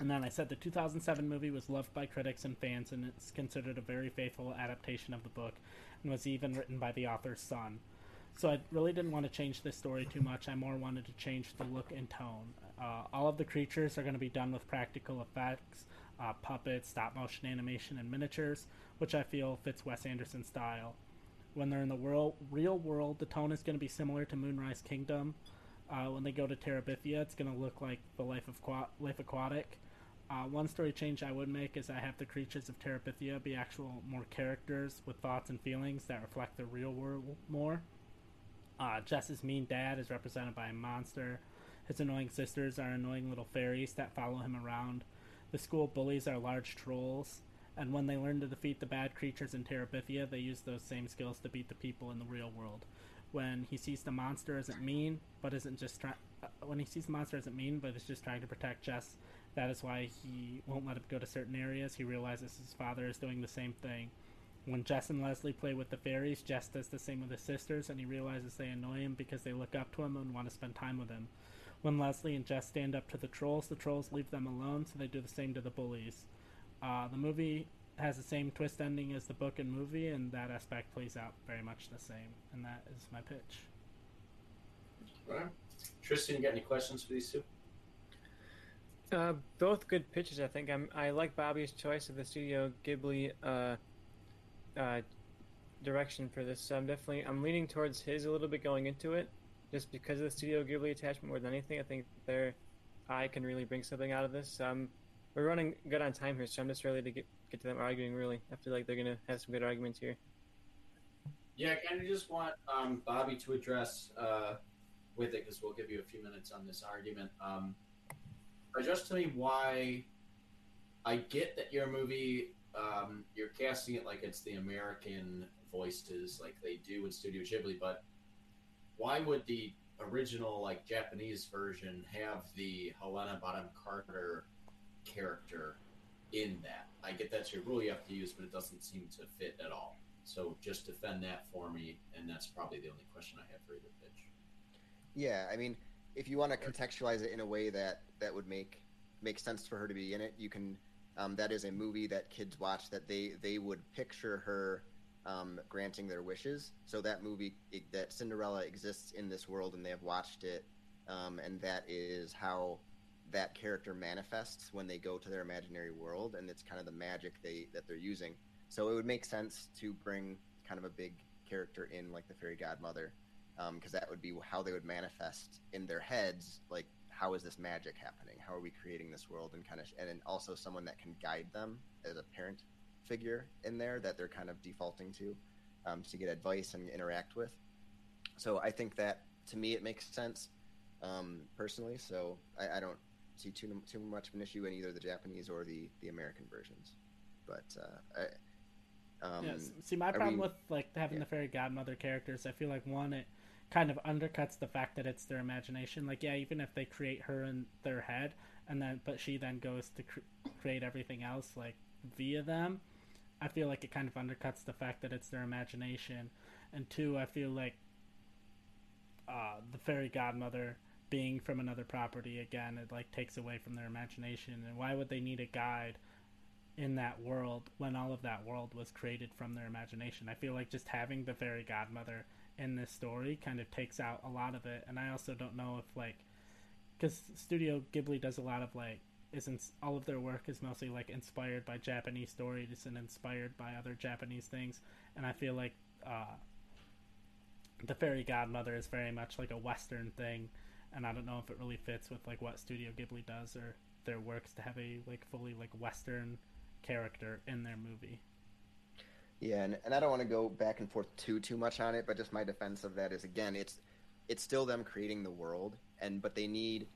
And then I said the 2007 movie was loved by critics and fans, and it's considered a very faithful adaptation of the book, and was even written by the author's son. So I really didn't want to change the story too much. I more wanted to change the look and tone. Uh, all of the creatures are going to be done with practical effects. uh, puppets, stop motion animation, and miniatures, which I feel fits Wes Anderson's style. When they're in the world, real world, the tone is going to be similar to Moonrise Kingdom. Uh, when they go to Terabithia, it's going to look like the Life of Qua- Life Aquatic. Uh, one story change I would make is I have the creatures of Terabithia be actual more characters with thoughts and feelings that reflect the real world more. Uh, Jess's mean dad is represented by a monster. His annoying sisters are annoying little fairies that follow him around. The school bullies are large trolls, and when they learn to defeat the bad creatures in Terabithia, they use those same skills to beat the people in the real world. When he sees the monster isn't mean, but isn't just trying. Uh, when he sees the monster isn't mean, but is just trying to protect Jess, that is why he won't let him go to certain areas. He realizes his father is doing the same thing. When Jess and Leslie play with the fairies, Jess does the same with his sisters, and he realizes they annoy him because they look up to him and want to spend time with him. When Leslie and Jess stand up to the trolls, the trolls leave them alone, so they do the same to the bullies. Uh, the movie has the same twist ending as the book and movie, and that aspect plays out very much the same. And that is my pitch. All right. Tristan, you got any questions for these two? Uh, both good pitches, I think. I'm, I like Bobby's choice of the Studio Ghibli uh, uh, direction for this. So I'm definitely I'm leaning towards his a little bit going into it, just because of the Studio Ghibli attachment more than anything. I think their eye can really bring something out of this. Um, we're running good on time here, so I'm just ready to get get to them arguing. Really, I feel like they're gonna have some good arguments here. Yeah, I kind of just want um, Bobby to address uh, with it because we'll give you a few minutes on this argument. Um, address to me why I get that your movie, um, you're casting it like it's the American voices, like they do in Studio Ghibli, but why would the original, like Japanese version, have the Helena Bonham Carter character in that? I get that's your rule you have to use, but it doesn't seem to fit at all. So just defend that for me, and that's probably the only question I have for either pitch. Yeah, I mean, if you want to contextualize it in a way that that would make make sense for her to be in it, you can. Um, that is a movie that kids watch that they they would picture her um, granting their wishes. So that movie it, that Cinderella exists in this world, and they have watched it, um, and that is how that character manifests when they go to their imaginary world, and it's kind of the magic they that they're using. So it would make sense to bring kind of a big character in, like the fairy godmother, because um, that would be how they would manifest in their heads. Like, how is this magic happening? How are we creating this world? And kind of, and then also someone that can guide them as a parent figure in there that they're kind of defaulting to um, to get advice and interact with. So I think that to me it makes sense um, personally. So I, I don't see too too much of an issue in either the Japanese or the the American versions. But uh, I, um, yes. See, my problem we- with like having yeah. the fairy godmother characters, I feel like one, it kind of undercuts the fact that it's their imagination. Like, yeah, even if they create her in their head, and then but she then goes to cr- create everything else like via them, I feel like it kind of undercuts the fact that it's their imagination. And two, I feel like uh, the fairy godmother being from another property again, it like takes away from their imagination. And why would they need a guide? in that world when all of that world was created from their imagination. I feel like just having the fairy godmother in this story kind of takes out a lot of it. And I also don't know if like because Studio Ghibli does a lot of like isn't all of their work is mostly like inspired by Japanese stories and inspired by other Japanese things. And I feel like uh, the fairy godmother is very much like a Western thing. And I don't know if it really fits with like what Studio Ghibli does or their works to have a like fully like Western character in their movie. Yeah, and, and I don't want to go back and forth too too much on it, but just my defense of that is again, it's it's still them creating the world, and but they need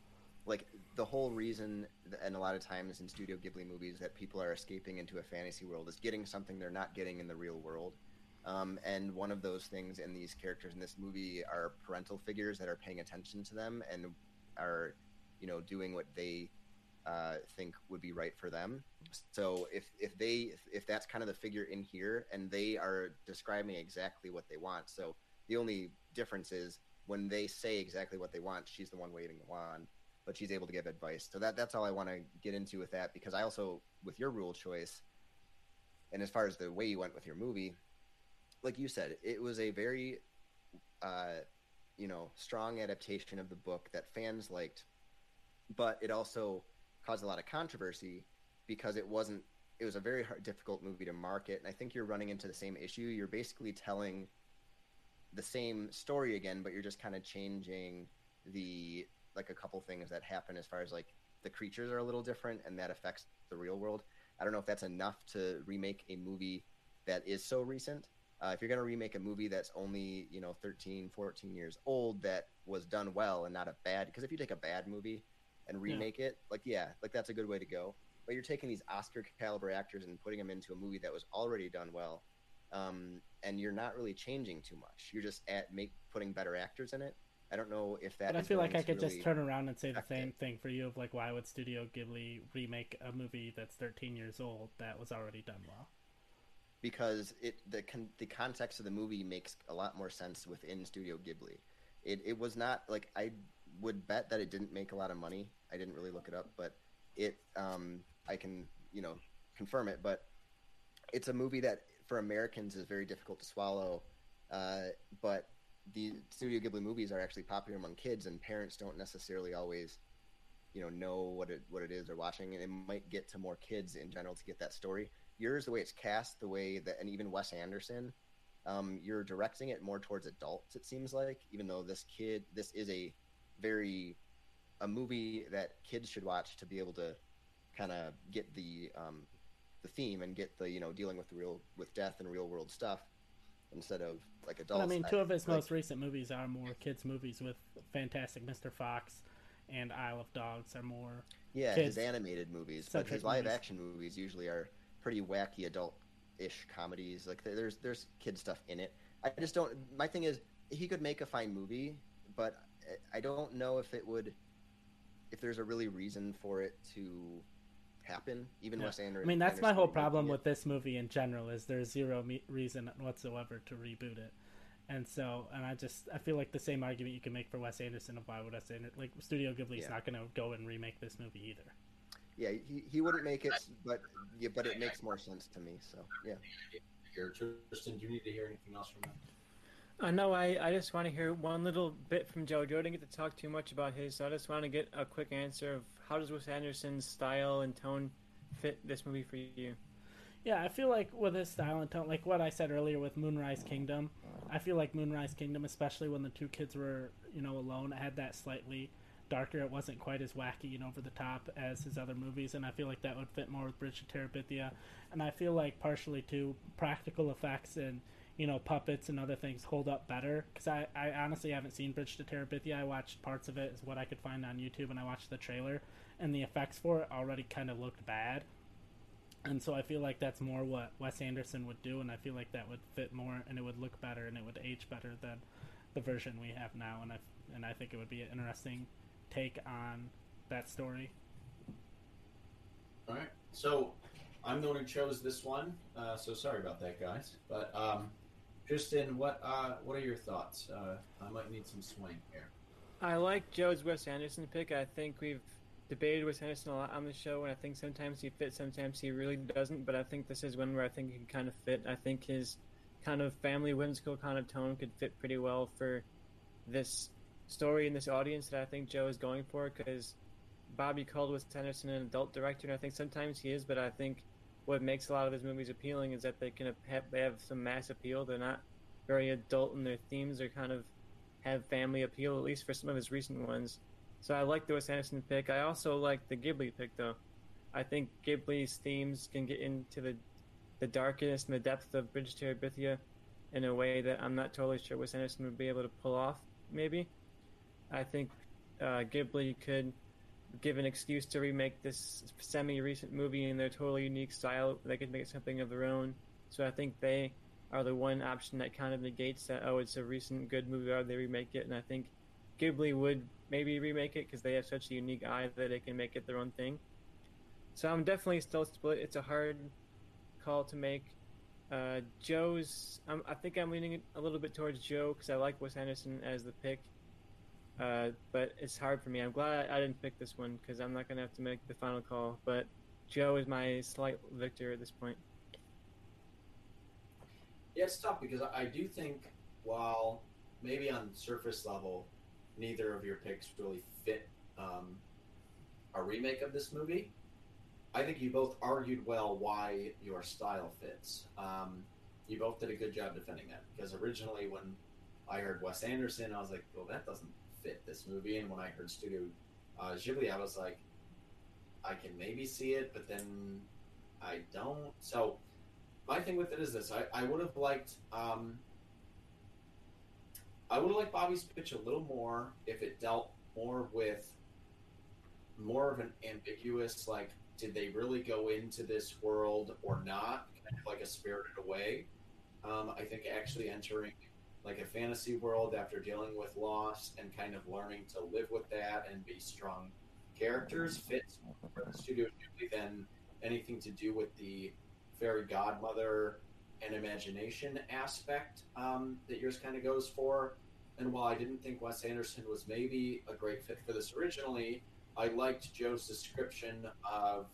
like the whole reason, and a lot of times in Studio Ghibli movies, that people are escaping into a fantasy world is getting something they're not getting in the real world. Um, and one of those things in these characters in this movie are parental figures that are paying attention to them and are, you know, doing what they uh, think would be right for them. So if if they if that's kind of the figure in here, and they are describing exactly what they want, so the only difference is when they say exactly what they want, she's the one waving the wand, but she's able to give advice. So that that's all I want to get into with that because I also with your rule choice, and as far as the way you went with your movie, like you said, it was a very uh, you know strong adaptation of the book that fans liked, but it also caused a lot of controversy because it wasn't. It was a very hard, difficult movie to market, and I think you're running into the same issue. You're basically telling the same story again, but you're just kind of changing the like a couple things that happen as far as like the creatures are a little different, and that affects the real world. I don't know if that's enough to remake a movie that is so recent. Uh, if you're going to remake a movie that's only, you know, 13, 14 years old that was done well and not a bad, because if you take a bad movie and remake yeah. it, like, yeah, like that's a good way to go. But you're taking these Oscar caliber actors and putting them into a movie that was already done well. Um, and you're not really changing too much. You're just at make putting better actors in it. I don't know if that. But I feel like I could really just turn around and say the same it. thing for you of like, why would Studio Ghibli remake a movie that's 13 years old that was already done well? because it the con- the context of the movie makes a lot more sense within Studio Ghibli. It it was not like I would bet that it didn't make a lot of money. I didn't really look it up, but it um I can you know confirm it. But it's a movie that for Americans is very difficult to swallow. Uh, but the Studio Ghibli movies are actually popular among kids, and parents don't necessarily always you know know what it what it is they're watching, and it might get to more kids in general to get that story yours, the way it's cast, the way that, and even Wes Anderson, um, you're directing it more towards adults. It seems like, even though this kid, this is a very a movie that kids should watch to be able to kind of get the um, the theme and get the you know dealing with the real with death and real world stuff instead of like adults. I mean, two of his like, most recent movies are more kids movies with Fantastic Mr. Fox and Isle of Dogs are more yeah his animated movies, but his live movies. action movies usually are pretty wacky adult-ish comedies. Like there's there's kid stuff in it. I just don't. My thing is he could make a fine movie, but I don't know if it would. If there's a really reason for it to happen, even yeah. Wes Anderson. I mean, that's my whole problem with this movie in general. Is there's zero me- reason whatsoever to reboot it. And so, and I just, I feel like the same argument you can make for Wes Anderson of why would Wes Anderson, like Studio Ghibli's yeah. not going to go and remake this movie either yeah, he, he wouldn't make it, but yeah, but it makes more sense to me. So yeah. Here, Tristan, do you need to hear anything else from him? Uh, no, I, I just want to hear one little bit from Joe. Joe didn't get to talk too much about his, so I just want to get a quick answer of how does Wes Anderson's style and tone fit this movie for you? Yeah, I feel like with his style and tone, like what I said earlier with Moonrise Kingdom, I feel like Moonrise Kingdom, especially when the two kids were, you know, alone, had that slightly darker. It wasn't quite as wacky and over the top as his other movies, and I feel like that would fit more with Bridge to Terabithia. And I feel like partially too practical effects and you know puppets and other things hold up better because I, I honestly haven't seen Bridge to Terabithia. I watched parts of it, is what I could find on YouTube, and I watched the trailer, and the effects for it already kind of looked bad. And so I feel like that's more what Wes Anderson would do, and I feel like that would fit more, and it would look better, and it would age better than the version we have now. And I and I think it would be an interesting take on that story. All right. So I'm the one who chose this one. Uh, so sorry about that, guys. But um, Tristan, what uh, what are your thoughts? Uh, I might need some swing here. I like Joe's Wes Anderson pick. I think we've debated Wes Anderson a lot on the show, and I think sometimes he fits, sometimes he really doesn't. But I think this is one where I think he can kind of fit. I think his kind of family whimsical kind of tone could fit pretty well for this story and this audience that I think Joe is going for because Bobby called Wes Anderson an adult director, and I think sometimes he is, but I think what makes a lot of his movies appealing is that they can have, they have some mass appeal. They're not very adult in their themes. They kind of have family appeal, at least for some of his recent ones. So I like the Wes Anderson pick. I also like the Ghibli pick, though. I think Ghibli's themes can get into the the darkness and the depth of Bridge to Terabithia in a way that I'm not totally sure Wes Anderson would be able to pull off, maybe. I think uh, Ghibli could give an excuse to remake this semi-recent movie in their totally unique style. They could make something of their own. So I think they are the one option that kind of negates that. Oh, it's a recent good movie. Why they remake it? And I think Ghibli would maybe remake it because they have such a unique eye that they can make it their own thing. So I'm definitely still split. It's a hard call to make. Uh, Joe's, I'm, I think I'm leaning a little bit towards Joe because I like Wes Anderson as the pick. Uh, but it's hard for me. I'm glad I, didn't pick this one because I'm not going to have to make the final call. But Joe is my slight victor at this point. Yeah, it's tough because I do think while maybe on surface level, neither of your picks really fit um, a remake of this movie. I think you both argued well why your style fits. Um, you both did a good job defending that because originally when I heard Wes Anderson, I was like, well, that doesn't fit this movie. And when I heard Studio uh, Ghibli, I was like, I can maybe see it, but then I don't. So my thing with it is this: I, I would have liked um, I would have liked Bobby's pitch a little more if it dealt more with more of an ambiguous like did they really go into this world or not kind of like a spirited away um, i think actually entering like a fantasy world after dealing with loss and kind of learning to live with that and be strong characters fits more for the studio than anything to do with the fairy godmother and imagination aspect um, that yours kind of goes for. And while I didn't think Wes Anderson was maybe a great fit for this originally, I liked Joe's description of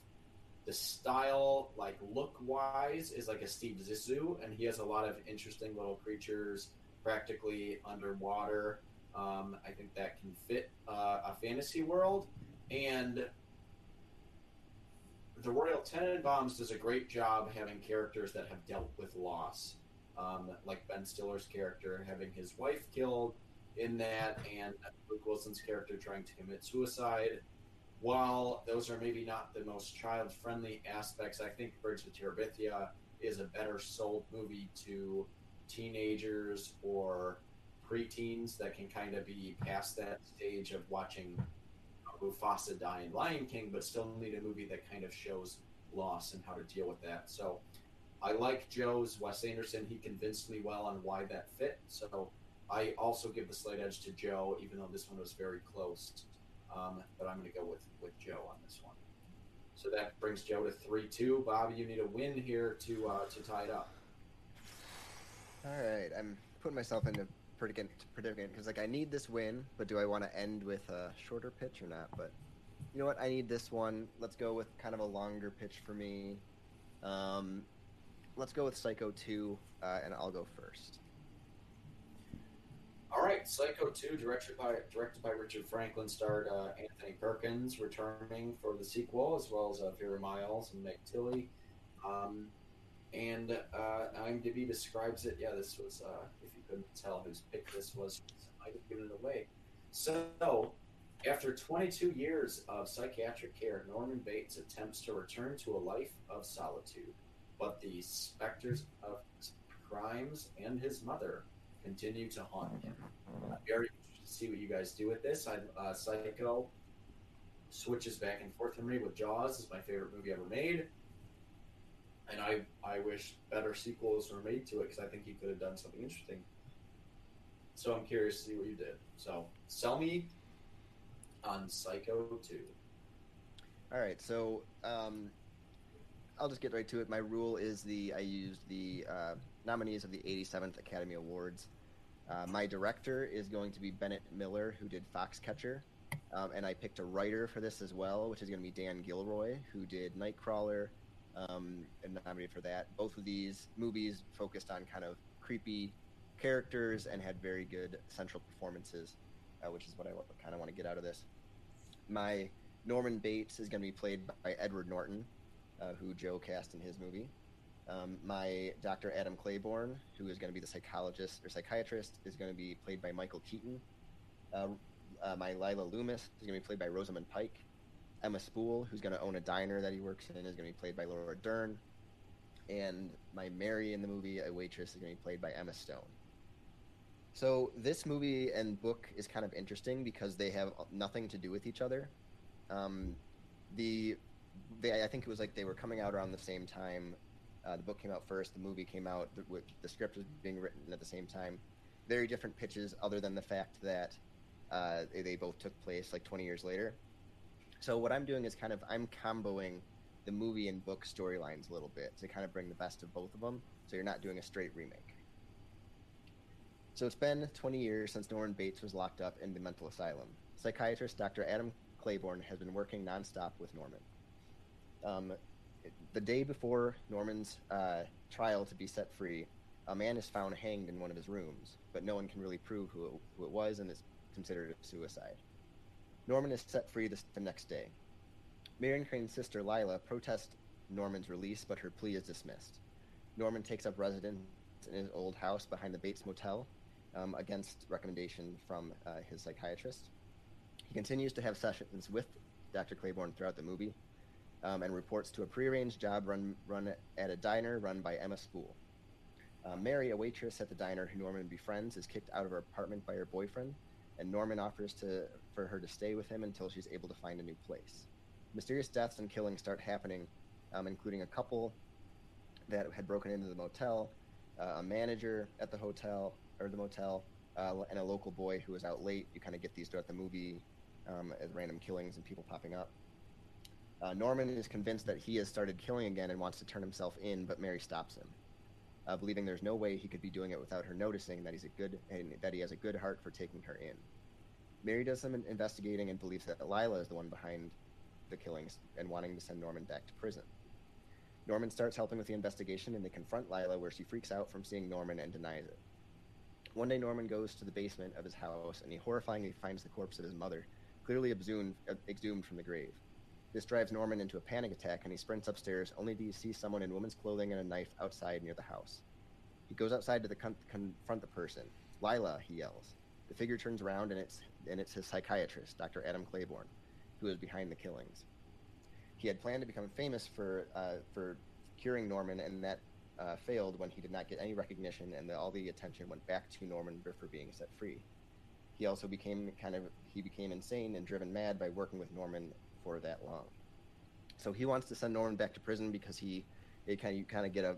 the style, like look wise, is like a Steve Zissou, and he has a lot of interesting little creatures practically underwater. Um, I think that can fit uh, a fantasy world. And the Royal Tenenbaums does a great job having characters that have dealt with loss, um, like Ben Stiller's character having his wife killed in that, and Luke Wilson's character trying to commit suicide. While those are maybe not the most child-friendly aspects, I think Bridge to Terabithia is a better sold movie to teenagers or preteens that can kind of be past that stage of watching Mufasa die in Lion King, but still need a movie that kind of shows loss and how to deal with that. So I like Joe's Wes Anderson. He convinced me well on why that fit. So I also give the slight edge to Joe, even though this one was very close. Um, but I'm going to go with, with Joe on this one. So that brings Joe to three two. Bobby, you need a win here to uh, to tie it up. All right, I'm putting myself into predicament because like I need this win, but do I want to end with a shorter pitch or not? But you know what? I need this one. Let's go with kind of a longer pitch for me. Um, let's go with Psycho 2, uh, and I'll go first. All right, Psycho 2, directed by directed by Richard Franklin, starred uh, Anthony Perkins returning for the sequel, as well as uh, Vera Miles and Meg Tilly. Um, and uh, IMDb describes it. Yeah, this was, uh, if you couldn't tell whose pick this was, I might have given it away. So, after 22 years of psychiatric care, Norman Bates attempts to return to a life of solitude, but the specters of crimes and his mother continue to haunt him. I'm very interested to see what you guys do with this. I'm uh, Psycho switches back and forth for me with Jaws is my favorite movie ever made, and I I wish better sequels were made to it because I think he could have done something interesting. So I'm curious to see what you did. So sell me on Psycho 2. All right, so um, I'll just get right to it. My rule is the I used the uh, nominees of the 87th Academy Awards. Uh, my director is going to be Bennett Miller, who did Foxcatcher, um, and I picked a writer for this as well, which is going to be Dan Gilroy, who did Nightcrawler, um, and nominated for that. Both of these movies focused on kind of creepy characters and had very good central performances, uh, which is what I kind of want to get out of this. My Norman Bates is going to be played by Edward Norton, uh, who Joe cast in his movie. Um, my Dr. Adam Claiborne, who is going to be the psychologist or psychiatrist, is going to be played by Michael Keaton. Uh, uh, my Lila Loomis is going to be played by Rosamund Pike. Emma Spool, who's going to own a diner that he works in, is going to be played by Laura Dern. And my Mary in the movie, a waitress, is going to be played by Emma Stone. So this movie and book is kind of interesting because they have nothing to do with each other. Um, the they, I think it was like they were coming out around the same time. Uh, the book came out first. The movie came out. The, the, script was being written at the same time. Very different pitches, other than the fact that uh, they, they both took place like 20 years later. So what I'm doing is kind of I'm comboing the movie and book storylines a little bit to kind of bring the best of both of them. So you're not doing a straight remake. So it's been 20 years since Norman Bates was locked up in the mental asylum. Psychiatrist Dr. Adam Claiborne has been working nonstop with Norman. Um, the day before Norman's uh, trial to be set free, a man is found hanged in one of his rooms, but no one can really prove who it, who it was and it's considered a suicide. Norman is set free this, the next day. Marion Crane's sister Lila protests Norman's release, but her plea is dismissed. Norman takes up residence in his old house behind the Bates Motel um, against recommendation from uh, his psychiatrist. He continues to have sessions with Dr. Claiborne throughout the movie um, and reports to a prearranged job run, run at a diner run by Emma Spool. Uh, Mary, a waitress at the diner who Norman befriends, is kicked out of her apartment by her boyfriend, and Norman offers to, for her to stay with him until she's able to find a new place. Mysterious deaths and killings start happening, um, including a couple that had broken into the motel, uh, a manager at the hotel or the motel, uh, and a local boy who was out late. You kind of get these throughout the movie um, as random killings and people popping up. Uh, Norman is convinced that he has started killing again and wants to turn himself in, but Mary stops him, uh, believing there's no way he could be doing it without her noticing that he's a good and that he has a good heart for taking her in. Mary does some investigating and believes that Lila is the one behind the killings and wanting to send Norman back to prison. Norman starts helping with the investigation and they confront Lila where she freaks out from seeing Norman and denies it. One day, Norman goes to the basement of his house and he horrifyingly finds the corpse of his mother, clearly exhumed, exhumed from the grave. This drives Norman into a panic attack and he sprints upstairs only to see someone in woman's clothing and a knife outside near the house. He goes outside to the con- confront the person. Lila, he yells. The figure turns around and it's, and it's his psychiatrist, Dr. Adam Claiborne, who is behind the killings. He had planned to become famous for, uh, for curing Norman, and that uh, failed when he did not get any recognition and the, all the attention went back to Norman for being set free. He also became kind of he became insane and driven mad by working with Norman for that long. So he wants to send Norman back to prison because he it kind of you kind of get a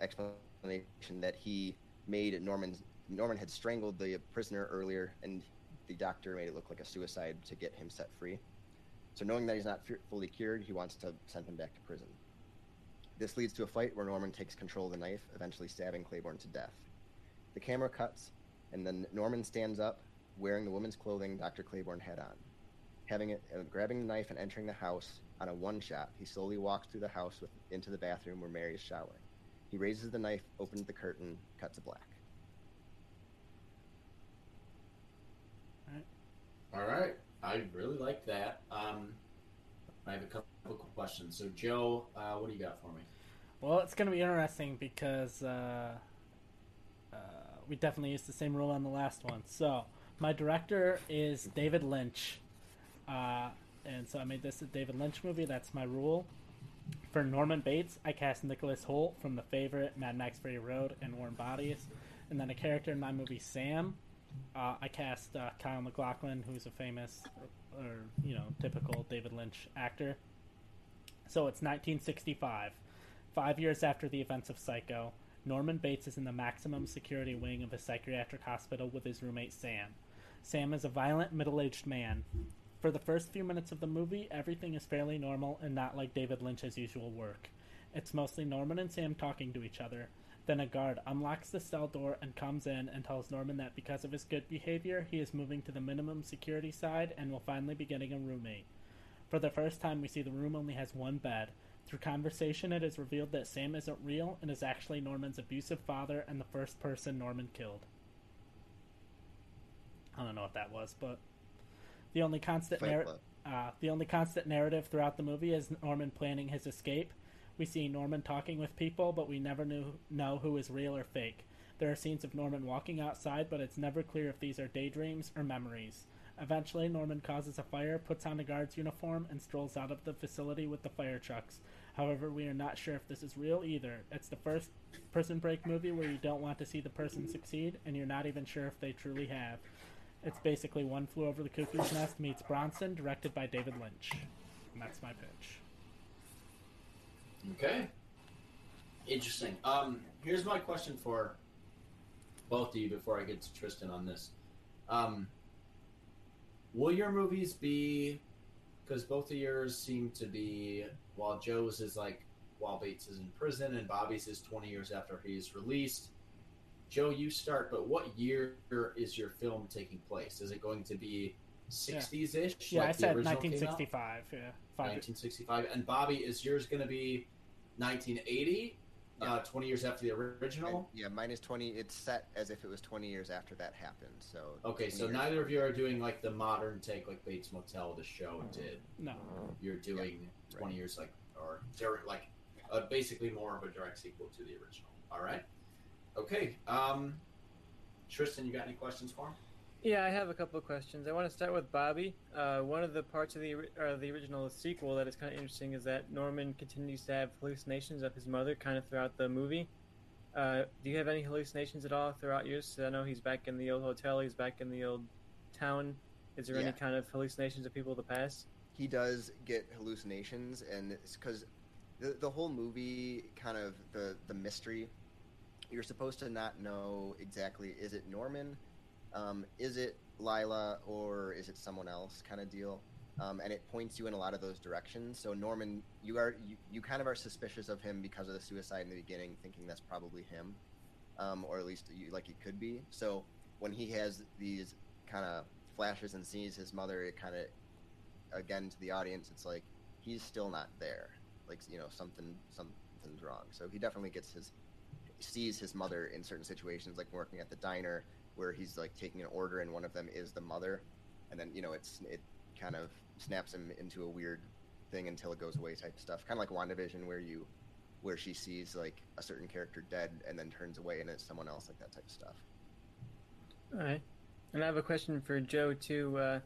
explanation that he made Norman's Norman had strangled the prisoner earlier and the doctor made it look like a suicide to get him set free. So knowing that he's not fully cured, he wants to send him back to prison. This leads to a fight where Norman takes control of the knife, eventually stabbing Claiborne to death. The camera cuts, and then Norman stands up, wearing the woman's clothing Dr. Claiborne had on. Having it, uh, grabbing the knife and entering the house on a one shot, he slowly walks through the house with, into the bathroom where Mary is showering. He raises the knife, opens the curtain, cuts to black. All right. I really like that. Um, I have a couple of questions. So, Joe, uh, what do you got for me? Well, it's going to be interesting because uh, uh, we definitely used the same rule on the last one. So, my director is David Lynch. Uh, and so I made this a David Lynch movie. That's my rule. For Norman Bates, I cast Nicholas Hoult from The Favorite, Mad Max Fury Road, and Warm Bodies. And then a character in my movie, Sam, uh, I cast uh, Kyle MacLachlan, who's a famous, or, or, you know, typical David Lynch actor. So it's 1965, five years after the events of Psycho. Norman Bates is in the maximum security wing of a psychiatric hospital with his roommate Sam. Sam is a violent, middle aged man. For the first few minutes of the movie, everything is fairly normal and not like David Lynch's usual work. It's mostly Norman and Sam talking to each other. Then a guard unlocks the cell door and comes in and tells Norman that because of his good behavior, he is moving to the minimum security side and will finally be getting a roommate. For the first time, we see the room only has one bed. Through conversation, it is revealed that Sam isn't real and is actually Norman's abusive father and the first person Norman killed. I don't know what that was, but the only constant narrative. Uh, the only constant narrative throughout the movie is Norman planning his escape. We see Norman talking with people, but we never knew, know who is real or fake. There are scenes of Norman walking outside, but it's never clear if these are daydreams or memories. Eventually, Norman causes a fire, puts on a guard's uniform, and strolls out of the facility with the fire trucks. However, we are not sure if this is real either. It's the first Prison Break movie where you don't want to see the person succeed, and you're not even sure if they truly have. It's basically One Flew Over the Cuckoo's Nest meets Bronson, directed by David Lynch. And that's my pitch. Okay. Interesting. Um, here's my question for both of you before I get to Tristan on this. Um, will your movies be because both of yours seem to be while Joe's is like while Bates is in prison and Bobby's is 20 years after he's released. Joe, you start, but what year is your film taking place? Is it going to be 60s ish? Yeah, like I said 1965. Yeah, 1965. And Bobby, is yours going to be 1980 uh, 20 years after the original. Yeah, mine is 20. It's set as if it was 20 years after that happened. So Okay, so years- neither of you are doing like the modern take, like Bates Motel, the show did. No. You're doing 20 right. years, like or direct, like uh, basically more of a direct sequel to the original. All right. Okay. Um, Tristan, you got any questions for him? Yeah, I have a couple of questions. I want to start with Bobby. Uh, one of the parts of the or the original sequel that is kind of interesting is that Norman continues to have hallucinations of his mother kind of throughout the movie. Uh, do you have any hallucinations at all throughout yours? I know he's back in the old hotel. He's back in the old town. Is there Yeah. any kind of hallucinations of people of the past? he does get hallucinations, and it's because the the whole movie kind of the the mystery. You're supposed to not know exactly is it Norman, um, is it Lila, or is it someone else kind of deal. Um, and it points you in a lot of those directions. So Norman, you are you, you kind of are suspicious of him because of the suicide in the beginning, thinking that's probably him, um, or at least you, like it could be. So when he has these kind of flashes and sees his mother, it kind of again to the audience, it's like he's still not there. Like you know something something's wrong. So he definitely gets his sees his mother in certain situations, like working at the diner where he's like taking an order and one of them is the mother, and then you know it's it kind of snaps him into a weird thing until it goes away type stuff. Kind of like WandaVision where you where she sees like a certain character dead and then turns away and it's someone else, like that type of stuff. All right. And I have a question for Joe too. Uh,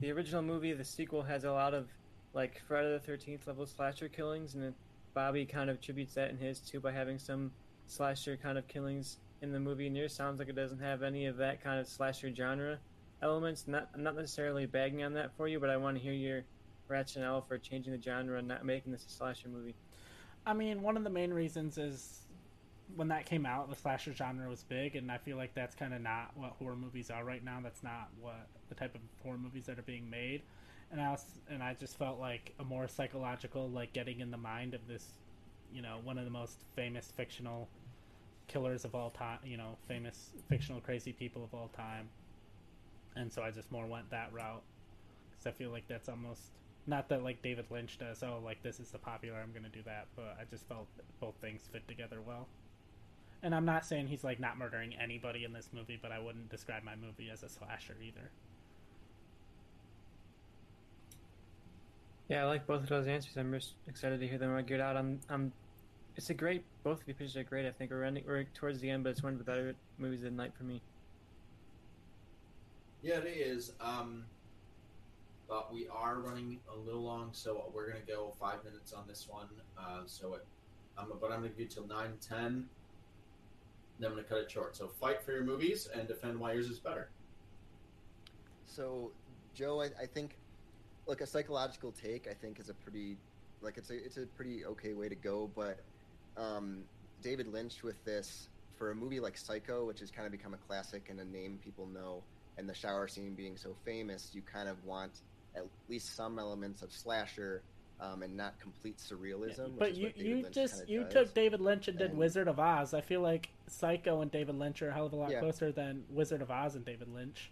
the original movie, the sequel, has a lot of like Friday the Thirteenth level slasher killings, and Bobby kind of attributes that in his too by having some slasher kind of killings in the movie. Yours sounds like it doesn't have any of that kind of slasher genre elements. Not not necessarily bagging on that for you, but I want to hear your rationale for changing the genre and not making this a slasher movie. I mean, one of the main reasons is when that came out, the slasher genre was big, and I feel like that's kind of not what horror movies are right now. That's not what the type of horror movies that are being made. And I was, and I just felt like a more psychological, like getting in the mind of this, you know, one of the most famous fictional killers of all time. You know, famous fictional crazy people of all time. And so I just more went that route because I feel like that's almost not that like David Lynch does. Oh, like this is the popular. I'm gonna do that. But I just felt both things fit together well. And I'm not saying he's like not murdering anybody in this movie, but I wouldn't describe my movie as a slasher either. Yeah, I like both of those answers. I'm just excited to hear them it out. I'm, I'm. It's a great. Both of your pitches are great. I think we're ending. We're towards the end, but it's one of the better movies of the night for me. Yeah, it is. Um, but we are running a little long, so we're gonna go five minutes on this one. Uh, so it, I'm, but I'm gonna give you till nine ten. Then I'm gonna cut it short. So fight for your movies and defend why yours is better. So, Joe, I, I think, look, a psychological take, I think, is a pretty, like, it's a it's a pretty okay way to go. But um, David Lynch with this for a movie like Psycho, which has kind of become a classic and a name people know, and the shower scene being so famous, you kind of want at least some elements of slasher. Um, and not complete surrealism. which but you you Lynch just you does. took David Lynch and did And- Wizard of Oz. I feel like Psycho and David Lynch are a hell of a lot Yeah. closer than Wizard of Oz and David Lynch.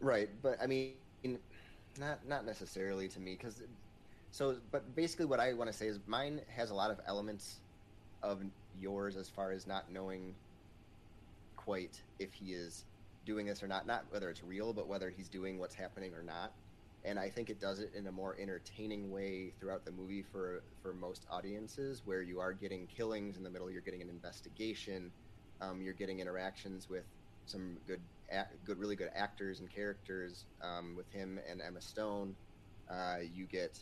Right, but I mean, not not necessarily to me because so. But basically, what I want to say is mine has a lot of elements of yours as far as not knowing quite if he is doing this or not. Not whether it's real, but whether he's doing what's happening or not. And I think it does it in a more entertaining way throughout the movie for for most audiences, where you are getting killings in the middle, you're getting an investigation, um, you're getting interactions with some good, good, really good actors and characters um, with him and Emma Stone. Uh, you get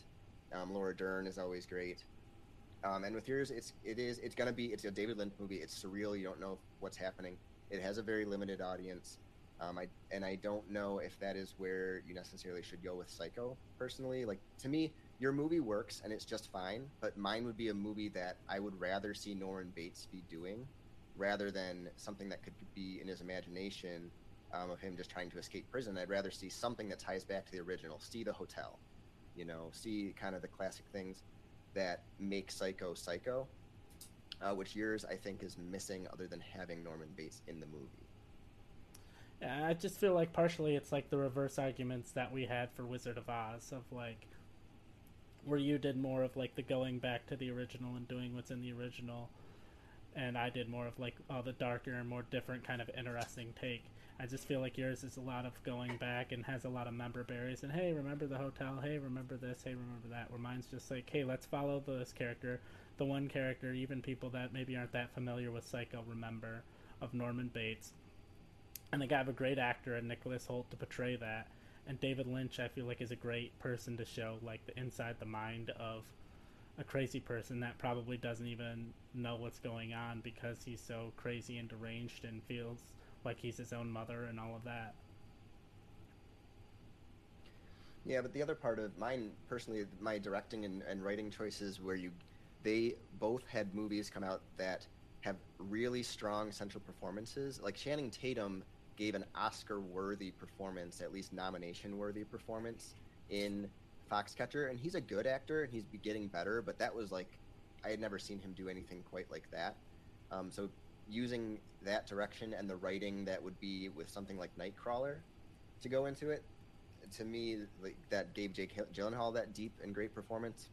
um, Laura Dern is always great, um, and with yours, it's it is it's gonna be it's a David Lynch movie. It's surreal. You don't know what's happening. It has a very limited audience. Um, I and I don't know if that is where you necessarily should go with Psycho. Personally, like to me, your movie works and it's just fine. But mine would be a movie that I would rather see Norman Bates be doing rather than something that could be in his imagination um, of him just trying to escape prison. I'd rather see something that ties back to the original. See the hotel, you know, see kind of the classic things that make Psycho Psycho, uh, which yours I think is missing other than having Norman Bates in the movie. Yeah, I just feel like partially it's like the reverse arguments that we had for Wizard of Oz of like where you did more of like the going back to the original and doing what's in the original, and I did more of like all the darker and more different kind of interesting take. I just feel like yours is a lot of going back and has a lot of member berries and hey, remember the hotel? Hey, remember this? Hey, remember that? Where mine's just like, hey, let's follow this character, the one character, even people that maybe aren't that familiar with Psycho remember of Norman Bates. And they got a great actor and Nicholas Hoult to portray that. And David Lynch, I feel like, is a great person to show like the inside the mind of a crazy person that probably doesn't even know what's going on because he's so crazy and deranged and feels like he's his own mother and all of that. Yeah, but the other part of mine personally, my directing and, and writing choices, where you, they both had movies come out that have really strong central performances. Like Channing Tatum gave an Oscar-worthy performance, at least nomination-worthy performance in Foxcatcher, and he's a good actor and he's getting better. But that was like, I had never seen him do anything quite like that. Um, so using that direction and the writing that would be with something like Nightcrawler to go into it, to me, like that gave Jake Gyllenhaal that deep and great performance.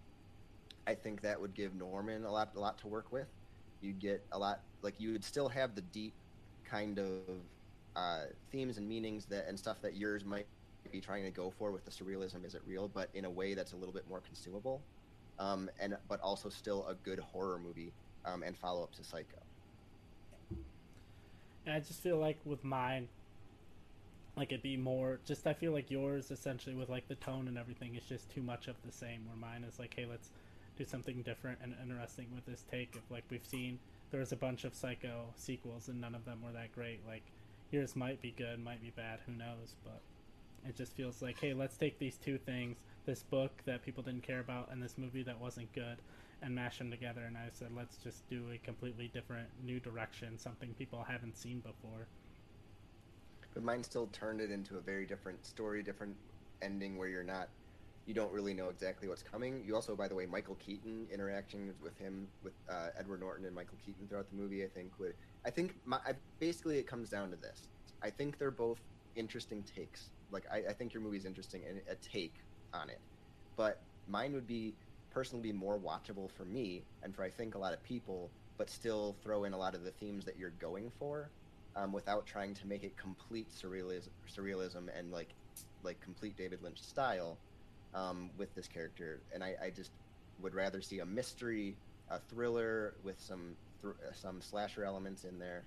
I think that would give Norman a lot, a lot to work with. You'd get a lot, like you would still have the deep kind of uh, themes and meanings that and stuff that yours might be trying to go for with the surrealism. Is it real? But in a way that's a little bit more consumable, um, and but also still a good horror movie um, and follow up to Psycho. I just feel like with mine, like it'd be more just I feel like yours essentially with like the tone and everything is just too much of the same. Where mine is like, hey, let's do something different and interesting with this take. If like we've seen there was a bunch of Psycho sequels and none of them were that great. Like yours might be good, might be bad, who knows? But it just feels like, hey, let's take these two things, this book that people didn't care about and this movie that wasn't good, and mash them together. And I said, let's just do a completely different, new direction, something people haven't seen before. But mine still turned it into a very different story, different ending where you're not, you don't really know exactly what's coming. You also, by the way, Michael Keaton interacting with him, with uh, Edward Norton and Michael Keaton throughout the movie, I think would, I think my, I, basically it comes down to this. I think they're both interesting takes. Like I, I think your movie's interesting and a take on it, but mine would be personally be more watchable for me and for I think a lot of people, but still throw in a lot of the themes that you're going for, um, without trying to make it complete surrealism, surrealism and like like complete David Lynch style um, with this character. And I, I, just would rather see a mystery, a thriller with some some slasher elements in there.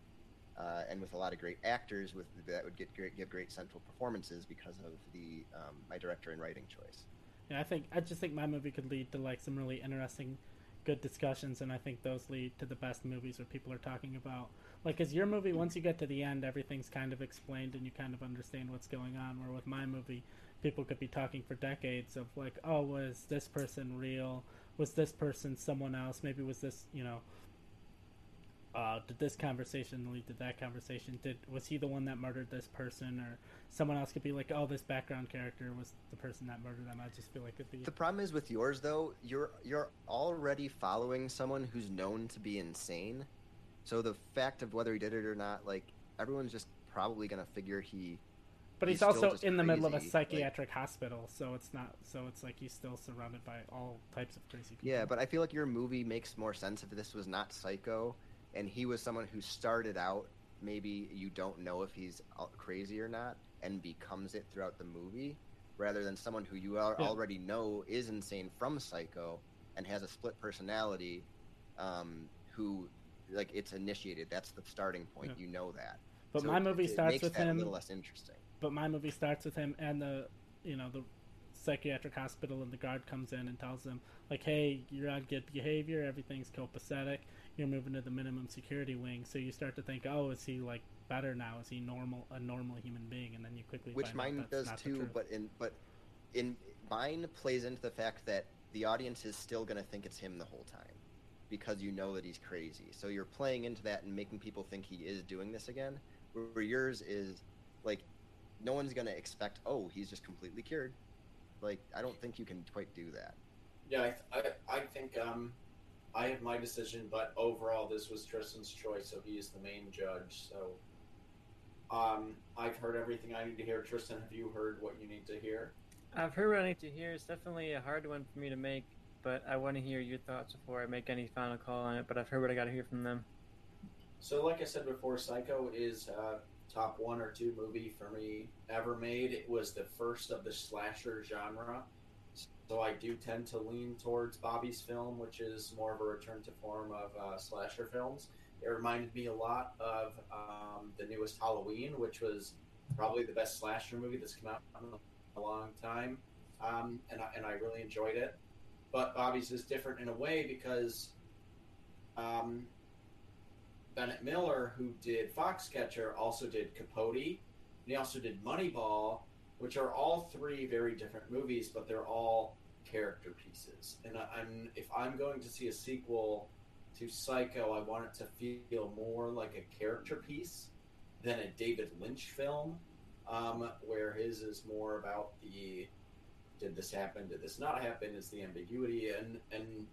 Uh, and with a lot of great actors, with that would get great, give great central performances because of the um, my director and writing choice. Yeah, I think I just think my movie could lead to like some really interesting, good discussions, and I think those lead to the best movies where people are talking about like, as your movie, once you get to the end, everything's kind of explained and you kind of understand what's going on. Where with my movie, people could be talking for decades of like, oh, was this person real? Was this person someone else? Maybe was this, you know, uh, did this conversation lead to that conversation? Did was he the one that murdered this person, or someone else could be like, oh, this background character was the person that murdered them? I just feel like it'd be. The problem is with yours though, you're you're already following someone who's known to be insane, so the fact of whether he did it or not, like everyone's just probably gonna figure he. But he's, he's also in the middle of a psychiatric like, hospital, so it's not. So it's like he's still surrounded by all types of crazy people. Yeah, but I feel like your movie makes more sense if this was not Psycho and he was someone who started out maybe you don't know if he's crazy or not and becomes it throughout the movie rather than someone who you yeah. already know is insane from psycho and has a split personality um, who like it's initiated. That's the starting point. Yeah. you know that. But so my movie it, starts it with him a little less interesting. but my movie starts with him and the you know the psychiatric hospital and the guard comes in and tells him like hey you're on good behavior. Everything's copacetic you're moving to the minimum security wing, so you start to think, oh, is he like better now? Is he normal, a normal human being? And then you quickly which mine does too, but in but in mine plays into the fact that the audience is still going to think it's him the whole time because you know that he's crazy. So you're playing into that and making people think he is doing this again. Where yours is like no one's going to expect, oh, he's just completely cured. Like I don't think you can quite do that. Yeah, I, I, I think um, I have my decision, but overall, this was Tristan's choice, so he is the main judge. So, um, I've heard everything I need to hear. Tristan, have you heard what you need to hear? I've heard what I need to hear. It's definitely a hard one for me to make. but I want to hear your thoughts before I make any final call on it. But I've heard what I got to hear from them. So, like I said before, Psycho is uh, top one or two movie for me ever made. It was the first of the slasher genre. So I do tend to lean towards Bobby's film, which is more of a return to form of uh, slasher films. It reminded me a lot of um, the newest Halloween, which was probably the best slasher movie that's come out in a long time, um, and I, and I really enjoyed it. But Bobby's is different in a way because um, Bennett Miller, who did Foxcatcher, also did Capote, and he also did Moneyball, which are all three very different movies, but they're all character pieces. And I, I'm if I'm going to see a sequel to Psycho, I want it to feel more like a character piece than a David Lynch film, um, where his is more about the did this happen, did this not happen, is the ambiguity, and and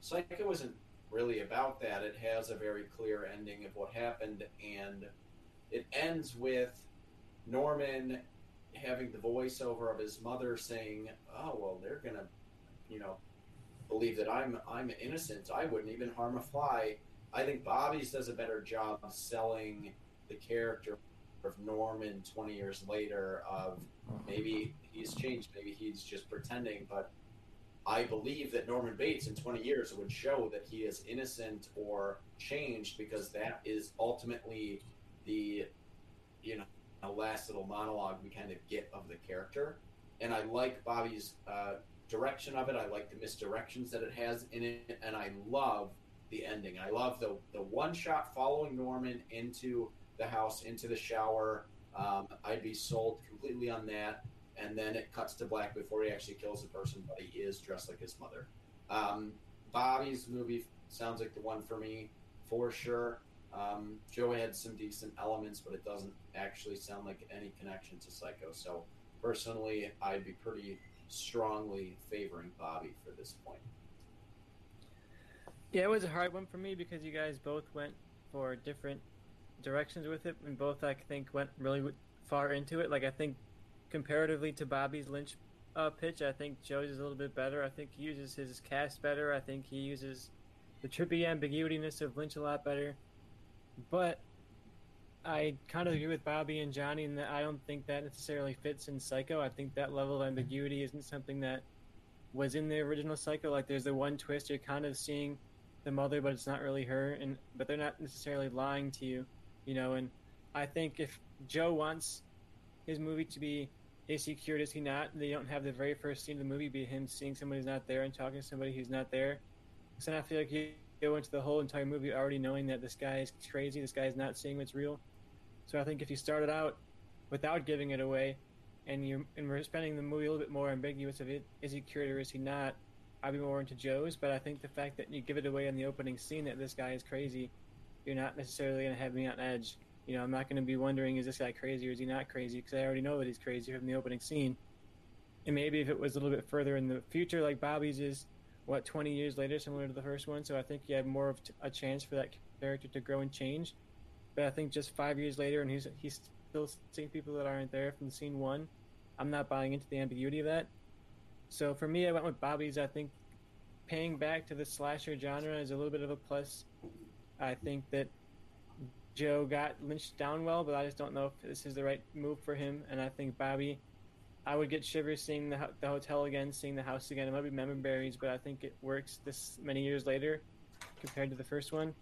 Psycho isn't really about that. It has a very clear ending of what happened, and it ends with Norman having the voiceover of his mother saying, "Oh well, they're gonna, you know, believe that I'm I'm innocent. I wouldn't even harm a fly." I think Bobby's does a better job of selling the character of Norman 20 years later. Of uh-huh. maybe he's changed, maybe he's just pretending, but I believe that Norman Bates in 20 years would show that he is innocent or changed because that is ultimately the, you know, last little monologue we kind of get of the character. And I like Bobby's uh, direction of it. I like the misdirections that it has in it, and I love the ending. I love the the one shot following Norman into the house, into the shower. Um, I'd be sold completely on that and then it cuts to black before he actually kills the person, but he is dressed like his mother. Um, Bobby's movie sounds like the one for me for sure. Um, Joe had some decent elements, but it doesn't actually sound like any connection to Psycho. So personally, I'd be pretty strongly favoring Bobby for this point. Yeah, it was a hard one for me because you guys both went for different directions with it, and both I think went really far into it. Like I think comparatively to Bobby's Lynch uh, pitch, I think Joe's is a little bit better. I think he uses his cast better. I think he uses the trippy ambiguityness of Lynch a lot better. But I kind of agree with Bobby and Johnny in that I don't think that necessarily fits in Psycho. I think that level of ambiguity isn't something that was in the original Psycho. Like there's the one twist you're kind of seeing the mother, but it's not really her, and but they're not necessarily lying to you, you know. And I think if Joe wants his movie to be is he cured? Is he not? They don't have the very first scene of the movie be him seeing somebody who's not there and talking to somebody who's not there. So I feel like you go into the whole entire movie already knowing that this guy is crazy. This guy is not seeing what's real. So I think if you started out without giving it away, and you and we're spending the movie a little bit more ambiguous of it, is he cured or is he not? I'd be more into Joe's, but I think the fact that you give it away in the opening scene that this guy is crazy, you're not necessarily going to have me on edge. You know, I'm not going to be wondering, is this guy crazy or is he not crazy? Because I already know that he's crazy from the opening scene. And maybe if it was a little bit further in the future, like Bobby's is, what, 20 years later, similar to the first one. So I think you have more of a chance for that character to grow and change. But I think just five years later, and he's he's still seeing people that aren't there from scene one. I'm not buying into the ambiguity of that. So for me, I went with Bobby's. I think paying back to the slasher genre is a little bit of a plus. I think that Joe got lynched down well, but I just don't know if this is the right move for him. And I think Bobby, I would get shivers seeing the, the hotel again, seeing the house again. It might be memory berries, but I think it works this many years later compared to the first one.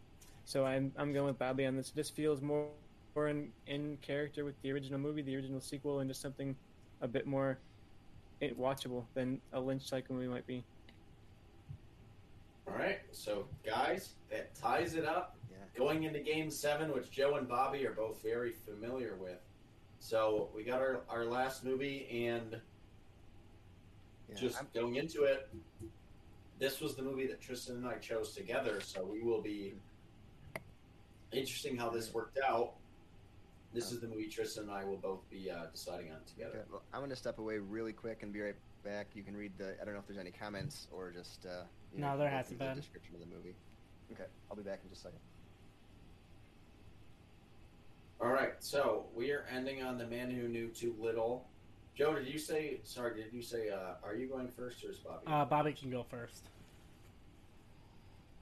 So I'm I'm going with Bobby on this. It just feels more more in, in character with the original movie, the original sequel, and just something a bit more eh, watchable than a Lynch Psycho movie might be. All right, so guys, that ties it up Yeah. going into game seven, which Joe and Bobby are both very familiar with. So we got our, our last movie, and yeah, just I'm... going into it, this was the movie that Tristan and I chose together. So we will be interesting how this worked out. This is the movie Tristan and I will both be uh, deciding on together. Okay. Well, I'm going to step away really quick and be right back. You can read the. I don't know if there's any comments or just. Uh, no, know, there hasn't been. The description of the movie. Okay, I'll be back in just a second. All right, so we are ending on the man who knew too little. Joe, did you say? Sorry, did you say? Uh, are you going first or is Bobby? Uh, Bobby can go first.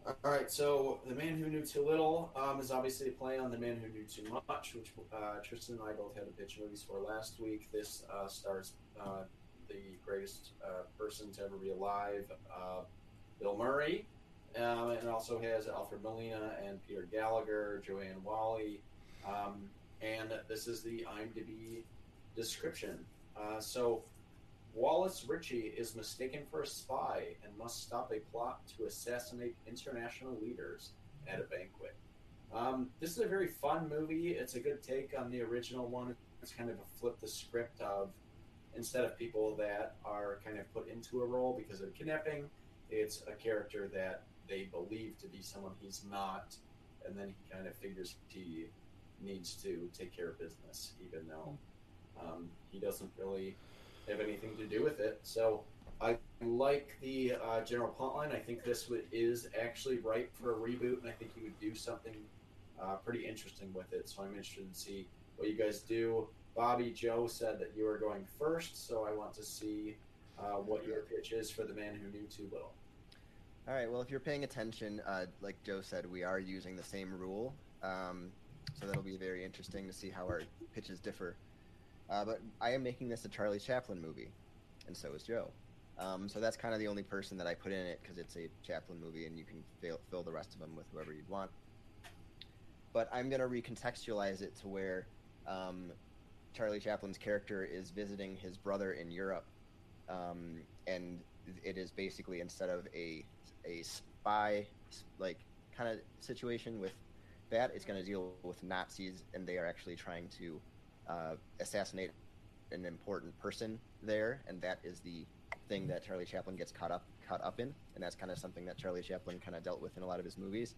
All right, so The Man Who Knew Too Little um, is obviously a play on The Man Who Knew Too Much, which uh, Tristan and I both had a pitch movies for last week. This uh, stars uh, the greatest uh, person to ever be alive, uh, Bill Murray, um, and also has Alfred Molina and Peter Gallagher, Joanne Whalley, um, and this is the IMDb description. Uh, so Wallace Ritchie is mistaken for a spy and must stop a plot to assassinate international leaders at a banquet. Um, this is a very fun movie. It's a good take on the original one. It's kind of a flip the script of instead of people that are kind of put into a role because of kidnapping, it's a character that they believe to be someone he's not, and then he kind of figures he needs to take care of business, even though um, he doesn't really have anything to do with it. So I like the uh, general plotline. I think this would, is actually ripe for a reboot, and I think you would do something uh, pretty interesting with it. So I'm interested to see what you guys do. Bobby Joe said that you are going first, so I want to see uh, what your pitch is for the man who knew too little. All right. Well, if you're paying attention, uh, like Joe said, we are using the same rule, um, so that'll be very interesting to see how our pitches differ. Uh, but I am making this a Charlie Chaplin movie, and so is Joe. Um, so that's kind of the only person that I put in it because it's a Chaplin movie, and you can fill, fill the rest of them with whoever you'd want. But I'm going to recontextualize it to where um, Charlie Chaplin's character is visiting his brother in Europe, um, and it is basically instead of a a spy like kind of situation with that, it's going to deal with Nazis, and they are actually trying to uh, assassinate an important person there, and that is the thing that Charlie Chaplin gets caught up caught up in, and that's kind of something that Charlie Chaplin kind of dealt with in a lot of his movies,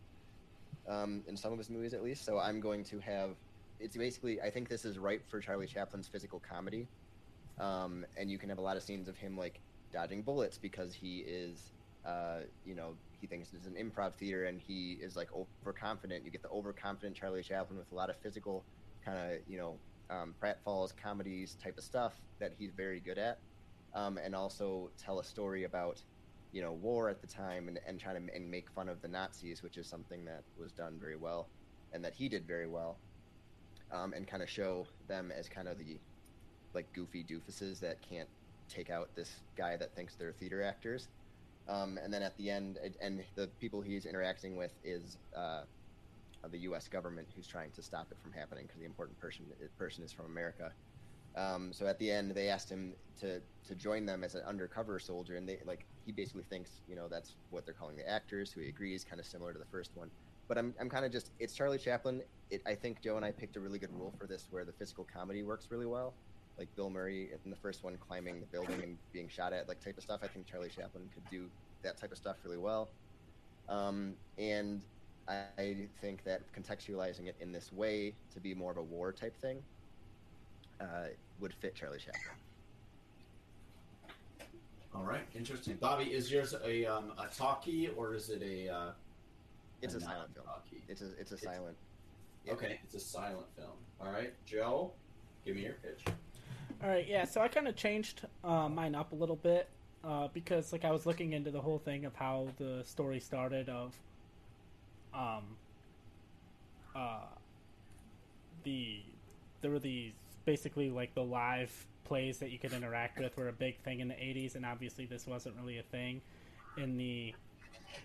um, in some of his movies at least. So I'm going to have it's basically I think this is ripe for Charlie Chaplin's physical comedy, um, and you can have a lot of scenes of him like dodging bullets because he is, uh, you know, he thinks it's an improv theater and he is like overconfident. You get the overconfident Charlie Chaplin with a lot of physical kind of you know um, pratfalls, comedies type of stuff that he's very good at, um, and also tell a story about you know war at the time and, and try to and make fun of the Nazis, which is something that was done very well, and that he did very well, um, and kind of show them as kind of the like goofy doofuses that can't take out this guy that thinks they're theater actors. Um, and then at the end, and the people he's interacting with is uh, the U.S. government who's trying to stop it from happening because the important person person is from America. Um, so at the end, they asked him to to join them as an undercover soldier, and they like he basically thinks you know that's what they're calling the actors, who he agrees, kind of similar to the first one. But I'm I'm kind of just it's Charlie Chaplin. It, I think Joe and I picked a really good rule for this, where the physical comedy works really well. Like Bill Murray in the first one, climbing the building and being shot at, like type of stuff. I think Charlie Chaplin could do that type of stuff really well. Um, and I think that contextualizing it in this way to be more of a war type thing uh, would fit Charlie Chaplin. All right, interesting. Bobby, is yours a um, a talkie or is it a? Uh, it's a, a silent film. Talkie? It's a it's a it's, silent. Okay, it's a silent film. All right, Joe, give me your pitch. All right, yeah. So I kind of changed uh, mine up a little bit uh, because, like, I was looking into the whole thing of how the story started of um, uh, the there were these basically like the live plays that you could interact with were a big thing in the 80s and obviously this wasn't really a thing in the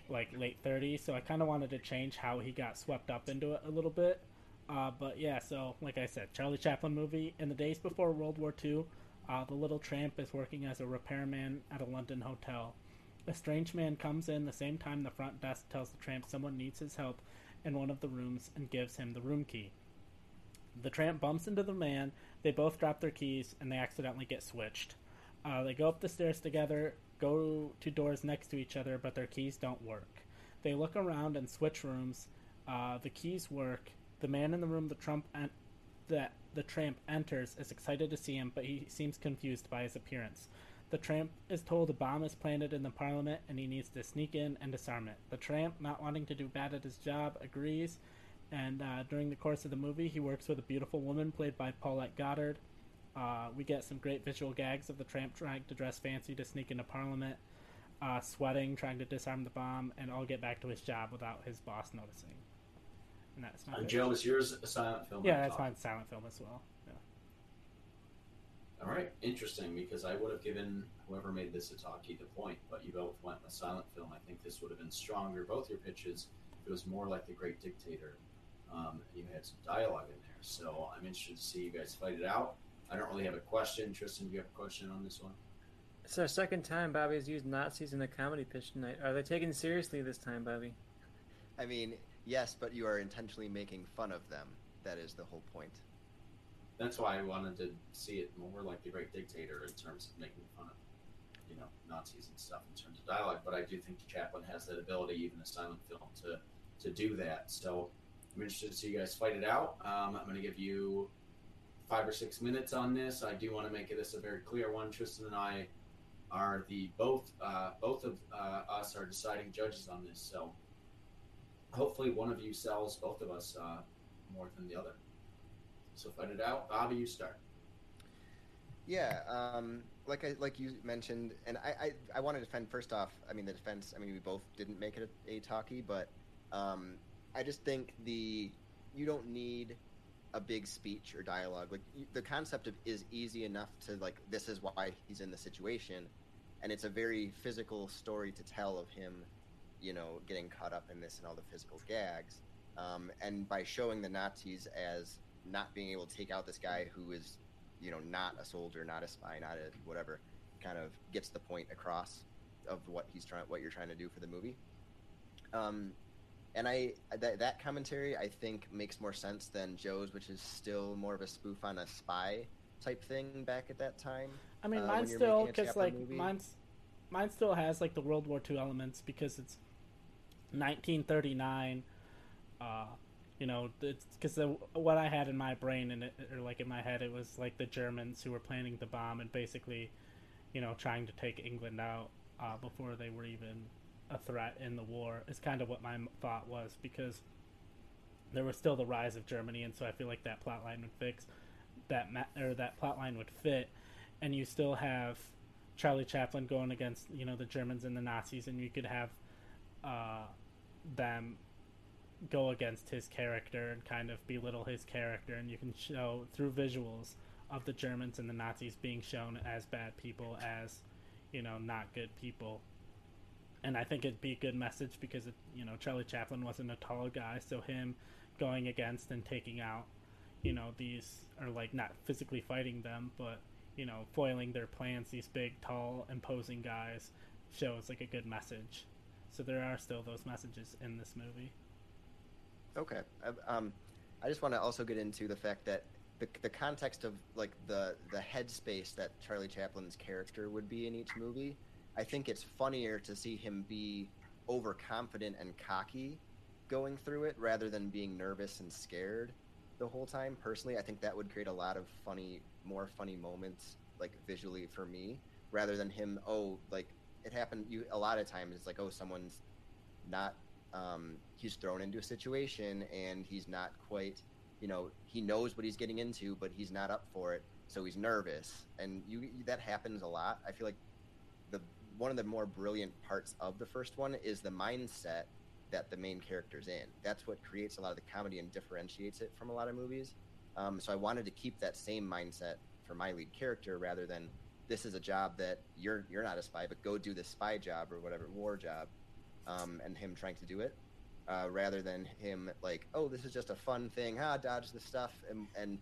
like late 30s so i kind of wanted to change how he got swept up into it a little bit uh, but yeah so like i said charlie chaplin movie in the days before world war ii uh, the little tramp is working as a repairman at a london hotel a strange man comes in the same time the front desk tells the tramp someone needs his help in one of the rooms and gives him the room key. The tramp bumps into the man, they both drop their keys, and they accidentally get switched. Uh, they go up the stairs together, go to doors next to each other, but their keys don't work. They look around and switch rooms. Uh, the keys work. The man in the room the Trump en- that the tramp enters is excited to see him, but he seems confused by his appearance. The tramp is told a bomb is planted in the parliament and he needs to sneak in and disarm it. The tramp, not wanting to do bad at his job, agrees. And uh, during the course of the movie, he works with a beautiful woman played by Paulette Goddard. Uh, we get some great visual gags of the tramp trying to dress fancy to sneak into parliament. uh, sweating, trying to disarm the bomb, and all get back to his job without his boss noticing. And that's my And pitch. Joe, is yours a silent film? Yeah, or that's talkie? my silent film as well. Yeah. All right, interesting. Because I would have given whoever made this a talkie the point, but you both went with silent film. I think this would have been stronger. Both your pitches. It was more like the Great Dictator. Um, you had some dialogue in there, so I'm interested to see you guys fight it out. I don't really have a question. Tristan, do you have a question on this one? It's our second time Bobby has used Nazis in a comedy pitch tonight. Are they taken seriously this time, Bobby? I mean, yes, but you are intentionally making fun of them. That is the whole point. That's why I wanted to see it more like the Great Dictator in terms of making fun of, you know, Nazis and stuff in terms of dialogue. But I do think Chaplin has that ability, even a silent film, to to do that. So I'm interested to see you guys fight it out. Um, I'm going to give you five or six minutes on this. I do want to make this a very clear one. Tristan and I are the both uh, both of uh, us are deciding judges on this. So hopefully one of you sells both of us uh, more than the other. So fight it out. Bobby, you start. Yeah, um, like I like you mentioned, and I, I, I want to defend first off. I mean, the defense. I mean, we both didn't make it a, a talkie, but um, I just think the you don't need a big speech or dialogue. Like the concept of is easy enough to like this is why he's in the situation, and it's a very physical story to tell of him, you know, getting caught up in this and all the physical gags. Um, and by showing the Nazis as not being able to take out this guy who is you know, not a soldier, not a spy, not a whatever, kind of gets the point across of what he's trying, what you're trying to do for the movie. Um, and I that that commentary I think makes more sense than Joe's, which is still more of a spoof on a spy type thing back at that time. I mean, uh, mine still because like movie. mine's mine still has like the World War II elements because it's 1939. Uh, you know, because what I had in my brain and or like in my head, it was like the Germans who were planning the bomb and basically, you know, trying to take England out uh, before they were even a threat in the war. Is kind of what my thought was because there was still the rise of Germany, and so I feel like that plot line would fix that ma- or that plot line would fit, and you still have Charlie Chaplin going against you know the Germans and the Nazis, and you could have uh, them go against his character and kind of belittle his character, and you can show through visuals of the Germans and the Nazis being shown as bad people, as you know not good people. And I think it'd be a good message because it, you know Charlie Chaplin wasn't a tall guy, so him going against and taking out, you know these or like not physically fighting them, but you know foiling their plans. These big, tall, imposing guys shows like a good message. So there are still those messages in this movie. Okay. Um, I just want to also get into the fact that the, the context of like the the headspace that Charlie Chaplin's character would be in each movie. I think it's funnier to see him be overconfident and cocky going through it rather than being nervous and scared the whole time. Personally, I think that would create a lot of funny, more funny moments like visually for me rather than him. Oh, like it happened. You a lot of times it's like oh someone's not um, he's thrown into a situation and he's not quite you know he knows what he's getting into but he's not up for it so he's nervous. And you that happens a lot. I feel like the one of the more brilliant parts of the first one is the mindset that the main character's in. That's what creates a lot of the comedy and differentiates it from a lot of movies. Um, so i wanted to keep that same mindset for my lead character rather than this is a job that you're you're not a spy but go do this spy job or whatever war job um, and him trying to do it, uh, rather than him like, oh, this is just a fun thing, ah, dodge the stuff, and and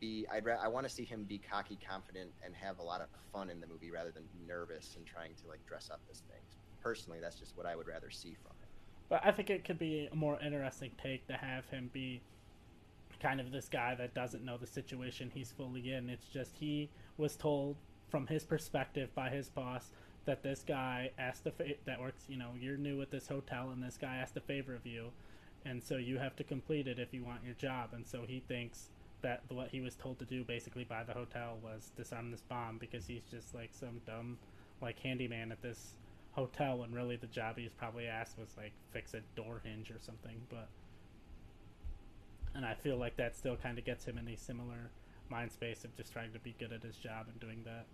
be. I'd ra- I want to see him be cocky, confident, and have a lot of fun in the movie rather than nervous and trying to like dress up as things. Personally, that's just what I would rather see from it. But I think it could be a more interesting take to have him be kind of this guy that doesn't know the situation he's fully in. It's just he was told from his perspective by his boss that this guy asked the fa- that works. You know, you're new at this hotel, and this guy asked a favor of you, and so you have to complete it if you want your job. And so he thinks that what he was told to do basically by the hotel was disarm this bomb because he's just like some dumb like handyman at this hotel when really the job he's probably asked was like fix a door hinge or something but and i feel like that still kind of gets him in a similar mind space of just trying to be good at his job and doing that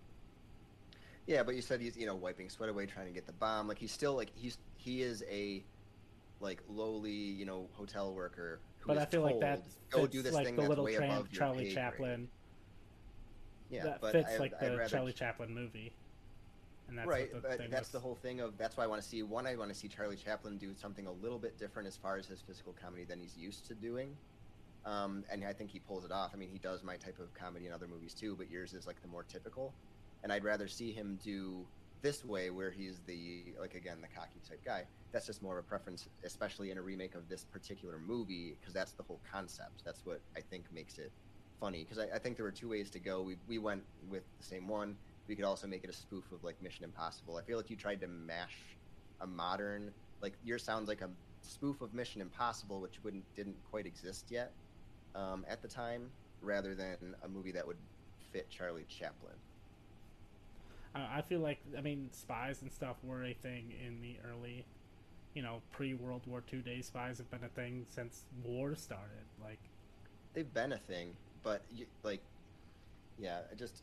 Yeah, but you said he's you know wiping sweat away, trying to get the bomb. Like he's still like he's he is a like lowly you know hotel worker. Who But I feel like that Go do this like thing the that's little way tramp above your Charlie. Chaplin. Yeah, that but fits I, like I'd the rather Charlie Chaplin movie. And that's right, what the but thing that's was. the whole thing of that's why I want to see one. I want to see Charlie Chaplin do something a little bit different as far as his physical comedy than he's used to doing, um, and I think he pulls it off. I mean, he does my type of comedy in other movies too, but yours is like the more typical, and I'd rather see him do this way where he's the like again the cocky type guy. That's just more of a preference, especially in a remake of this particular movie, because that's the whole concept. That's what I think makes it funny. Because I, I think there were two ways to go. We we went with the same one we could also make it a spoof of like Mission Impossible. I feel like you tried to mash a modern like yours sounds like a spoof of Mission Impossible, which wouldn't didn't quite exist yet um, at the time, rather than a movie that would fit Charlie Chaplin. I feel like I mean spies and stuff were a thing in the early, you know, pre World War II days. Spies have been a thing since war started. Like They've been a thing, but you, like, yeah, just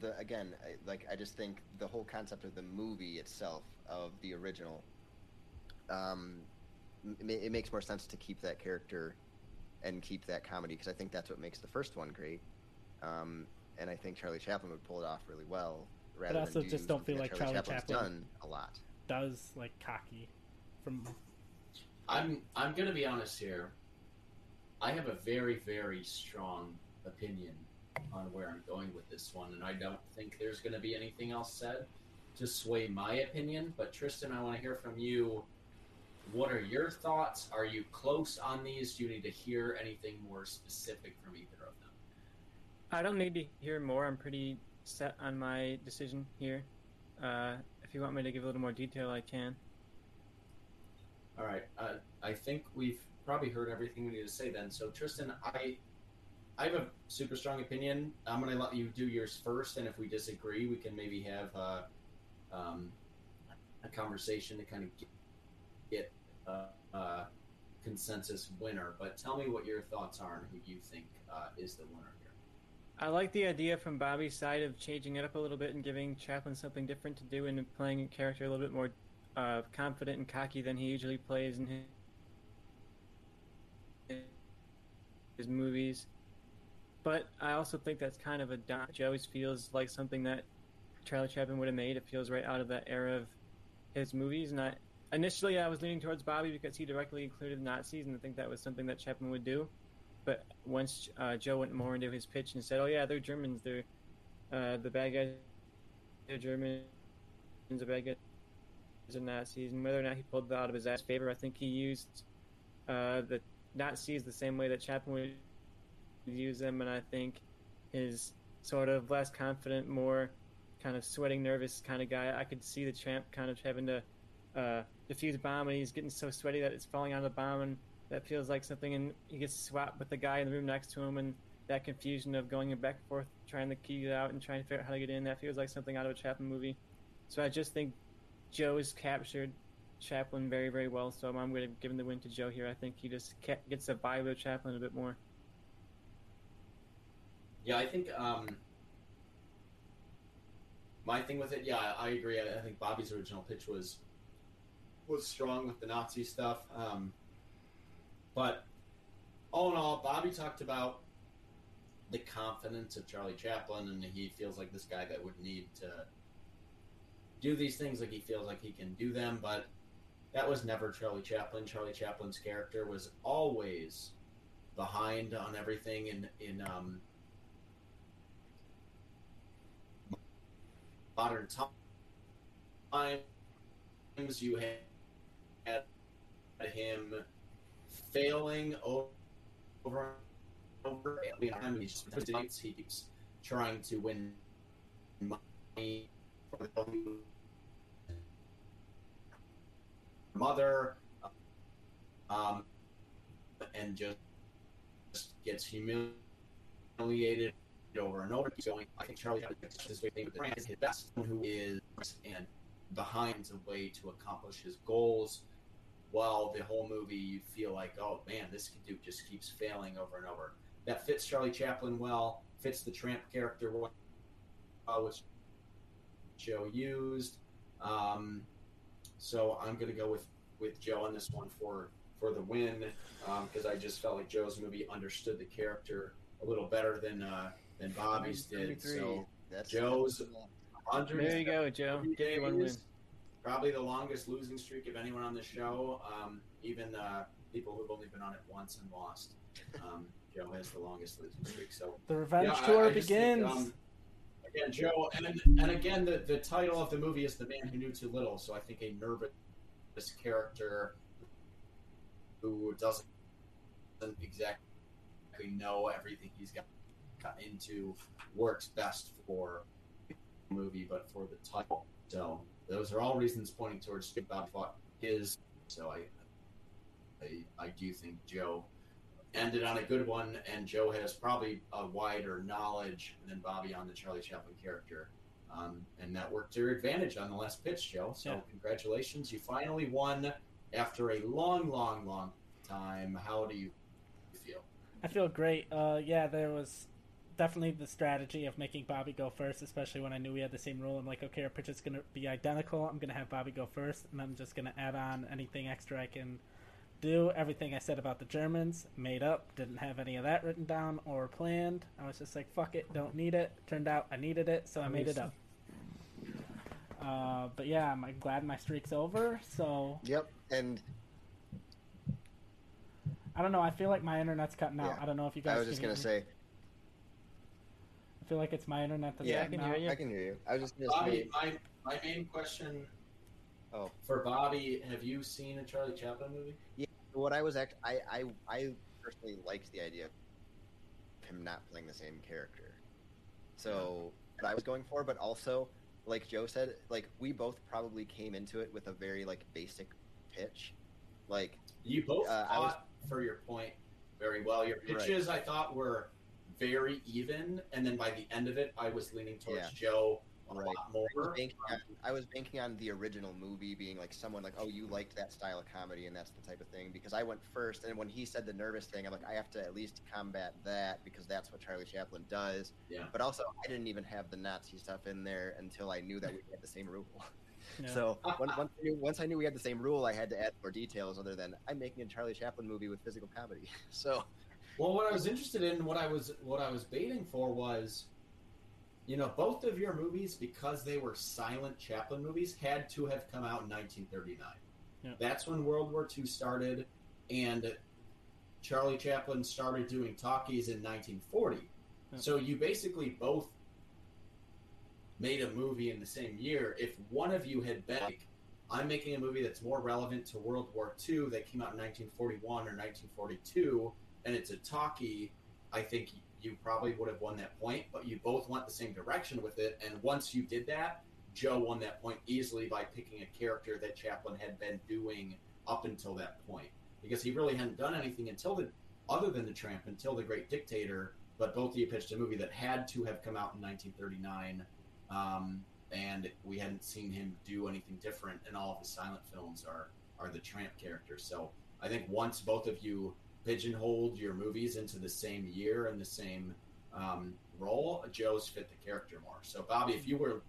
the again, I, like I just think the whole concept of the movie itself of the original, um, it makes more sense to keep that character and keep that comedy because I think that's what makes the first one great. Um, and I think Charlie Chaplin would pull it off really well. Rather also than just do don't feel like Charlie, Charlie Chaplin's Chaplin- done a lot. does like cocky, from I'm I'm gonna be honest here. I have a very very strong opinion on where I'm going with this one, and I don't think there's gonna be anything else said to sway my opinion. But Tristan, I want to hear from you. What are your thoughts? Are you close on these? Do you need to hear anything more specific from either of them? I don't need to hear more. I'm pretty set on my decision here. Uh, if you want me to give a little more detail, I can. All right. Uh, I think we've probably heard everything we need to say then. So Tristan, I I have a super strong opinion. I'm going to let you do yours first, and if we disagree, we can maybe have uh, um, a conversation to kind of get, get a, a consensus winner. But tell me what your thoughts are and who you think uh, is the winner. I like the idea from Bobby's side of changing it up a little bit and giving Chaplin something different to do and playing a character a little bit more uh, confident and cocky than he usually plays in his, his movies. But I also think that's kind of a dodge. It always feels like something that Charlie Chaplin would have made. It feels right out of that era of his movies. And I, initially, I was leaning towards Bobby because he directly included Nazis, and I think that was something that Chaplin would do. But once uh, Joe went more into his pitch and said, "Oh yeah, they're Germans. They're uh, the bad guys. They're Germans. The bad guys are Nazis." And whether or not he pulled that out of his ass favor, I think he used uh, the Nazis the same way that Chaplin would use them. And I think his sort of less confident, more kind of sweating, nervous kind of guy. I could see the tramp kind of having to uh, defuse a bomb, and he's getting so sweaty that it's falling out of the bomb, and that feels like something. And he gets swapped with the guy in the room next to him, and that confusion of going back and forth, trying to key it out and trying to figure out how to get in. That feels like something out of a Chaplin movie. So I just think Joe has captured Chaplin very, very well. So I'm going to give him the win to Joe here. I think he just gets the vibe of Chaplin a bit more. Yeah, I think um, my thing with it. Yeah, I, I agree. I, I think Bobby's original pitch was was strong with the Nazi stuff. Um, but all in all, Bobby talked about the confidence of Charlie Chaplin, and he feels like this guy that would need to do these things like he feels like he can do them. But that was never Charlie Chaplin. Charlie Chaplin's character was always behind on everything in in um, modern times. You had him failing over and over. and He keeps trying to win money for the mother, um, and just gets humiliated over and over. He's going, I think Charlie this way the brand is his best, who is and behind a way to accomplish his goals. While the whole movie, you feel like, oh man, this dude just keeps failing over and over. That fits Charlie Chaplin well, fits the tramp character well, uh, which Joe used. Um, so I'm going to go with, with Joe on this one for for the win because um, I just felt like Joe's movie understood the character a little better than uh, than Bobby's did. So That's Joe's There you go, Joe. Give you one win. Probably the longest losing streak of anyone on the show. Um, even uh, people who've only been on it once and lost. Um, Joe has the longest losing streak. So The revenge yeah, tour I think, begins. um, again, Joe, and and again, the, the title of the movie is "The Man Who Knew Too Little." So I think a nervous character who doesn't exactly know everything he's got, got into works best for the movie, but for the title. So those are all reasons pointing towards Bob fought his. So I, I, I do think Joe ended on a good one, and Joe has probably a wider knowledge than Bobby on the Charlie Chaplin character. Um, and that worked to your advantage on the last pitch, Joe. So Yeah. congratulations. You finally won after a long, long, long time. How do you feel? I feel great. Uh, yeah, there was definitely the strategy of making Bobby go first, especially when I knew we had the same rule. I'm like, okay, our pitch is going to be identical. I'm going to have Bobby go first, and I'm just going to add on anything extra I can do. Everything I said about the Germans, made up. Didn't have any of that written down or planned. I was just like, fuck it, don't need it. Turned out I needed it, so I made it up. Uh, but yeah, I'm, glad my streak's over. So Yep, and I don't know. I feel like my internet's cutting out. Yeah. I don't know if you guys. I was just gonna me. say, feel like it's my internet that's Yeah, I cutting can hear you. I can hear you. I was just Bobby, my, my main question Oh. for Bobby have you seen a Charlie Chaplin movie? Yeah, what I was act, I, I, I personally liked the idea of him not playing the same character. So what I was going for, but also, like Joe said, like we both probably came into it with a very like basic pitch, like You both Uh, I was- for your point very well. Your Right. pitches I thought were very even, and then by the end of it, I was leaning towards Yeah. Joe a Right. lot I was, more. banking on, I was banking on the original movie being like someone like, oh, you liked that style of comedy, and that's the type of thing. Because I went first, and when he said the nervous thing, I'm like, I have to at least combat that because that's what Charlie Chaplin does. Yeah. But also, I didn't even have the Nazi stuff in there until I knew that we had the same rule. Yeah. So once, once, I knew, once I knew we had the same rule, I had to add more details other than I'm making a Charlie Chaplin movie with physical comedy. So Well, what I was interested in, what I was what I was baiting for was, you know, both of your movies because they were silent Chaplin movies had to have come out in 1939. Yeah. That's when World War II started, and Charlie Chaplin started doing talkies in 1940. Yeah. So you basically both made a movie in the same year. If one of you had been like, I'm making a movie that's more relevant to World War II that came out in 1941 or 1942, and it's a talkie, I think you probably would have won that point. But you both went the same direction with it, and once you did that, Joe won that point easily by picking a character that Chaplin had been doing up until that point, because he really hadn't done anything until the other than the Tramp until the Great Dictator. But both of you pitched a movie that had to have come out in 1939. Um, and we hadn't seen him do anything different and all of his silent films are are the tramp characters so i think once both of you pigeonholed your movies into the same year and the same um, role joe's fit the character more. So bobby if you were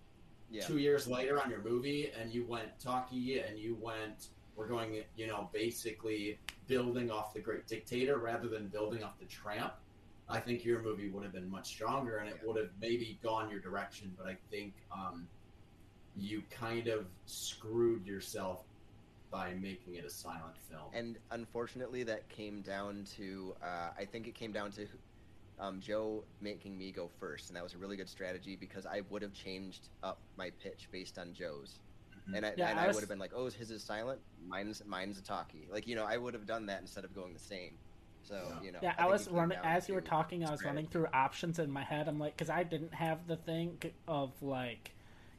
yeah, two years later on your movie and you went talkie and you went we're going you know basically building off the great dictator rather than building off the tramp i think your movie would have been much stronger and it would have maybe gone your direction. But i think um, you kind of screwed yourself by making it a silent film and unfortunately, that came down to uh, I think it came down to um, Joe making me go first, and that was a really good strategy because I would have changed up my pitch based on Joe's. Mhm. And I, Yeah, and I I, would have been like, "Oh, his is silent. Mine's mine's a talkie." Like you know, I would have done that instead of going the same. So Yeah. you know, Yeah, I, think was running as you were to talking. I was running through options in my head. I'm like, because I didn't have the thing of like,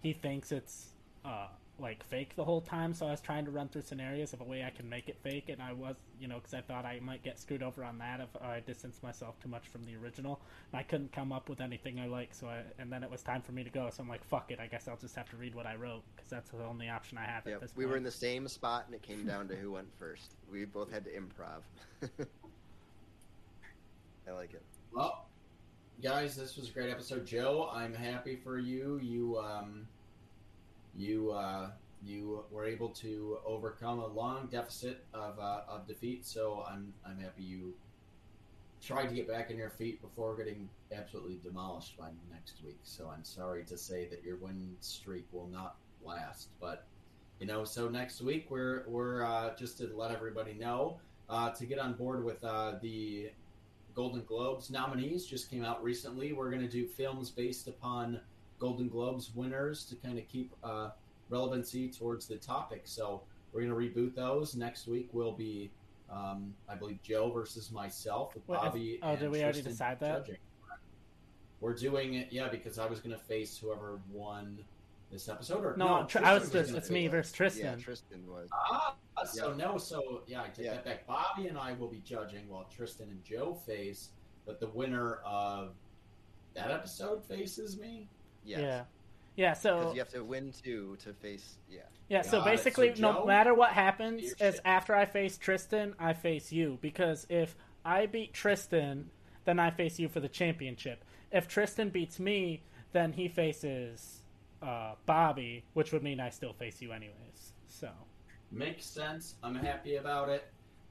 he thinks it's uh like fake the whole time. So I was trying to run through scenarios of a way I can make it fake, and I was, you know, because I thought I might get screwed over on that if I distanced myself too much from the original. And I couldn't come up with anything I like. So I, and then it was time for me to go. So I'm like, fuck it. I guess I'll just have to read what I wrote because that's the only option I have Yep, at this we point. were in the same spot, and it came down to who went first. We both had to improv. I like it. Well, guys, this was a great episode. Joe, I'm happy for you. You um, you uh, you were able to overcome a long deficit of, uh, of defeat. So I'm I'm happy you tried to get back on your feet before getting absolutely demolished by next week. So I'm sorry to say that your win streak will not last, but you know, so next week we're we're uh, just to let everybody know uh, to get on board with uh, the Golden Globes nominees just came out recently. We're going to do films based upon Golden Globes winners to kind of keep uh, relevancy towards the topic. So we're going to reboot those next week. Will be, um, I believe, Joe versus myself with Wait, is- Bobby. oh, and did we already decide that? judging. We're doing it, yeah, because I was going to face whoever won this episode. Or No, Tr- I was Tristan just it's me do it. versus Tristan. Yeah, Tristan was. Ah, so Yeah. no, so yeah, I take Yeah. that back. Bobby and I will be judging while Tristan and Joe face, but the winner of that episode faces me. Yes. Yeah. Yeah, so Because you have to win two to face. Yeah. Yeah, so Got basically, So, no matter what happens, is shit. after I face Tristan, I face you. Because if I beat Tristan, then I face you for the championship. If Tristan beats me, then he faces uh, Bobby, which would mean I still face you anyways. So, Makes sense. I'm happy about it.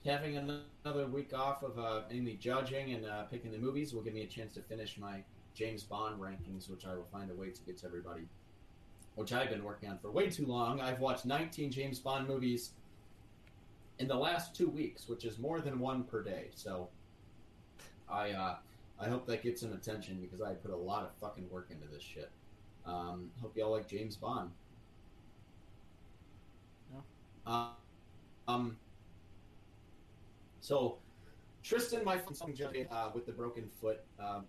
Having another week off of uh, mainly judging and uh, picking the movies will give me a chance to finish my James Bond rankings, which I will find a way to get to everybody. Which I've been working on for way too long. I've watched 19 James Bond movies in the last two weeks, which is more than one per day. So I uh, I hope that gets some attention because I put a lot of fucking work into this shit. Um, hope y'all like James Bond. Uh, um, so, Tristan, my friend, uh, with the broken foot. Um,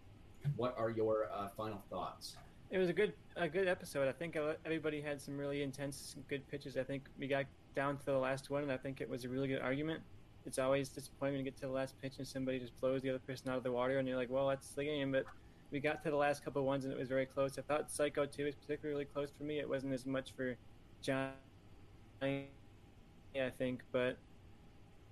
what are your uh, final thoughts? It was a good a good episode. I think everybody had some really intense, good pitches. I think we got down to the last one, and I think it was a really good argument. It's always disappointing to get to the last pitch and somebody just blows the other person out of the water, and you're like, well, that's the game. But we got to the last couple ones, and it was very close. I thought Psycho 2 was particularly close for me. It wasn't as much for John, I think, but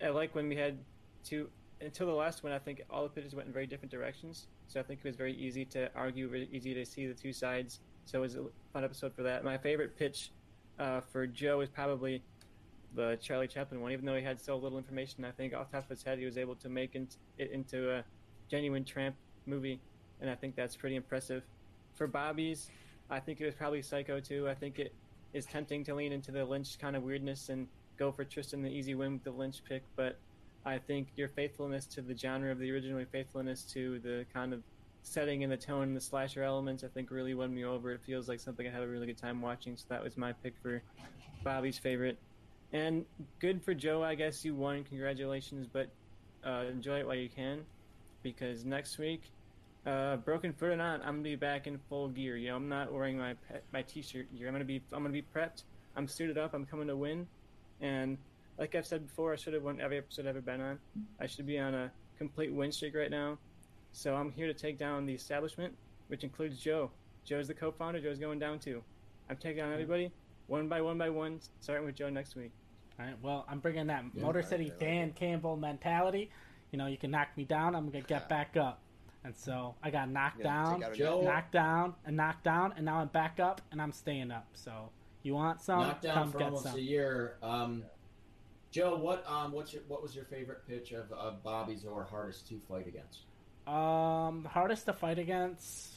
I like when we had two until the last one. I think all the pitches went in very different directions, so I think it was very easy to argue, very easy to see the two sides. So it was a fun episode for that. My favorite pitch uh, for Joe is probably the Charlie Chaplin one, even though he had so little information. I think off the top of his head, he was able to make it into a genuine tramp movie, and I think that's pretty impressive. For Bobby's, I think it was probably Psycho 2. I think it is tempting to lean into the Lynch kind of weirdness and go for Tristan the easy win with the Lynch pick, but I think your faithfulness to the genre of the original, faithfulness to the kind of setting and the tone and the slasher elements, I think really won me over. It feels like something I had a really good time watching, so that was my pick for Bobby's favorite. And good for Joe, I guess you won. Congratulations, but uh, enjoy it while you can, because next week, uh, broken foot or not, I'm gonna be back in full gear. You know, I'm not wearing my pe- my t-shirt gear. I'm gonna be I'm gonna be prepped. I'm suited up. I'm coming to win, and like I've said before, I should have won every episode I've ever been on. I should be on a complete win streak right now. So I'm here to take down the establishment, which includes Joe. Joe's the co-founder. Joe's going down too. I'm taking on everybody one by one by one, starting with Joe next week. all right, well, I'm bringing that Yeah, Motor City like Dan Campbell mentality. You know, you can knock me down, I'm gonna get Yeah. back up. And so I got knocked Yeah, down, take out a Joe- knocked down, and knocked down, and now I'm back up, and I'm staying up. So you want some? Knocked down Come for get almost some. a year. Um, Joe, what um, what's your, what was your favorite pitch of, of Bobby's or hardest to fight against? Um, the hardest to fight against.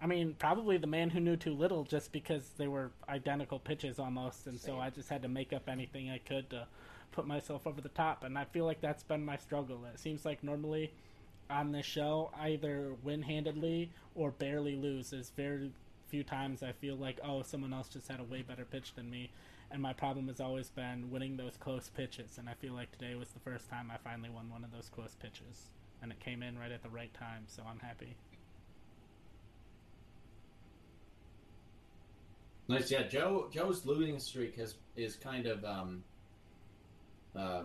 I mean, probably the man who knew too little, just because they were identical pitches almost, and so I just had to make up anything I could to put myself over the top. And I feel like that's been my struggle. It seems like normally on this show, I either win handedly or barely lose. There's very few times I feel like, oh, someone else just had a way better pitch than me. And my problem has always been winning those close pitches. And I feel like today was the first time I finally won one of those close pitches and it came in right at the right time, so I'm happy. Nice, yeah. Joe Joe's losing streak has is kind of um, uh,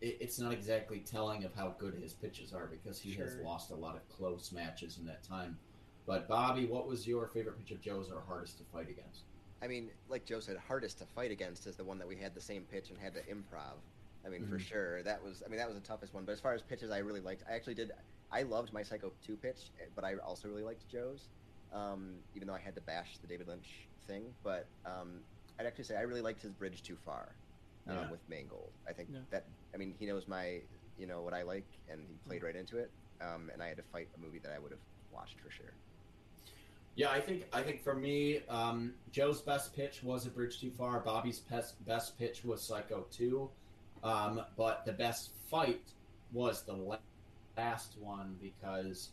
it, it's not exactly telling of how good his pitches are because he has lost a lot of close matches in that time. But Bobby, what was your favorite pitch of Joe's or hardest to fight against? I mean, like Joe said, hardest to fight against is the one that we had the same pitch and had to improv. I mean, for Mhm. sure, that was. I mean, that was the toughest one. But as far as pitches, I really liked. I actually did. I loved my Psycho two pitch, but I also really liked Joe's. Um, even though I had to bash the David Lynch thing, but um, I'd actually say I really liked his Bridge Too Far um, Yeah. with Mangold. I think Yeah. that I mean he knows my you know what I like, and he played right into it. Um, and I had to fight a movie that I would have watched for sure. Yeah, I think I think for me, um, Joe's best pitch was a bridge too far. Bobby's best best pitch was Psycho two, um, but the best fight was the last one because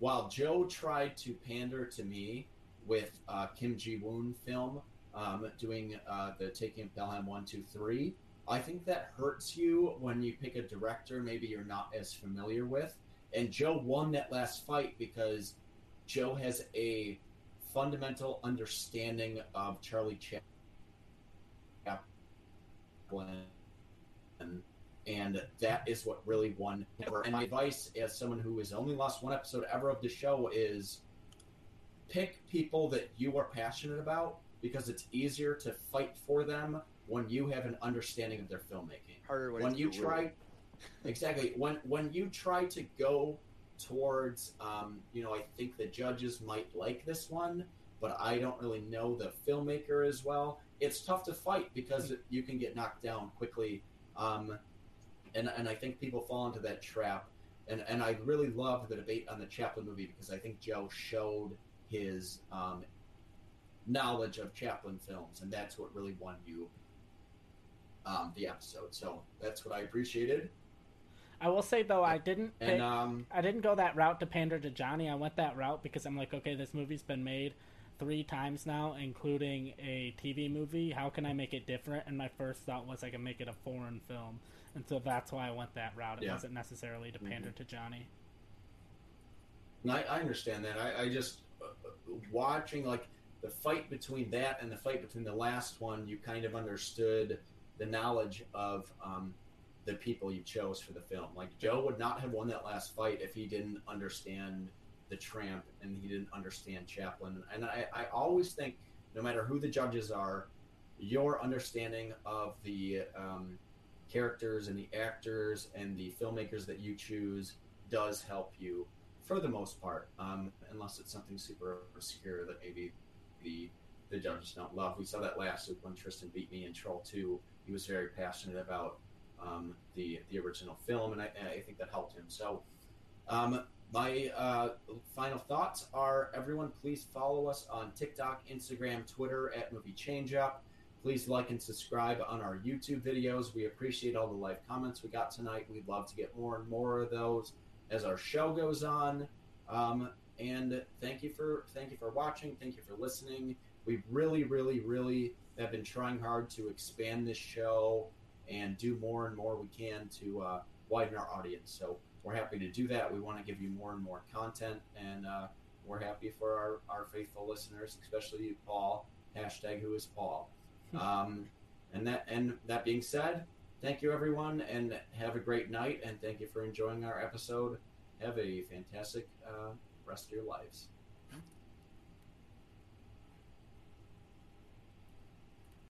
while Joe tried to pander to me with uh, Kim Ji Woon film, um, doing uh, the Taking of Pelham one two three, I think that hurts you when you pick a director maybe you're not as familiar with. And Joe won that last fight because Joe has a fundamental understanding of Charlie Chaplin, and, that is what really won. him. And my advice, as someone who has only lost one episode ever of the show, is pick people that you are passionate about because it's easier to fight for them when you have an understanding of their filmmaking Harder when, when you try exactly when when you try to go towards um, you know i think the judges might like this one but i don't really know the filmmaker as well. It's tough to fight because you can get knocked down quickly um, and and i think people fall into that trap. And and i really loved the debate on the chaplin movie because i think joe showed his um, knowledge of chaplin films and that's what really won you um, the episode. So that's what i appreciated I will say though, I didn't. and um, I didn't go that route to pander to Johnny. I went that route because I'm like, okay, this movie's been made three times now, including a TV movie. How can I make it different? And my first thought was I can make it a foreign film, and so that's why I went that route. It Yeah. wasn't necessarily to pander to Johnny. I, I understand that. I, I just uh, watching like the fight between that and the fight between the last one. You kind of understood the knowledge of um, the people you chose for the film. Like Joe would not have won that last fight if he didn't understand the Tramp and he didn't understand Chaplin. And I, I always think, no matter who the judges are, your understanding of the um, characters and the actors and the filmmakers that you choose does help you for the most part, um, unless it's something super obscure that maybe the the judges don't love. We saw that last week when Tristan beat me in Troll Two. He was very passionate about um, the the original film, and I, I think that helped him. So, um, my uh, final thoughts are: everyone, please follow us on TikTok, Instagram, Twitter at Movie Change Up. Please like and subscribe on our YouTube videos. We appreciate all the live comments we got tonight. We'd love to get more and more of those as our show goes on. Um, and thank you for thank you for watching. Thank you for listening. We really, really, really have been trying hard to expand this show and do more and more we can to uh, widen our audience. So we're happy to do that. We want to give you more and more content, and uh, we're happy for our, our faithful listeners, especially you, Paul. Hashtag Who is Paul? Um, and that and that being said, thank you everyone, and have a great night. And thank you for enjoying our episode. Have a fantastic uh, rest of your lives.